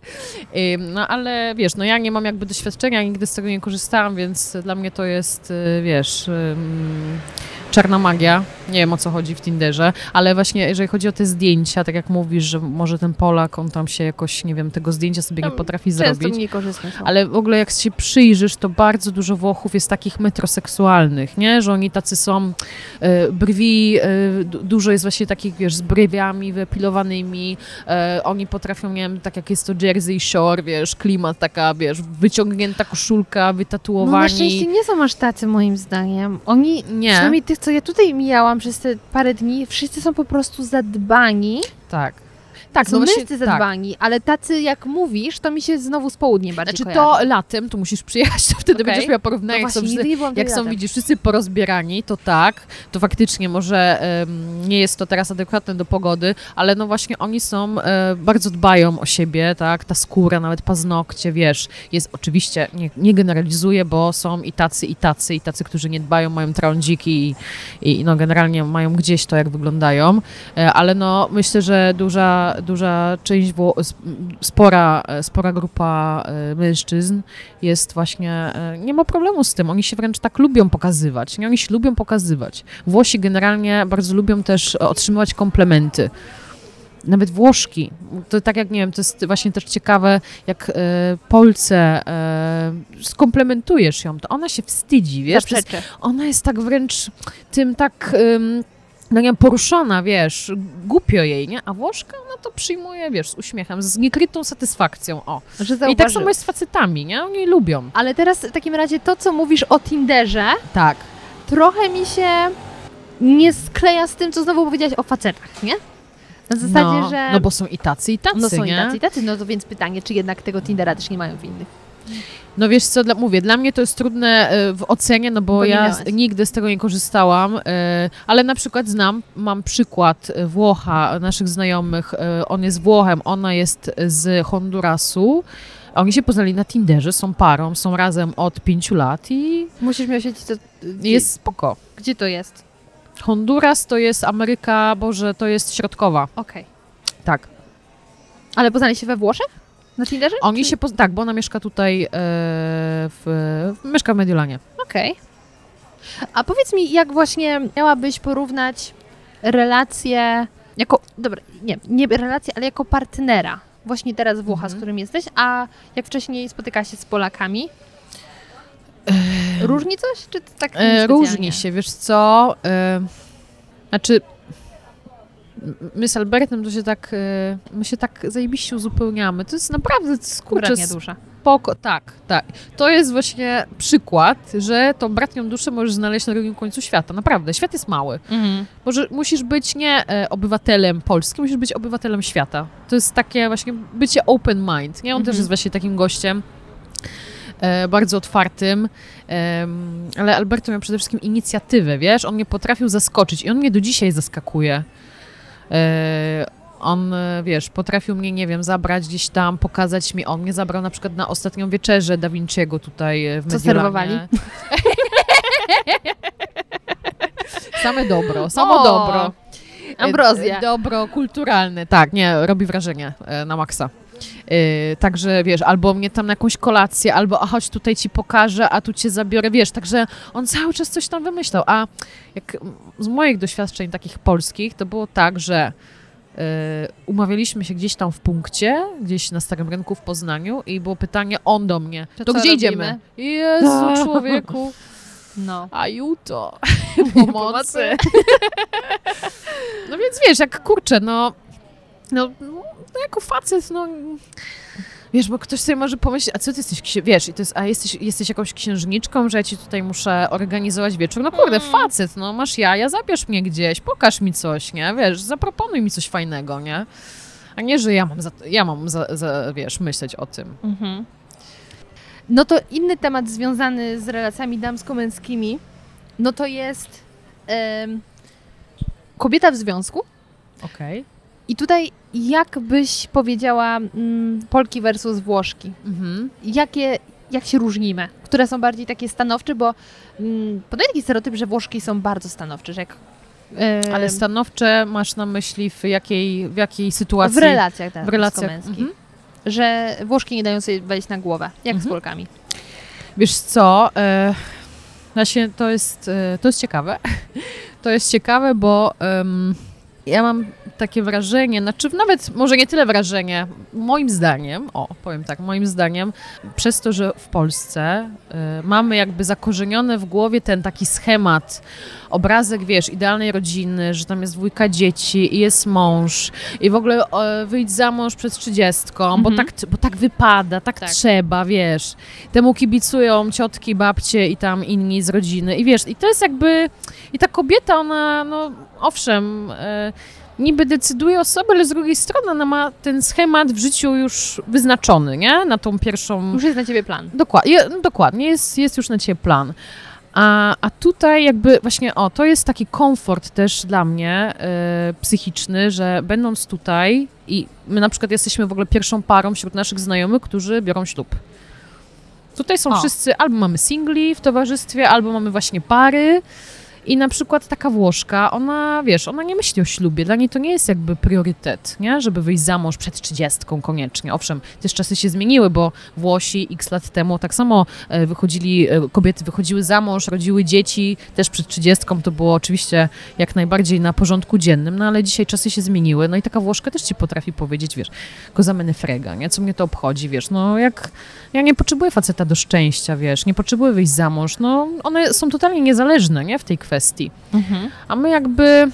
S1: No ale wiesz, no ja nie mam jakby doświadczenia, nigdy z tego nie korzystałam, więc dla mnie to jest, y, wiesz, ym, czarna magia. Nie wiem o co chodzi w Tinderze, ale właśnie jeżeli chodzi o te zdjęcia, tak jak mówisz, że może ten Polak, on tam się jakoś, nie wiem, tego zdjęcia sobie nie
S2: Tam
S1: potrafi
S2: Często
S1: zrobić.
S2: niekorzystne są.
S1: Ale w ogóle jak się przyjrzysz, to bardzo dużo Włochów jest takich metroseksualnych, nie? Że oni tacy są, e, brwi, e, du- dużo jest właśnie takich, wiesz, z brwiami wyepilowanymi, e, oni potrafią, nie wiem, tak jak jest to Jersey Shore, wiesz, klimat taka, wiesz, wyciągnięta koszulka,
S2: No na
S1: wytatuowani.
S2: szczęście nie są aż tacy moim zdaniem. Oni,
S1: nie,
S2: przynajmniej tych, co ja tutaj mijałam przez te parę dni, wszyscy są po prostu zadbani.
S1: tak. Tak,
S2: są
S1: no właśnie,
S2: wszyscy
S1: tak.
S2: zadbani, ale tacy jak mówisz, to mi się znowu z południa bardziej
S1: Znaczy
S2: kojarzy.
S1: to latem, tu musisz przyjechać, to wtedy
S2: Okej.
S1: będziesz miała
S2: No
S1: porównanie, jak są
S2: właśnie,
S1: wszyscy
S2: byłam
S1: Jak są, widzisz, wszyscy porozbierani, to tak, to faktycznie może em, nie jest to teraz adekwatne do pogody, ale no właśnie oni są, e, bardzo dbają o siebie, tak, ta skóra, nawet paznokcie, wiesz, jest oczywiście, nie, nie generalizuję, bo są i tacy, i tacy, i tacy, którzy nie dbają, mają trądziki i, i no generalnie mają gdzieś to, jak wyglądają, e, ale no myślę, że duża, duża część, spora, spora grupa e, mężczyzn jest właśnie, e, nie ma problemu z tym, oni się wręcz tak lubią pokazywać, nie? Oni się lubią pokazywać. Włosi generalnie bardzo lubią też otrzymywać komplementy. Nawet Włoszki, to tak jak, nie wiem, to jest właśnie też ciekawe, jak e, Polce skomplementujesz ją, to ona się wstydzi, wiesz, jest, ona jest tak wręcz tym tak... no nie wiem, poruszona, wiesz, głupio jej, nie? A Włoszka, no to przyjmuje, wiesz, z uśmiechem, z niekrytą satysfakcją, o. I tak samo jest z facetami, nie? Oni lubią.
S2: Ale teraz w takim razie to, co mówisz o Tinderze,
S1: Tak.
S2: trochę mi się nie skleja z tym, co znowu powiedziałaś o facetach, nie? Na zasadzie,
S1: no,
S2: że...
S1: No bo są i tacy, i tacy,
S2: no są i
S1: nie?
S2: tacy, i tacy, no to więc pytanie, czy jednak tego Tindera też nie mają w innych.
S1: No wiesz co, dla, mówię, dla mnie to jest trudne e, w ocenie, no bo,
S2: Bo
S1: ja nigdy z tego nie korzystałam, e, ale na przykład znam, mam przykład e, Włocha, naszych znajomych, on jest Włochem, ona jest z Hondurasu, oni się poznali na Tinderze, są parą, są razem od pięciu lat i
S2: Musisz mi oświecić. Gdzie,
S1: jest spoko.
S2: Gdzie to jest?
S1: Honduras to jest Ameryka, Boże, to jest środkowa,
S2: Okej.
S1: tak.
S2: Ale poznali się we Włoszech? Na Tinderze?
S1: Oni
S2: Czy-
S1: się, poz- tak, bo ona mieszka tutaj, e, w, w, mieszka w Mediolanie.
S2: Okej. A powiedz mi, jak właśnie miałabyś porównać relacje jako, dobra, nie, nie relacje, ale jako partnera, właśnie teraz Włocha, z
S1: Mhm.
S2: którym jesteś, a jak wcześniej spotykałaś się z Polakami? Różni coś, czy tak
S1: E, różni się, wiesz co? E, znaczy, my z Albertem to się tak, e, my się tak zajebiście uzupełniamy. To jest naprawdę, kurczę,
S2: dusza.
S1: spoko. Tak, tak. To jest właśnie przykład, że tą bratnią duszę możesz znaleźć na drugim końcu świata. Naprawdę, świat jest mały.
S2: Mhm.
S1: Może musisz być nie e, obywatelem polskim, musisz być obywatelem świata. To jest takie właśnie bycie open mind. Nie? On też
S2: Mhm.
S1: jest właśnie takim gościem. E, bardzo otwartym, ale Alberto miał przede wszystkim inicjatywę, wiesz, on mnie potrafił zaskoczyć i on mnie do dzisiaj zaskakuje. E, on, e, wiesz, potrafił mnie, nie wiem, zabrać gdzieś tam, pokazać mi, on mnie zabrał na przykład na ostatnią wieczerzę Da Vinciego tutaj e, w
S2: Co
S1: Mediolanie.
S2: serwowali?
S1: Same dobro, samo
S2: O,
S1: dobro.
S2: Ambrozja.
S1: Dobro kulturalne, tak, nie, robi wrażenie na maksa. E, Także wiesz, albo mnie tam na jakąś kolację, albo a chodź tutaj ci pokażę, a tu cię zabiorę, wiesz, także on cały czas coś tam wymyślał, a jak z moich doświadczeń takich polskich, to było tak, że e, umawialiśmy się gdzieś tam w punkcie, gdzieś na Starym Rynku w Poznaniu i było pytanie, on do mnie,
S2: To
S1: to gdzie
S2: robimy?
S1: idziemy? Jezu, człowieku,
S2: No.
S1: a juto, pomocy. No więc wiesz, jak kurczę, no, no, no jako facet, no, wiesz, bo ktoś sobie może pomyśleć, a co ty jesteś, wiesz, i to jest, a jesteś, jesteś jakąś księżniczką, że ja ci tutaj muszę organizować wieczór, no kurde,
S2: Mm.
S1: facet, no masz jaja, zabierz mnie gdzieś, pokaż mi coś, nie, wiesz, zaproponuj mi coś fajnego, nie, a nie, że ja mam, za, ja mam za, za, wiesz, myśleć o tym.
S2: Mhm. No to inny temat związany z relacjami damsko-męskimi, no to jest em, kobieta w związku.
S1: Okej.
S2: I tutaj jak byś powiedziała mm, Polki versus Włoszki?
S1: Mhm.
S2: Jakie, jak się różnimy? Które są bardziej takie stanowcze, bo mm, podaję taki stereotyp, że Włoszki są bardzo stanowcze, że jak...
S1: Ale stanowcze masz na myśli w jakiej, w jakiej sytuacji?
S2: w relacjach
S1: w relacjach. Mhm.
S2: Że Włoszki nie dają sobie wejść na głowę, jak z
S1: Mhm.
S2: Polkami.
S1: Wiesz co, e, właśnie to jest, e, to jest ciekawe. To jest ciekawe, bo ja mam takie wrażenie, znaczy nawet może nie tyle wrażenie, moim zdaniem, o powiem tak, moim zdaniem, przez to, że w Polsce e, mamy jakby zakorzenione w głowie ten taki schemat, obrazek, wiesz, idealnej rodziny, że tam jest dwójka dzieci i jest mąż i w ogóle e, wyjdź za mąż przed trzydziestką, bo,
S2: Mhm.
S1: tak, bo tak wypada, tak,
S2: Tak.
S1: trzeba, wiesz. Temu kibicują ciotki, babcie i tam inni z rodziny i wiesz, i to jest jakby, i ta kobieta, ona, no owszem, e, niby decyduje o sobie, ale z drugiej strony ona ma ten schemat w życiu już wyznaczony, nie? Na tą pierwszą...
S2: Już jest na ciebie plan.
S1: Dokładnie, dokładnie jest, jest już na ciebie plan. A, a tutaj jakby właśnie, o, to jest taki komfort też dla mnie e, psychiczny, że będąc tutaj i my na przykład jesteśmy w ogóle pierwszą parą wśród naszych znajomych, którzy biorą ślub. Tutaj są
S2: O.
S1: wszyscy, albo mamy singli w towarzystwie, albo mamy właśnie pary. I na przykład taka Włoszka, ona, wiesz, ona nie myśli o ślubie, dla niej to nie jest jakby priorytet, nie? Żeby wyjść za mąż przed trzydziestką koniecznie. Owszem, też czasy się zmieniły, bo Włosi x lat temu tak samo e, wychodzili, e, kobiety wychodziły za mąż, rodziły dzieci, też przed trzydziestką to było oczywiście jak najbardziej na porządku dziennym, no ale dzisiaj czasy się zmieniły, no i taka Włoszka też ci potrafi powiedzieć, wiesz, cosa me ne frega, nie? Co mnie to obchodzi, wiesz, no jak ja nie potrzebuję faceta do szczęścia, wiesz, nie potrzebuję wyjść za mąż, no one są totalnie niezależne, nie? W tej kwestii. A my jakby,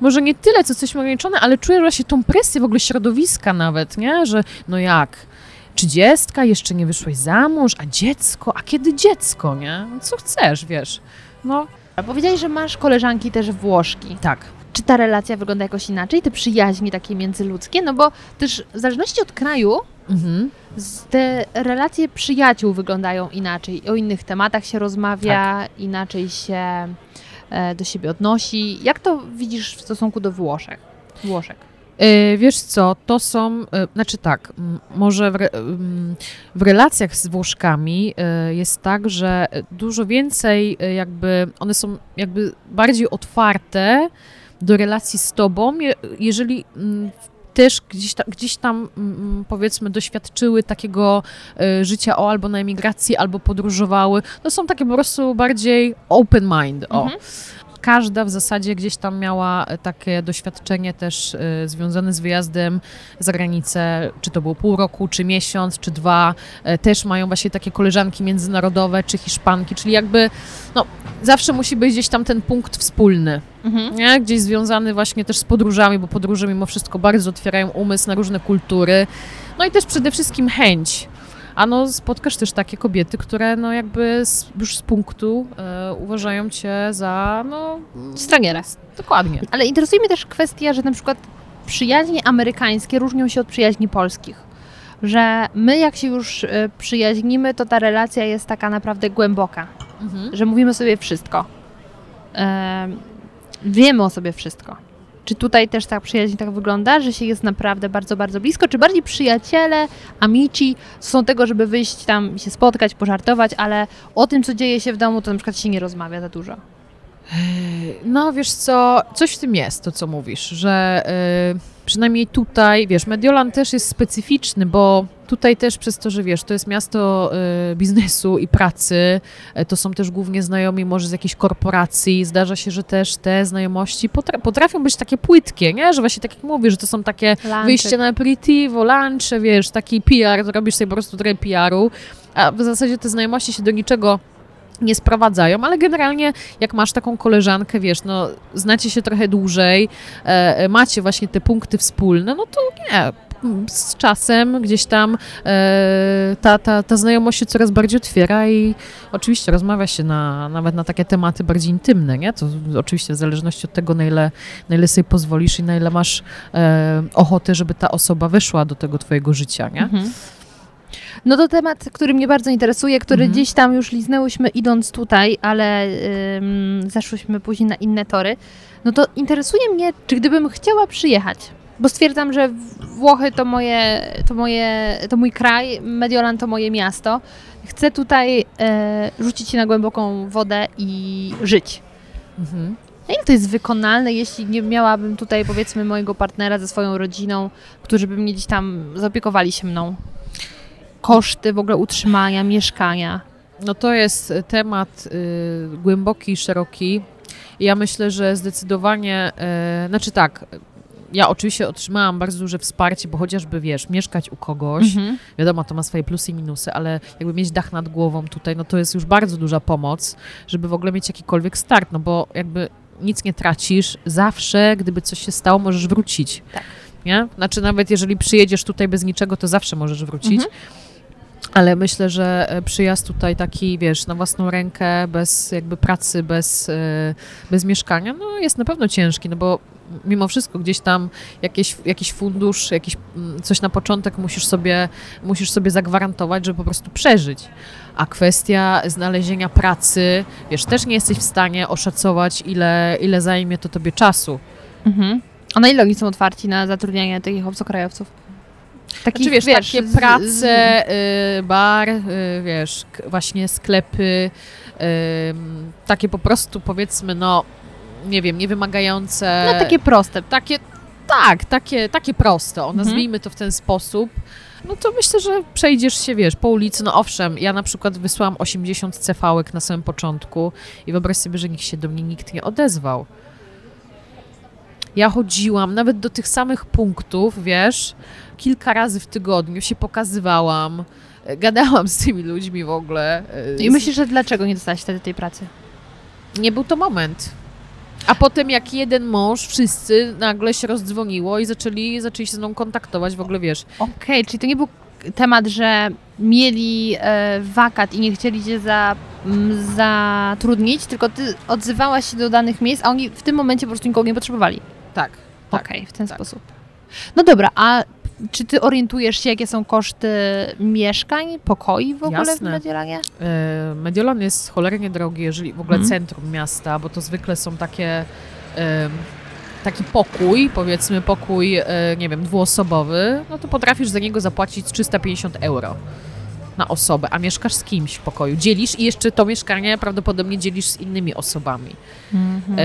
S1: może nie tyle, co jesteśmy ograniczone, ale czuję właśnie tą presję w ogóle środowiska nawet, nie? Że no jak, trzydziestka, jeszcze nie wyszłeś za mąż, a dziecko, a kiedy dziecko, nie? Co chcesz, wiesz? No,
S2: A powiedziałeś, że masz koleżanki też Włoszki.
S1: tak.
S2: Czy ta relacja wygląda jakoś inaczej? Te przyjaźni takie międzyludzkie? No bo też w zależności od kraju
S1: Mhm.
S2: te relacje przyjaciół wyglądają inaczej. O innych tematach się rozmawia, inaczej się e, do siebie odnosi. Jak to widzisz w stosunku do Włoszech? Włoszek.
S1: E, Wiesz co, to są, e, znaczy tak, może w, re, w relacjach z Włoszkami jest tak, że dużo więcej jakby, one są jakby bardziej otwarte do relacji z tobą, je, jeżeli m, też gdzieś, ta, gdzieś tam mm, powiedzmy doświadczyły takiego e, życia o albo na emigracji, albo podróżowały, no są takie po prostu bardziej open mind, o.
S2: Mhm.
S1: Każda w zasadzie gdzieś tam miała e, takie doświadczenie też e, związane z wyjazdem za granicę, czy to było pół roku, czy miesiąc, czy dwa. Też mają właśnie takie koleżanki międzynarodowe, czy Hiszpanki, czyli jakby no, zawsze musi być gdzieś tam ten punkt wspólny,
S2: Mhm.
S1: nie? gdzieś związany właśnie też z podróżami, bo podróże mimo wszystko bardzo otwierają umysł na różne kultury. No i też przede wszystkim chęć. A no spotkasz też takie kobiety, które no jakby z, już z punktu e, uważają cię za, no
S2: Stragiera.
S1: dokładnie.
S2: Ale interesuje mnie też kwestia, że na przykład przyjaźnie amerykańskie różnią się od przyjaźni polskich. Że my, jak się już e, przyjaźnimy, to ta relacja jest taka naprawdę głęboka.
S1: Mhm.
S2: Że mówimy sobie wszystko. Em, wiemy o sobie wszystko. Czy tutaj też ta przyjaźń tak wygląda, że się jest naprawdę bardzo, bardzo blisko? Czy bardziej przyjaciele, amici są tego, żeby wyjść tam się spotkać, pożartować, ale o tym, co dzieje się w domu, to na przykład się nie rozmawia za dużo?
S1: No wiesz co, coś w tym jest, to co mówisz, że y, przynajmniej tutaj, wiesz, Mediolan też jest specyficzny, bo tutaj też przez to, że wiesz, to jest miasto y, biznesu i pracy, y, to są też głównie znajomi może z jakiejś korporacji, zdarza się, że też te znajomości potra- potrafią być takie płytkie, nie? Że właśnie tak jak mówisz, że to są takie wyjście na aperitivo, lunche, wiesz, taki PR, robisz sobie po prostu trochę PR-u, a w zasadzie te znajomości się do niczego nie sprowadzają, ale generalnie jak masz taką koleżankę, wiesz, no znacie się trochę dłużej, e, e, macie właśnie te punkty wspólne, no to nie, z czasem gdzieś tam e, ta, ta, ta znajomość się coraz bardziej otwiera i oczywiście rozmawia się na, nawet na takie tematy bardziej intymne, nie? To oczywiście w zależności od tego, na ile, na ile sobie pozwolisz i na ile masz e, ochotę, żeby ta osoba weszła do tego twojego życia, nie?
S2: Mhm. No to temat, który mnie bardzo interesuje, który
S1: Mhm.
S2: gdzieś tam już liznęłyśmy idąc tutaj, ale ym, zeszłyśmy później na inne tory. No to interesuje mnie, czy gdybym chciała przyjechać, bo stwierdzam, że Włochy to moje, to moje, to mój kraj, Mediolan to moje miasto. Chcę tutaj e, rzucić się na głęboką wodę i żyć.
S1: Mhm.
S2: Na ile to jest wykonalne, jeśli nie miałabym tutaj powiedzmy mojego partnera ze swoją rodziną, którzy by mnie gdzieś tam zaopiekowali się mną? Koszty w ogóle utrzymania, mieszkania.
S1: No to jest temat y, głęboki szeroki. Ja myślę, że zdecydowanie, y, znaczy tak, ja oczywiście otrzymałam bardzo duże wsparcie, bo chociażby, wiesz, mieszkać u kogoś,
S2: Mhm.
S1: wiadomo, to ma swoje plusy i minusy, ale jakby mieć dach nad głową tutaj, no to jest już bardzo duża pomoc, żeby w ogóle mieć jakikolwiek start, no bo jakby nic nie tracisz, zawsze, gdyby coś się stało, możesz wrócić.
S2: Tak.
S1: Nie? Znaczy nawet jeżeli przyjedziesz tutaj bez niczego, to zawsze możesz wrócić.
S2: Mhm.
S1: Ale myślę, że e, przyjazd tutaj taki, wiesz, na własną rękę, bez jakby pracy, bez, e, bez mieszkania, no jest na pewno ciężki, no bo mimo wszystko gdzieś tam jakieś, jakiś fundusz, jakiś, mm, coś na początek musisz sobie, musisz sobie zagwarantować, żeby po prostu przeżyć. A kwestia znalezienia pracy, wiesz, też nie jesteś w stanie oszacować, ile, ile zajmie to tobie czasu.
S2: Mhm. A na ile oni są otwarci na zatrudnianie takich obcokrajowców? Takich,
S1: Znaczy, wiesz,
S2: wiesz,
S1: takie
S2: z-
S1: prace, y, bar, y, wiesz, właśnie sklepy, ym, takie po prostu powiedzmy, no, nie wiem, niewymagające.
S2: No takie proste.
S1: takie, tak, takie, takie proste, o,
S2: Mhm.
S1: nazwijmy to w ten sposób. No to myślę, że przejdziesz się, wiesz, po ulicy, no owszem, ja na przykład wysłałam 80 cefałek na samym początku i wyobraź sobie, że nikt się do mnie nikt nie odezwał. Ja chodziłam nawet do tych samych punktów, wiesz, kilka razy w tygodniu się pokazywałam, e, gadałam z tymi ludźmi w ogóle. e,
S2: I myślisz, że dlaczego nie dostałaś wtedy tej pracy?
S1: nie był to moment. A potem jak jeden mąż, wszyscy nagle się rozdzwoniło i zaczęli, zaczęli się ze mną kontaktować, w ogóle wiesz.
S2: Okej, czyli to nie był temat, że mieli e, wakat i nie chcieli cię za, m, zatrudnić, tylko ty odzywałaś się do danych miejsc, a oni w tym momencie po prostu nikogo nie potrzebowali.
S1: Tak.
S2: Okej, w ten
S1: tak.
S2: sposób. No dobra, a czy ty orientujesz się, jakie są koszty mieszkań, pokoi w ogóle
S1: Jasne.
S2: w Mediolanie?
S1: E, Mediolan jest cholernie drogi, jeżeli w ogóle
S2: Mhm.
S1: centrum miasta, bo to zwykle są takie em, taki pokój, powiedzmy pokój, e, nie wiem, dwuosobowy, no to potrafisz za niego zapłacić 350 euro na osobę, a mieszkasz z kimś w pokoju. Dzielisz i jeszcze to mieszkanie prawdopodobnie dzielisz z innymi osobami.
S2: Mhm.
S1: E,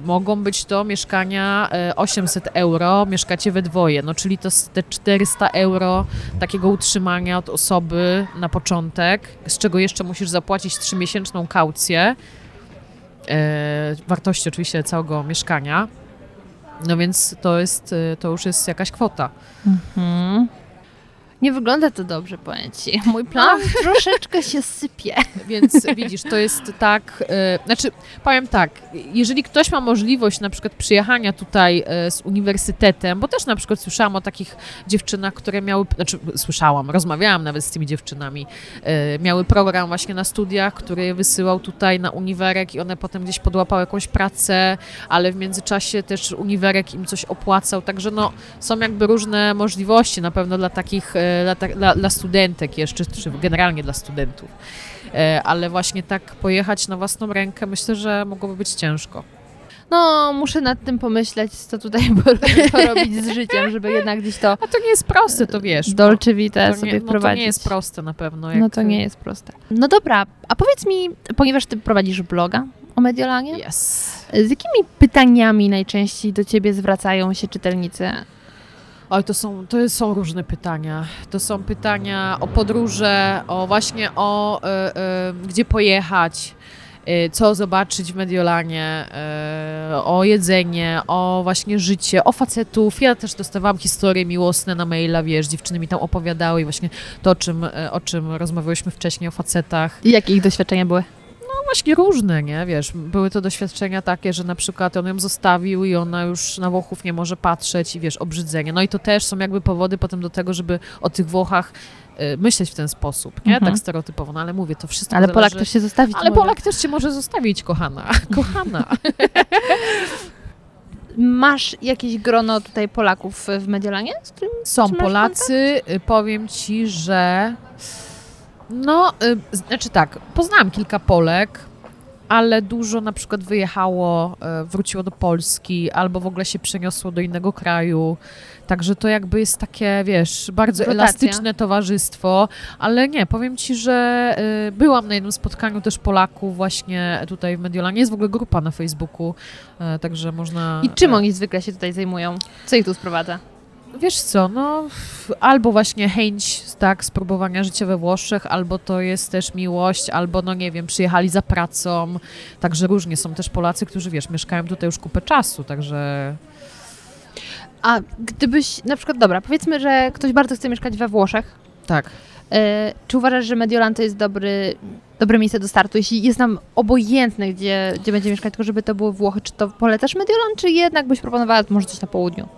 S1: mogą być to mieszkania e, 800 euro, mieszkacie we dwoje, no czyli to te 400 euro takiego utrzymania od osoby na początek, z czego jeszcze musisz zapłacić trzymiesięczną kaucję e, wartości oczywiście całego mieszkania. No więc to jest, e, to już jest jakaś kwota.
S2: Mhm. Nie wygląda to dobrze, powiem ci. Mój plan troszeczkę się sypie.
S1: Więc widzisz, to jest tak, e, znaczy powiem tak, jeżeli ktoś ma możliwość na przykład przyjechania tutaj e, z uniwersytetem, bo też na przykład słyszałam o takich dziewczynach, które miały, znaczy słyszałam, rozmawiałam nawet z tymi dziewczynami, e, miały program właśnie na studiach, który je wysyłał tutaj na uniwerek i one potem gdzieś podłapały jakąś pracę, ale w międzyczasie też uniwerek im coś opłacał, także no są jakby różne możliwości na pewno dla takich, e, dla, ta- dla, dla studentek jeszcze, czy generalnie dla studentów. E, ale właśnie tak pojechać na własną rękę, myślę, że mogłoby być ciężko.
S2: No, muszę nad tym pomyśleć, co tutaj porobić z życiem, żeby jednak gdzieś to
S1: A to nie jest proste, to wiesz.
S2: dolce vita
S1: to
S2: sobie
S1: nie, no to
S2: wprowadzić.
S1: nie jest proste na pewno.
S2: No to nie jest proste. No dobra, a powiedz mi, ponieważ ty prowadzisz bloga o Mediolanie,
S1: Yes.
S2: z jakimi pytaniami najczęściej do ciebie zwracają się czytelnicy?
S1: Oj, to są, to są różne pytania. To są pytania o podróże, o właśnie o e, e, gdzie pojechać, e, co zobaczyć w Mediolanie, o jedzenie, o właśnie życie, o facetów. Ja też dostawałam historie miłosne na maila, wiesz, dziewczyny mi tam opowiadały i właśnie to, o czym, o czym rozmawiałyśmy wcześniej, o facetach.
S2: I jakie ich doświadczenia były?
S1: Właśnie różne, nie? Wiesz, były to doświadczenia takie, że na przykład on ją zostawił i ona już na Włochów nie może patrzeć i wiesz, obrzydzenie. No i to też są jakby powody potem do tego, żeby o tych Włochach y, myśleć w ten sposób, nie?
S2: Mhm.
S1: Tak stereotypowo, no ale mówię, to wszystko
S2: Ale
S1: zależy...
S2: Polak też się zostawić
S1: Ale
S2: może.
S1: Polak też cię może zostawić, kochana. Kochana.
S2: Masz jakieś grono tutaj Polaków w Mediolanie? Z którym
S1: Są Polacy, y, powiem ci, że no, y, znaczy tak, poznałam kilka Polek, ale dużo na przykład wyjechało, y, wróciło do Polski, albo w ogóle się przeniosło do innego kraju. Także to jakby jest takie, wiesz, bardzo
S2: Rotacja.
S1: elastyczne towarzystwo, ale nie, powiem ci, że y, byłam na jednym spotkaniu też Polaków właśnie tutaj w Mediolanie. Jest w ogóle grupa na Facebooku, y, także można...
S2: I czym oni zwykle się tutaj zajmują? Co ich tu sprowadza?
S1: Wiesz co, no albo właśnie chęć tak, spróbowania życia we Włoszech, albo to jest też miłość, albo no nie wiem, przyjechali za pracą, także różnie. Są też Polacy, którzy wiesz, mieszkają tutaj już kupę czasu, także
S2: A gdybyś, na przykład, dobra, powiedzmy, że ktoś bardzo chce mieszkać we Włoszech,
S1: tak.
S2: E, czy uważasz, że Mediolan to jest dobry, dobre miejsce do startu? Jeśli jest nam obojętne, gdzie, gdzie będzie mieszkać, tylko żeby to były Włochy, czy to polecasz Mediolan, czy jednak byś proponowała może coś na południu?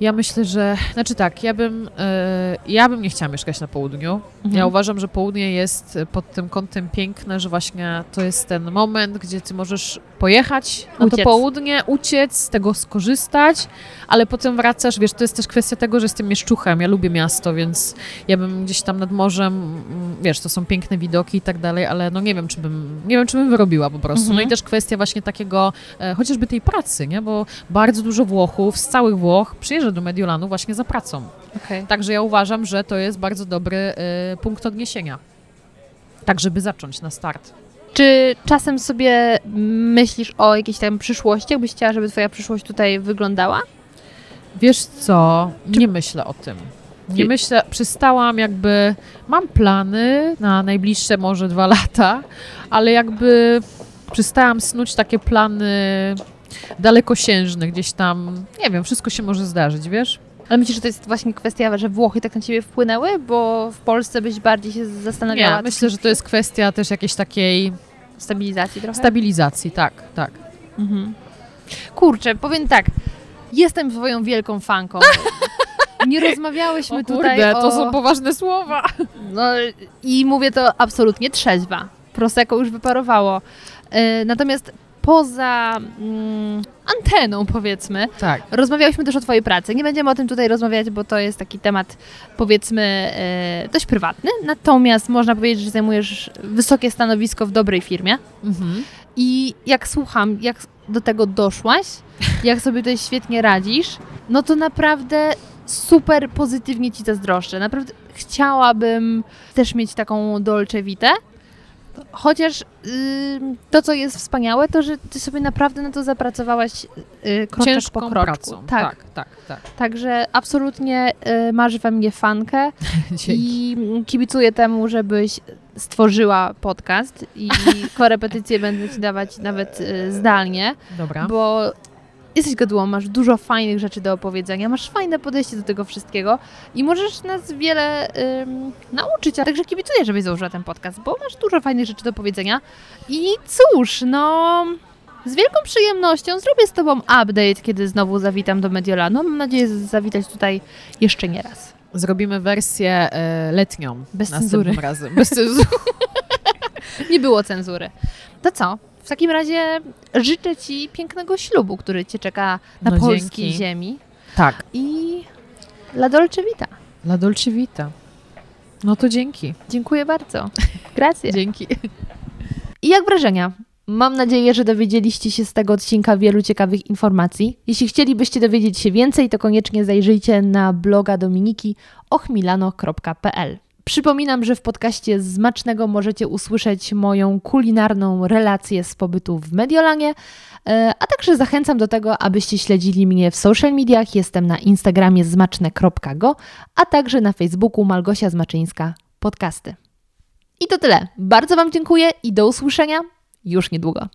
S1: Ja myślę, że, znaczy tak, ja bym, e, ja bym nie chciała mieszkać na południu.
S2: Mhm.
S1: Ja uważam, że południe jest e, pod tym kątem piękne, że właśnie to jest ten moment, gdzie ty możesz pojechać na to
S2: Uciec.
S1: południe, uciec, z tego skorzystać, ale potem wracasz, wiesz, to jest też kwestia tego, że jestem mieszczuchem, ja lubię miasto, więc ja bym gdzieś tam nad morzem, mm, wiesz, to są piękne widoki i tak dalej, ale no nie wiem, czy bym, nie wiem, czy bym wyrobiła po prostu.
S2: Mhm.
S1: No i też kwestia właśnie takiego, e, chociażby tej pracy, nie, bo bardzo dużo Włochów z całych Włoch przyjeżdża do Mediolanu właśnie za pracą.
S2: Okay.
S1: Także ja uważam, że to jest bardzo dobry y, punkt odniesienia. Tak, żeby zacząć na start.
S2: Czy czasem sobie myślisz o jakiejś tam przyszłości? Jakbyś chciała, żeby twoja przyszłość tutaj wyglądała?
S1: Wiesz co, nie myślę o tym. Nie
S2: Czy-
S1: myślę, przystałam jakby, mam plany na najbliższe może dwa lata, ale jakby przystałam snuć takie plany dalekosiężne gdzieś tam, nie wiem, wszystko się może zdarzyć, wiesz?
S2: Ale myślisz, że to jest właśnie kwestia, że Włochy tak na ciebie wpłynęły? Bo w Polsce byś bardziej się zastanawiała
S1: Nie, myślę, że to jest kwestia też jakiejś takiej
S2: stabilizacji trochę?
S1: stabilizacji, tak, tak.
S2: Mhm. Kurczę, powiem tak. Jestem twoją wielką fanką. Nie rozmawiałyśmy
S1: O kurde,
S2: tutaj o...
S1: to są poważne słowa.
S2: No i mówię to absolutnie trzeźwa. Prosecco już wyparowało. E, natomiast poza mm, anteną, powiedzmy,
S1: Tak.
S2: rozmawiałyśmy też o Twojej pracy. Nie będziemy o tym tutaj rozmawiać, bo to jest taki temat, powiedzmy, e, dość prywatny. Natomiast można powiedzieć, że zajmujesz wysokie stanowisko w dobrej firmie.
S1: Mhm.
S2: I jak słucham, jak do tego doszłaś, jak sobie tutaj świetnie radzisz, no to naprawdę super pozytywnie Ci zazdroszczę. Naprawdę chciałabym też mieć taką Dolce Vita. Chociaż to, co jest wspaniałe, to, że Ty sobie naprawdę na to zapracowałaś yy, kroczek
S1: Ciężką
S2: po kroczku.
S1: pracą.
S2: Tak.
S1: tak, tak. tak.
S2: Także absolutnie y, marzy we mnie fankę i kibicuję temu, żebyś stworzyła podcast i korepetycje będę Ci dawać nawet y, zdalnie,
S1: Dobra.
S2: bo jesteś gadułą, masz dużo fajnych rzeczy do opowiedzenia, masz fajne podejście do tego wszystkiego i możesz nas wiele ym, nauczyć, a także kibicuję, żebyś założyła ten podcast, bo masz dużo fajnych rzeczy do powiedzenia i cóż, no... Z wielką przyjemnością zrobię z Tobą update, kiedy znowu zawitam do Mediolanu. Mam nadzieję zawitać tutaj jeszcze nie raz.
S1: Zrobimy wersję e, letnią.
S2: Bez
S1: następnym
S2: cenzury.
S1: razem. Bez cenzury.
S2: Nie było cenzury. To co? W takim razie życzę Ci pięknego ślubu, który Cię czeka na
S1: No
S2: polskiej
S1: dzięki.
S2: ziemi.
S1: tak.
S2: I La Dolce Vita.
S1: La Dolce Vita. No to dzięki.
S2: Dziękuję bardzo. Grazie.
S1: Dzięki.
S2: I jak wrażenia? Mam nadzieję, że dowiedzieliście się z tego odcinka wielu ciekawych informacji. Jeśli chcielibyście dowiedzieć się więcej, to koniecznie zajrzyjcie na bloga Dominiki ochmilano.pl. Przypominam, że w podcaście Zmacznego możecie usłyszeć moją kulinarną relację z pobytu w Mediolanie, e, a także zachęcam do tego, abyście śledzili mnie w social mediach. Jestem na Instagramie zmaczne.go, a także na Facebooku Malgosia Zmaczyńska Podcasty. I to tyle. Bardzo Wam dziękuję i do usłyszenia już niedługo.